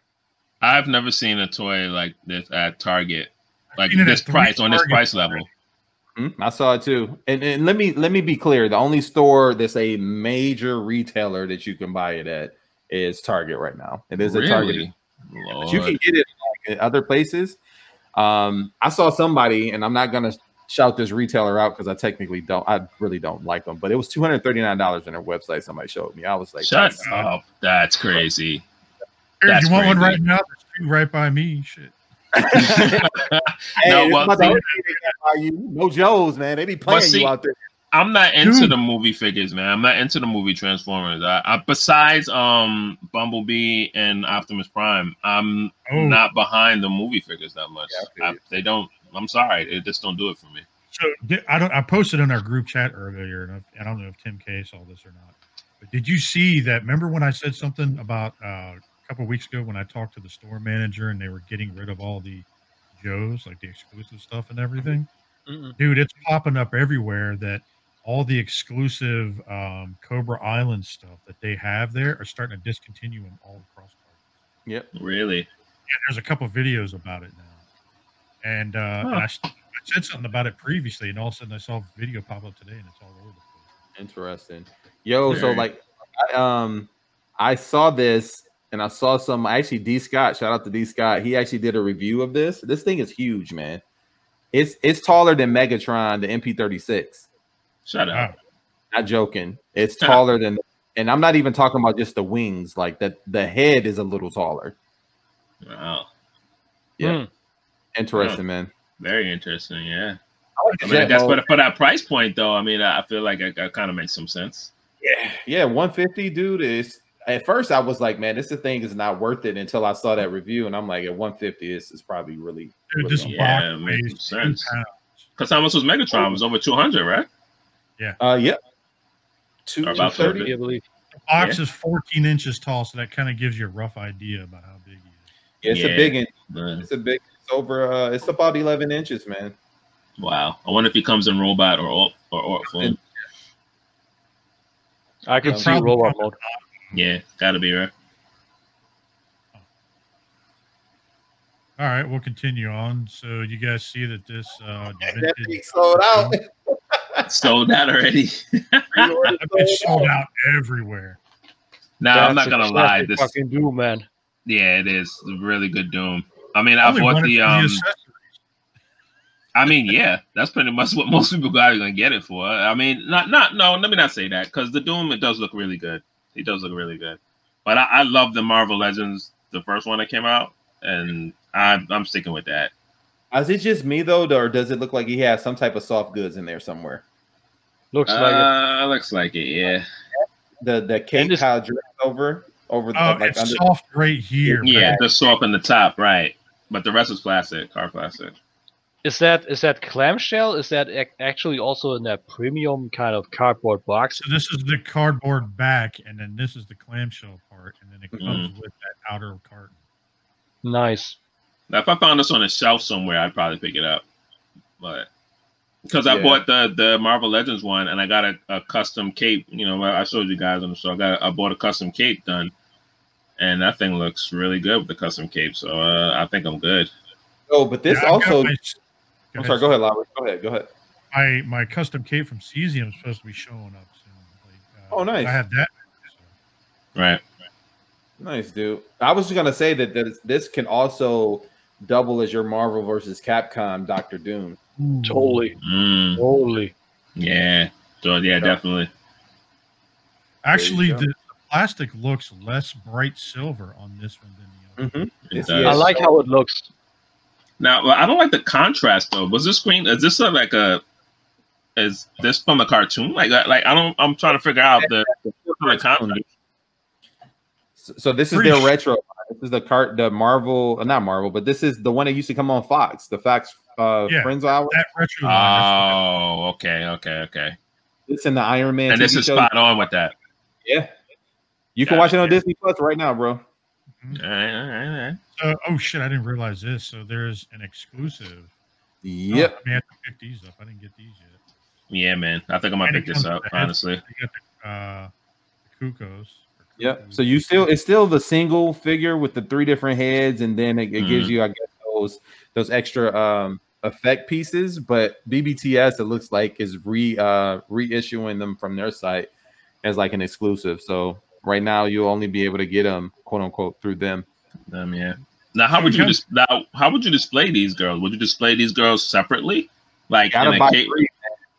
I've never seen a toy like this at Target. Like seen it at this three price on this price stores. level. Mhm, I saw it too. And, and let me let me be clear: the only store that's a major retailer that you can buy it at is Target right now. It is a Target, Really? but you can get it like, at other places. Um, I saw somebody, and I'm not gonna shout this retailer out because I technically don't. I really don't like them, but it was two hundred thirty nine dollars on their website. Somebody showed me. I was like, Shut that's- up. That's crazy. Here, That's you want one right now? There's two right by me. Shit. Hey, No, well, about see- only thing they got by you. No Joes, man. They be playing see, you out there. I'm not into Dude. the movie figures, man. I'm not into the movie Transformers. I, I besides um Bumblebee and Optimus Prime, I'm Oh. not behind the movie figures that much. Yeah, I I, they don't. I'm sorry, it just don't do it for me. So I don't. I posted in our group chat earlier, and I, I don't know if Tim Kay saw this or not. But did you see that? Remember when I said something about uh, a couple weeks ago when I talked to the store manager and they were getting rid of all the Joes, like the exclusive stuff and everything? Mm-mm. Dude, it's popping up everywhere that all the exclusive um, Cobra Island stuff that they have there are starting to discontinue them all across. Yep. Really? Yeah, there's a couple videos about it now, and, uh, and I, s- I said something about it previously, and all of a sudden I saw a video pop up today, and it's all over the place. Interesting. Yo, so like I, um I saw this and I saw some actually D Scott, shout out to D Scott. He actually did a review of this. This thing is huge, man. It's it's taller than Megatron, the MP36. Shut up. Wow. Not joking. It's taller than and I'm not even talking about just the wings, like that the head is a little taller. Wow. Yeah. Hmm. Interesting, man. Very interesting. Yeah. I like I mean, I guess for, for that price point, though, I mean, I I feel like it, it kind of makes some sense. Yeah, yeah, 150, dude. Is at first I was like, man, this thing is not worth it until I saw that review, and I'm like, at 150, this is probably really. Dude, really this Yeah, it makes weighs some two sense. Because how much was Megatron? It was over 200, right? Yeah. Uh, yep. Two Or about 230. I believe. The box is 14 inches tall, so that kind of gives you a rough idea about how big he is. Yeah, it's Yeah. a big one. It's a big. It's over. Uh, it's about 11 inches, man. wow. I wonder if he comes in robot or or or, or form. I could Yeah, see robot mode. Yeah, gotta be right. All right, we'll continue on. So you guys see that this uh, That vintage- thing sold out. Sold out already. Pre-order That sold sold out. out everywhere. No, I'm not gonna lie. This, fucking Doom, man. yeah, it is really good Doom. I mean, I Only bought the um. accessories. I mean, yeah, that's pretty much what most people are gonna get it for. I mean, not not no, let me not say that because the Doom it does look really good. It does look really good. But I, I love the Marvel Legends, the first one that came out, and I'm I'm sticking with that. Is it just me though, or does it look like he has some type of soft goods in there somewhere? Looks like it. Uh, looks like it. Yeah, The the cape this- how draped over over the Oh, like it's under. soft right here. yeah, but the soap in the top, right? But the rest is plastic, car plastic. Is that is that clamshell? Is that ac- actually also in that premium kind of cardboard box? So this is the cardboard back, and then this is the clamshell part, and then it comes Mm. with that outer carton. Nice. Now, if I found this on a shelf somewhere, I'd probably pick it up. But because I Yeah. bought the the Marvel Legends one and I got a, a custom cape, you know, I I showed you guys on the show. I got I bought a custom cape done, and that thing looks really good with the custom cape. So uh, I think I'm good. Oh, but this Yeah, also. my- I'm sorry. Go ahead, Lowery. Go ahead. Go ahead. My my custom cape from Cesium is supposed to be showing up soon. Like, Oh, nice. I have that. Right. Nice, dude. I was just gonna say that this, this can also double as your Marvel versus Capcom Doctor Doom. Totally, Mm, totally. yeah. So yeah, definitely. Actually, the, the plastic looks less bright silver on this one than the other. Mm-hmm. It It's- I like how it looks. Now, well, I don't like the contrast though. Was this screen? Is this a, like a? Is this from a cartoon? Like, like I don't. I'm trying to figure out the, the contrast. So, so this is Pretty their retro. This is the cart, the Marvel, uh, not Marvel, but this is the one that used to come on Fox, the Fox uh, Yeah. Friends Hour. That retro Oh, okay, okay, okay. It's in the Iron Man. And this TV is show. spot on with that. Yeah, you can watch it on Gotcha. Disney Plus right now, bro. All right, all right, all right. So, oh shit, I didn't realize this. So there's an exclusive. Yep. Oh, I may have to pick these up. I didn't get these yet. Yeah, man. I think I'm gonna pick this up. Honestly. They got the, uh, the Cuckoos. Yep. So you still it's still the single figure with the three different heads, and then it, it gives Mhm. you, I guess, those those extra um effect pieces. But BBTS, it looks like is re uh reissuing them from their site as like an exclusive. So right now you'll only be able to get them quote unquote through them. Um, yeah. Now, how would you dis- now? How would you display these girls? Would you display these girls separately? Like in a buy case?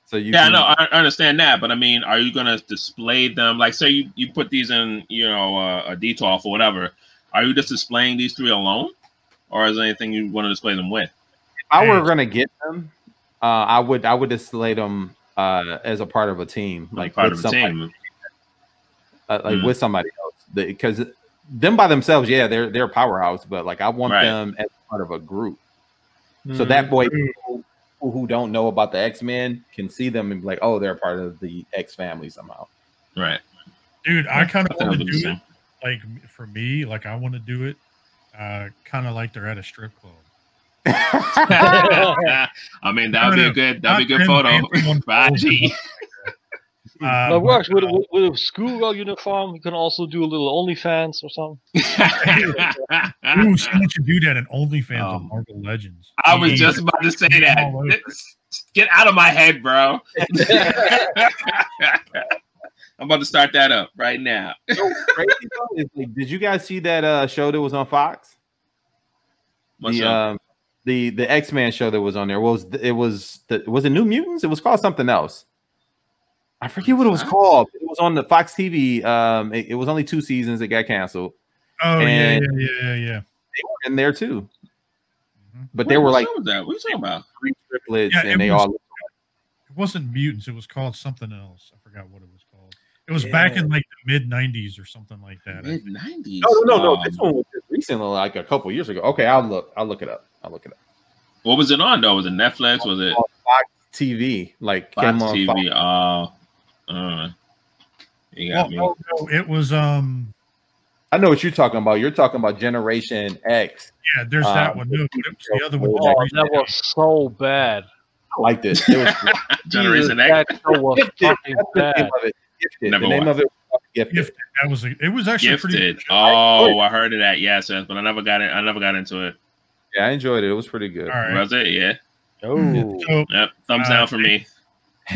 So you Yeah, can, no, I, I understand that, but I mean, are you gonna display them? Like, say you, you put these in, you know, uh, a detour or whatever. Are you just displaying these three alone, or is there anything you want to display them with? if I were gonna get them, uh, I would I would display them uh as a part of a team, Like like part with of the somebody- team. Uh, like Mm. with somebody else because them by themselves, yeah, they're they're a powerhouse, but like I want Right. them as part of a group, so that way people who- who don't know about the X Men can see them and be like, oh, they're part of the X family somehow. Right. Dude, I kind of want to do it. Like for me, like I want to do it, uh, kind of like they're at a strip club. I mean, that would be a good. That'd be a good Not photo. them dancing on for IG. Uh, That works with but, a, with a schoolgirl uniform. You can also do a little OnlyFans or something. ooh, someone should do that in OnlyFans on Marvel Legends. I was just about to say that. Get out of my head, bro. I'm about to start that up right now. So crazy though is like, did you guys see that uh show that was on Fox? What's the up? um the the X Men show that was on there was it was the was it New Mutants? It was called something else. I forget what it was called. It was on the Fox TV. Um, it, it was only two seasons. It got canceled. Oh yeah, and- yeah, yeah, yeah, yeah. They were in there too, Mhm. but Wait, they were like show was that? What are you talking about? three triplets, Yeah, it and they was- all. It wasn't mutants. It was called something else. I forgot what it was called. It was back in like the mid '90s or something like that. I Mid nineties. No, no, no, no. This one was just recently, like a couple years ago. Okay, I'll look. I'll look it up. I'll look it up. What was it on though? Was it Netflix? Was it Fox TV, like Fox came on TV? Fox. Oh, uh, you Well, got me. oh, no, it was um I know what you're talking about. You're talking about Generation X. yeah. There's that Um, one. No, but it was the other one. Oh, Oh, that was so bad. I liked it. It was Generation Jesus, X. That show was fucking That's the name bad. of it. Gifted. Never the name watched. of it was Gifted. Gifted. That was a, it was actually a pretty good show. Oh, I heard of that. Yes, yes, but I never got it. I never got into it. Yeah, I enjoyed it. It was pretty good. All right. Was it? Yeah. Oh, So Yep. Thumbs Uh, down for me.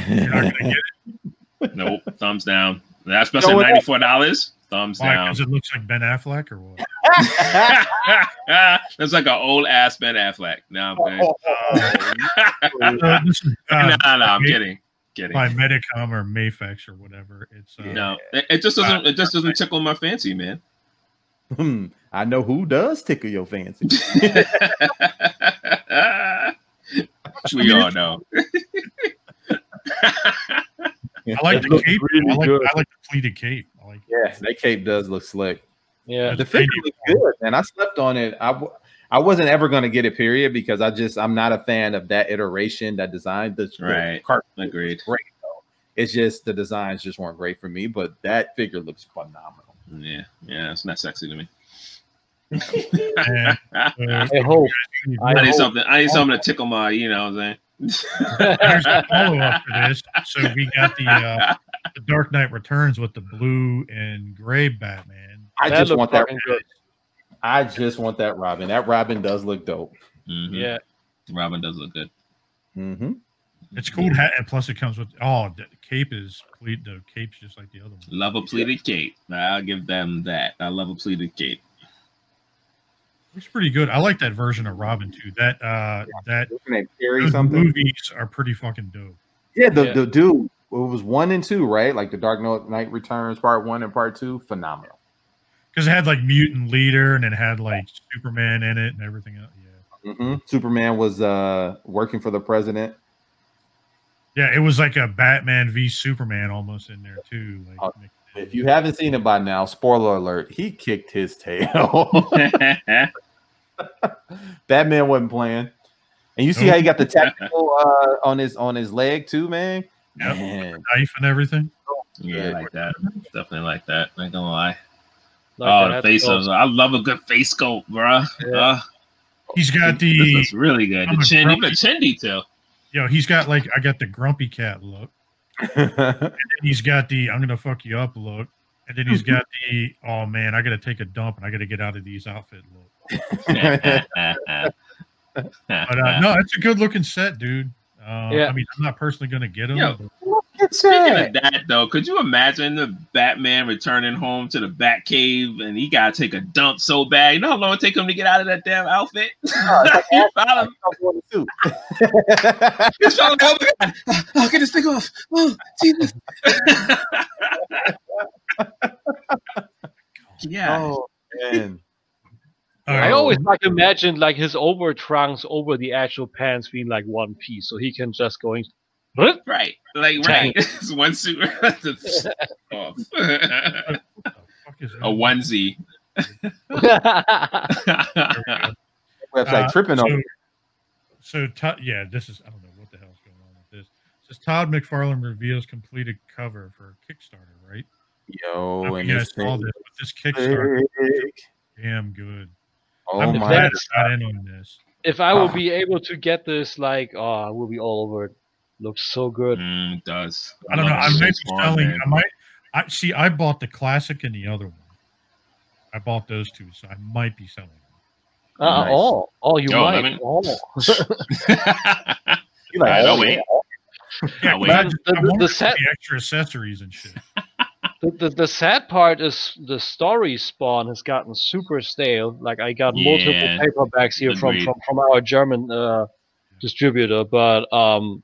you're not gonna get it. Nope. Thumbs down. That's supposed to be ninety four dollars. Thumbs Why? down. Because it looks like Ben Affleck or what? That's like an old ass Ben Affleck. No, I'm kidding. So this is uh, no, no, I'm me- kidding. Kidding. by Medicom or Mafex or whatever. It's uh, No, it, it just doesn't. It just doesn't tickle my fancy, man. Hmm, I know who does tickle your fancy. we all know. I like the cape. really I, like. I like the pleated cape. I like. yeah, that cape does look slick. yeah. The figure looks good, and I slept on it. I w- I wasn't ever going to get it, period, because I just I'm not a fan of that iteration, that design. The, the Right. cart- Agreed. great though. It's just the designs just weren't great for me, but that figure looks phenomenal. Yeah, yeah, it's not sexy to me. Yeah. I Uh, I hope. I need hope. something. I need something to tickle my. You know what I'm There's a follow up to this. So we got the uh, the Dark Knight Returns with the blue and gray Batman. I That just want that. good. I just want that Robin. That Robin does look dope. saying? Mhm. Yeah. Robin does look good. Mm-hmm. It's cool to have, and plus it comes with oh, the cape is ple- the cape's just like the other one. Love a pleated cape. I'll give them that. I love a pleated cape. Looks pretty good. I like that version of Robin too. That uh, that What's her name? Carrie those something. movies are pretty fucking dope. Yeah, the, Yeah. the dude. It was one and two, right? Like the Dark Knight Returns part one and part two. Phenomenal. because it had like mutant leader and it had like Superman in it and everything else. Yeah, hmm Superman was uh working for the president. yeah, it was like a Batman v Superman almost in there too. Like, Oh, mixed in. If you haven't seen it by now, spoiler alert, he kicked his tail. Batman wasn't playing. And you see how he got the tactical uh, on his on his leg too, man. Yep. Man, knife and everything. yeah, I like that. Definitely like that. Not gonna lie. Like oh, that. the face So- of I love a good face sculpt, bruh. Yeah. Uh, He's got the looks really good. I'm The a chin, even the chin detail. yo. He's got like I got the grumpy cat look. And he's got the I'm gonna fuck you up look. And then he's got the oh man, I gotta take a dump and I gotta get out of these outfit look. But uh, no, it's a good looking set, dude. Uh, Yeah. I mean, I'm not personally gonna get him. Yo. But- Speaking of that, though, could you imagine the Batman returning home to the Batcave and he gotta take a dump so bad? You know how long it take him to get out of that damn outfit? he found him. He's found him. Oh my god! Oh, get this thing off! Oh, Jesus! yeah. oh man. All I always like to imagine like his over trunks over the actual pants being like one piece, so he can just go in. Huh? Right, like right. It's one suit off. What the fuck a onesie. Website Uh, tripping so, on so Todd, yeah, this is I don't know what the hell's going on with this. It says Todd McFarlane reveals completed cover for Kickstarter, right? Yo don't and if you guys this saw this, but this Kickstarter damn good. Oh I'm my glad I got in on this. if I will Ah. be able to get this, like, oh, I will be all over it. Looks so good. Mm, it does. I don't know. I might be selling. man. I might. I see. I bought the classic and the other one. I bought those two, so I might be selling. them. Uh, Nice. Oh, oh, you Yo, might. lemon. Oh. You like, oh, I'll wait. Yeah, I'll 'cause wait. I, the- the- wanted the set- see extra accessories and shit. The, the, the sad part is the story spawn has gotten super stale. Like I got multiple paperbacks here from, from from our German uh, distributor, but um,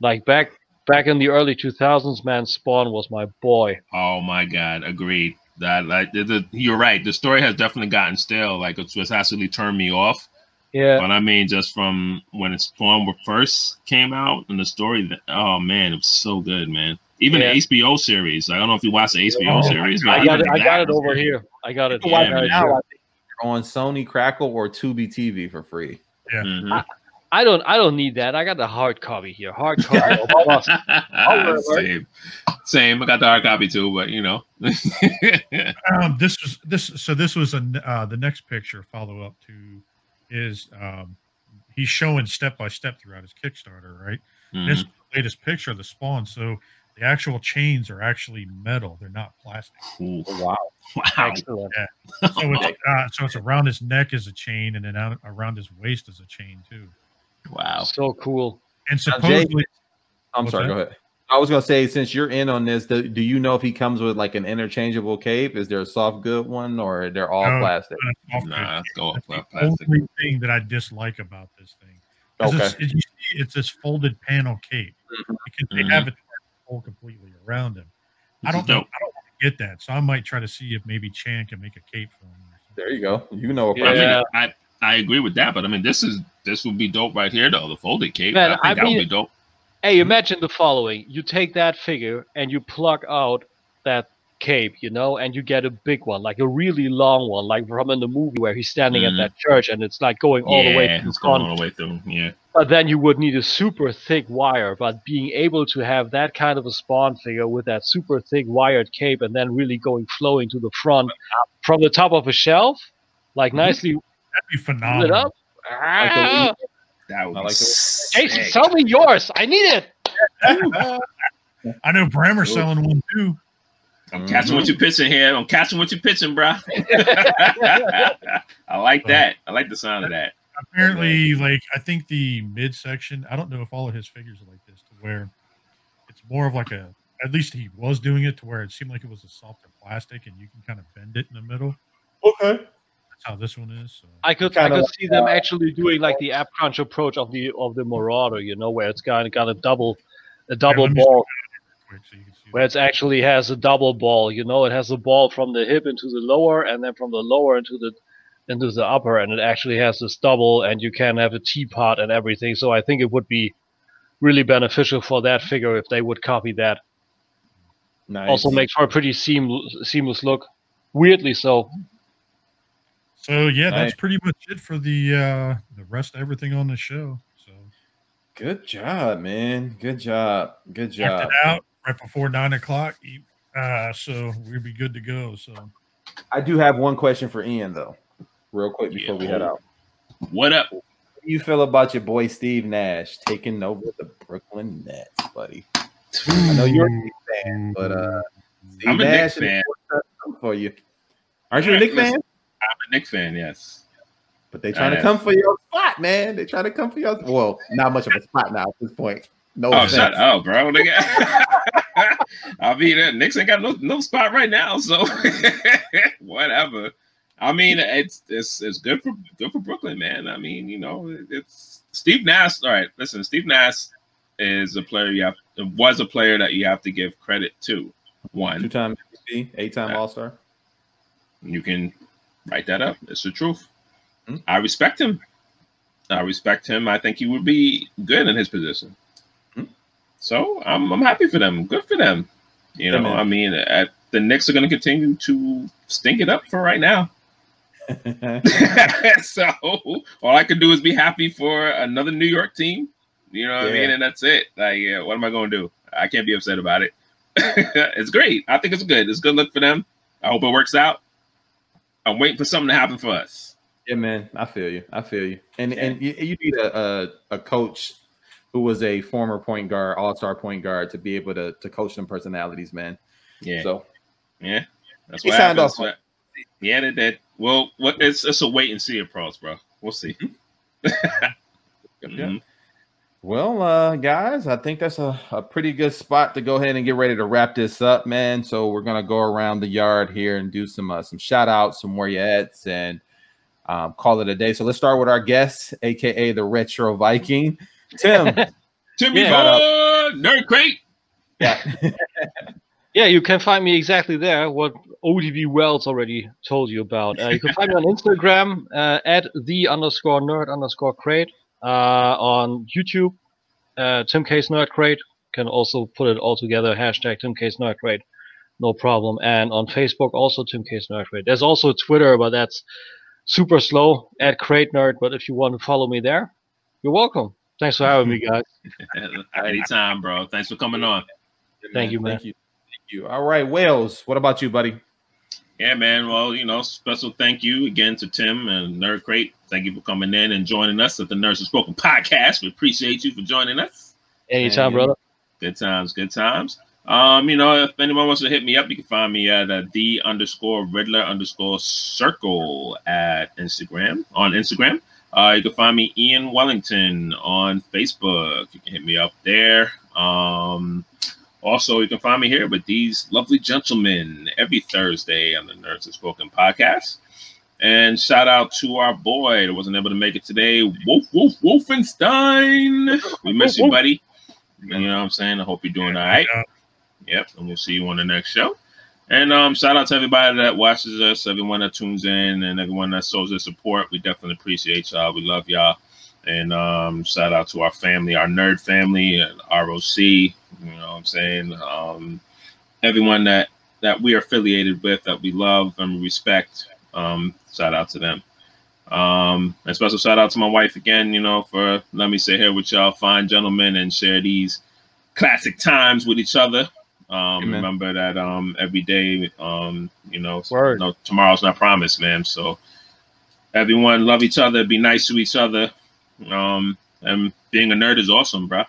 like back back in the early 2000s, man, Spawn was my boy. Oh my god, agreed. That like the, the, you're right. The story has definitely gotten stale. Like it's just absolutely turned me off. Yeah, But I mean, just from when Spawn first came out and the story, that, oh man, it was so good, man. Even Yeah. the HBO series. I don't know if you watched the HBO Oh, series. I got it. I got it over here. I got it. Watch Yeah, it now, I think, on Sony Crackle or Tubi TV for free. Mhm. I don't. I don't need that. I got the hard copy here. Hard copy. of Lost. Same, same. I got the hard copy too, but you know, Um, this was this. So this was a n- uh, the next picture follow up to is um, he's showing step by step throughout his Kickstarter, right? This is Mhm. the latest picture of the spawn. So the actual chains are actually metal; they're not plastic. Ooh, Wow. wow. Excellent. So it's uh, so it's around his neck is a chain, and then out, around his waist is a chain too. Wow. So cool. And Now, Jay- I'm sorry. that? Go ahead. I was gonna say, since you're in on this, do, do you know if he comes with like an interchangeable cape? Is there a soft good one, or they're all No. plastic? Nah, let's go That's off the plastic. only thing that I dislike about this thing. Okay. It's, it- see, it's this folded panel cape Mhm. because they Mhm. have it fold completely around him. I don't know. I don't want to get that, so I might try to see if maybe Chan can make a cape for him. There you go. You know. I mean, Yeah. I, I agree with that, but I mean, this is this would be dope right here, though. The folded cape. Man, I think I that mean- would be dope. Hey, imagine the following: you take that figure and you plug out that cape, you know, and you get a big one, like a really long one, like from in the movie where he's standing Mhm. at that church and it's like going all the way yeah, it's going all the way through. Yeah. But then you would need a super thick wire. But being able to have that kind of a spawn figure with that super thick wired cape and then really going flowing to the front from the top of a shelf, like Mhm. nicely be lit phenomenal. up. Ah, That would I be like the- sick. Jason, sell me yours. I need it. I know Brammer's Ooh. selling one too. I'm catching what you're pitching here. I'm catching what you're pitching, bro. I like that. I like the sound of that. Apparently, like I think the midsection. I don't know if all of his figures are like this, to where it's more of like a. At least he was doing it to where it seemed like it was a softer plastic, and you can kind of bend it in the middle. Okay. That's how this one is. So. I could I Kinda could like, see them uh, actually doing like the app crunch approach of the of the Marauder, you know, where it's got got a double a double let me- ball, Quick, so you can see where it actually has a double ball. You know, it has a ball from the hip into the lower, and then from the lower into the into the upper, and it actually has this double, and you can have a teapot and everything. So I think it would be really beneficial for that figure if they would copy that. Nice. Also makes for a pretty seamless seamless look. Weirdly so. So yeah, that's Nice. pretty much it for the uh the rest of everything on the show. So good job, man. Good job. Good job. it out right before nine o'clock. Uh, so we'll be good to go. So I do have one question for Ian though, real quick before we head out. What up? What do you feel about your boy Steve Nash taking over the Brooklyn Nets, buddy? I know you're a Knicks fan, but uh, Steve I'm a Knicks Nash is fan. for you. Aren't you a Knicks fan? I'm a Knicks fan, yes. But they trying to come for your spot, man. They trying to come for your well, not much of a spot now at this point. No, Oh, offense. shut up, bro. I mean, uh, Knicks ain't got no, no spot right now, so whatever. I mean, it's it's it's good for good for Brooklyn, man. I mean, you know, it's Steve Nash. All right, listen, Steve Nash is a player you have was a player that you have to give credit to. One, Two-time MVP, eight-time Yeah. All-Star. you can write that up. It's the truth. Hmm. I respect him. I respect him. I think he would be good in his position. Hmm. So I'm I'm happy for them. Good for them. You know, Yeah, man. I mean, uh, the Knicks are going to continue to stink it up for right now. so all I can do is be happy for another New York team. You know what I mean? And that's it. Like, yeah, what am I going to do? I can't be upset about it. it's great. I think it's good. It's a good look for them. I hope it works out. I'm waiting for something to happen for us. Yeah, man, I feel you. I feel you. And Yeah. and you, you need a, a a coach who was a former point guard, all star point guard, to be able to to coach them personalities, man. Yeah, So yeah. That's He what signed happens. off. What- Yeah, they did. Well, what? It's it's a wait and see approach, bro. We'll see. yeah. Mm-hmm. Well, uh, guys, I think that's a, a pretty good spot to go ahead and get ready to wrap this up, man. So we're gonna go around the yard here and do some uh, some shout outs, some where you ats, and um, call it a day. So let's start with our guest, aka the Retro Viking, Tim. Timmy Yeah. Boy, Nerd Crate. yeah, Yeah, you can find me exactly there. What ODB Wells already told you about. Uh, you can find me on Instagram uh, at the underscore nerd underscore crate. Uh, on YouTube, uh, Tim Kay's Nerd Crate. Can also put it all together. Hashtag Tim Kay's Nerd Crate. No problem. And on Facebook, also Tim Kay's Nerd Crate. There's also Twitter, but that's super slow at Crate Nerd. But if you want to follow me there, you're welcome. Thanks for having me, guys. Anytime, bro. Thanks for coming on. Thank you, man. Thank you. Thank you. All right, Wells. What about you, buddy? Yeah, man. Well, you know, special thank you again to Tim and Nerd Crate. Thank you for coming in and joining us at the Nurses Spoken podcast. We appreciate you for joining us. Anytime, you. brother. Good times, good times. Um, you know, if anyone wants to hit me up, you can find me at uh, the underscore Riddler underscore circle at Instagram on Instagram. Uh, you can find me Ian Wellington on Facebook. You can hit me up there. Um, also, you can find me here with these lovely gentlemen every Thursday on the Nerds and Spoken podcast. And shout out to our boy that wasn't able to make it today, Wolf Wolf Wolfenstein. We miss you, buddy. You know what I'm saying? I hope you're doing all right. Yep, and we'll see you on the next show. And um, shout out to everybody that watches us, everyone that tunes in, and everyone that shows their support. We definitely appreciate y'all. We love y'all. And um, shout out to our family, our nerd family, and ROC. You know what I'm saying? Um, everyone that that we are affiliated with, that we love and respect. Um, shout out to them. Um, and special shout out to my wife again, you know, for let me sit here with y'all, fine gentlemen, and share these classic times with each other. Um, remember that um, every day, um, you know, Word. no, tomorrow's not promised, man. So everyone love each other, be nice to each other. Um, and being a nerd is awesome, bro.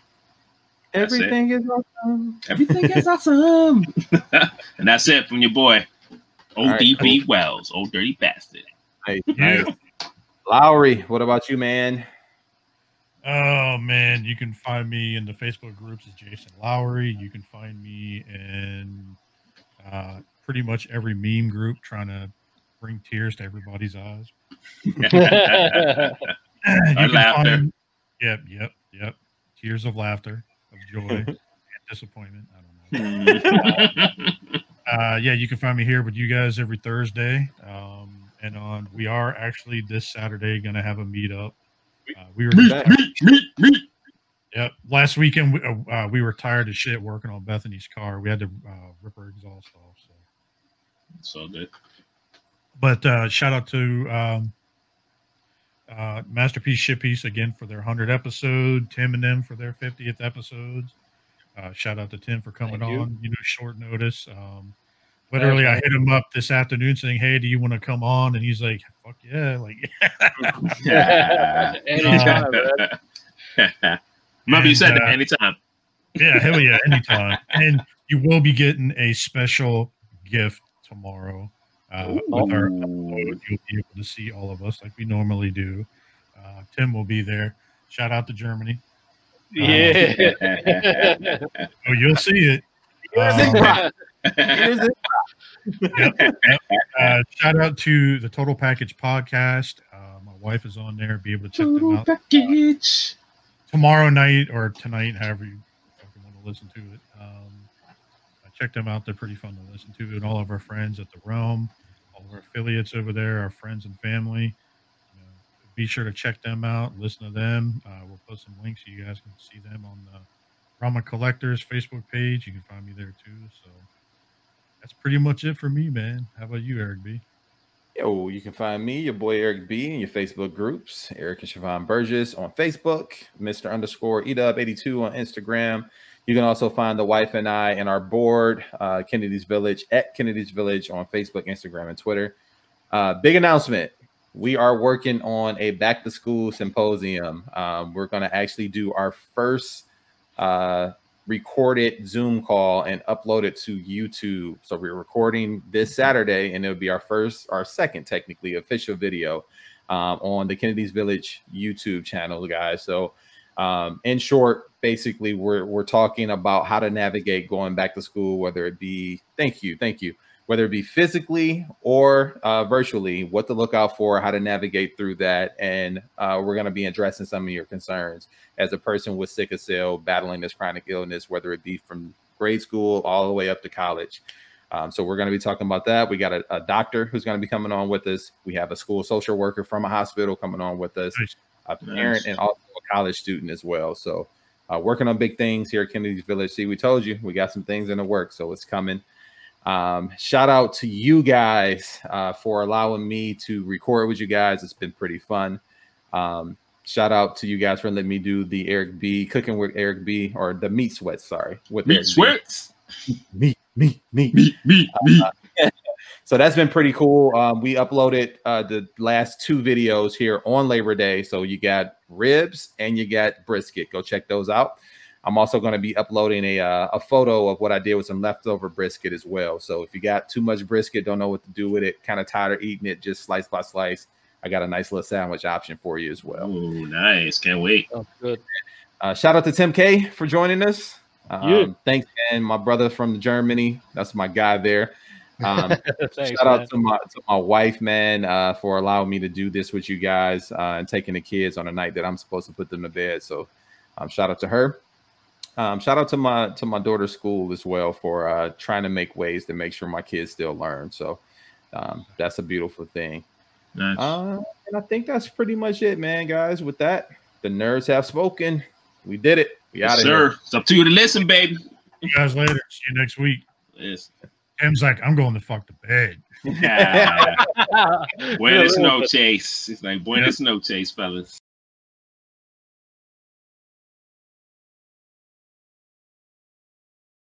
That's it. Everything is awesome. Everything is awesome. and that's it from your boy, All right, ODB Wells, old dirty bastard. Nice, Yeah. Lowery, what about you, man? Oh man, you can find me in the Facebook groups as Jason Lowery. You can find me in uh, pretty much every meme group trying to bring tears to everybody's eyes. you can laughter. find- yep, yep, yep. Tears of laughter, of joy, and disappointment. I don't know. Uh, yeah, you can find me here with you guys every Thursday. Um, and on, we are actually this Saturday going to have a meetup. Uh, we were, Meet, meet, meet. yep. Last weekend, we, uh, uh, we were tired as shit working on Bethany's car. We had to uh, rip her exhaust off. So, So good. but uh, shout out to um, uh, Masterpiece Shippiece again for their 100 episode, Tim and them for their 50th episodes. Uh, shout out to Tim for coming Thank you. on, you know, short notice. Um, literally, I hit him up this afternoon saying, "Hey, do you want to come on?" And he's like, "Fuck yeah!" Like, yeah. Anytime, man. Remember, you said And, that uh, anytime. yeah, hell yeah, anytime. and you will be getting a special gift tomorrow uh, with our upload. You'll be able to see all of us like we normally do. Uh, Tim will be there. Shout out to Germany. Yeah. Oh, you'll see it. Here's Um, Brock. Here's it. yep, yep. Uh, shout out to the Total Package podcast. Uh, my wife is on there. Be able to check them out Package. tomorrow night or tonight, however you fucking want to listen to it. Um, I checked them out. They're pretty fun to listen to. And all of our friends at the Realm, all our affiliates over there, our friends and family. You know, be sure to check them out. Listen to them. Uh, we'll post some links so you guys can see them on the Realm of Collectors Facebook page. You can find me there too. So that's pretty much it for me, man. How about you, Eric B? Yo, you can find me, your boy Eric B, in your Facebook groups. Eric and Siobhan Burgess on Facebook, Mr. underscore Edub82 on Instagram. You can also find the wife and I and our board, uh, Kennedy's Village, at Kennedy's Village on Facebook, Instagram, and Twitter. Uh, big announcement. We are working on a back to school symposium. Um, we're going to actually do our first uh, recorded Zoom call and upload it to YouTube. So we're recording this Saturday, and it'll be our first, our second, technically official video um, on the Kennedy's Village YouTube channel, guys. So, um, in short, basically, we're we're talking about how to navigate going back to school, whether it be thank you, thank you, whether it be physically or uh, virtually, what to look out for, how to navigate through that, and uh, we're going to be addressing some of your concerns as a person with sickle cell battling this chronic illness, whether it be from grade school all the way up to college. Um, so we're going to be talking about that. We got a, a doctor who's going to be coming on with us. We have a school social worker from a hospital coming on with us, Nice. a parent, Nice. and also a college student as well. So uh, working on big things here at Kennedy's Village. See, we told you we got some things in the work, so it's coming. Um, shout out to you guys uh, for allowing me to record with you guys. It's been pretty fun. Um, shout out to you guys for letting me do the Eric B cooking with Eric B or the meat sweats. Sorry, with Meat Eric B. sweats. meat, meat, meat. Meat, meat, meat. So that's been pretty cool. Um, we uploaded uh, the last two videos here on Labor Day. So you got ribs and you got brisket. Go check those out. I'm also going to be uploading a uh, a photo of what I did with some leftover brisket as well. So if you got too much brisket, don't know what to do with it, kind of tired of eating it, just slice by slice. I got a nice little sandwich option for you as well. Oh, nice. Can't wait. Sounds good. Uh, shout out to Tim Kay for joining us. Um, Yeah. Thanks, man. My brother from Germany. That's my guy there. Um, Thanks, shout out man. to my to my wife, man, uh, for allowing me to do this with you guys uh, and taking the kids on a night that I'm supposed to put them to bed. So, um, shout out to her. Um, shout out to my to my daughter's school as well for uh, trying to make ways to make sure my kids still learn. So, um, that's a beautiful thing. Nice. Uh, and I think that's pretty much it, man, guys. With that, the nerds have spoken. We did it. We out yes, of here. sir. It's up to you to listen, baby. You guys later. See you next week. Yes. Tim's like, I'm going to fuck to bed. Yeah. Buenas Yeah, noches. It's like buenas noches, fellas.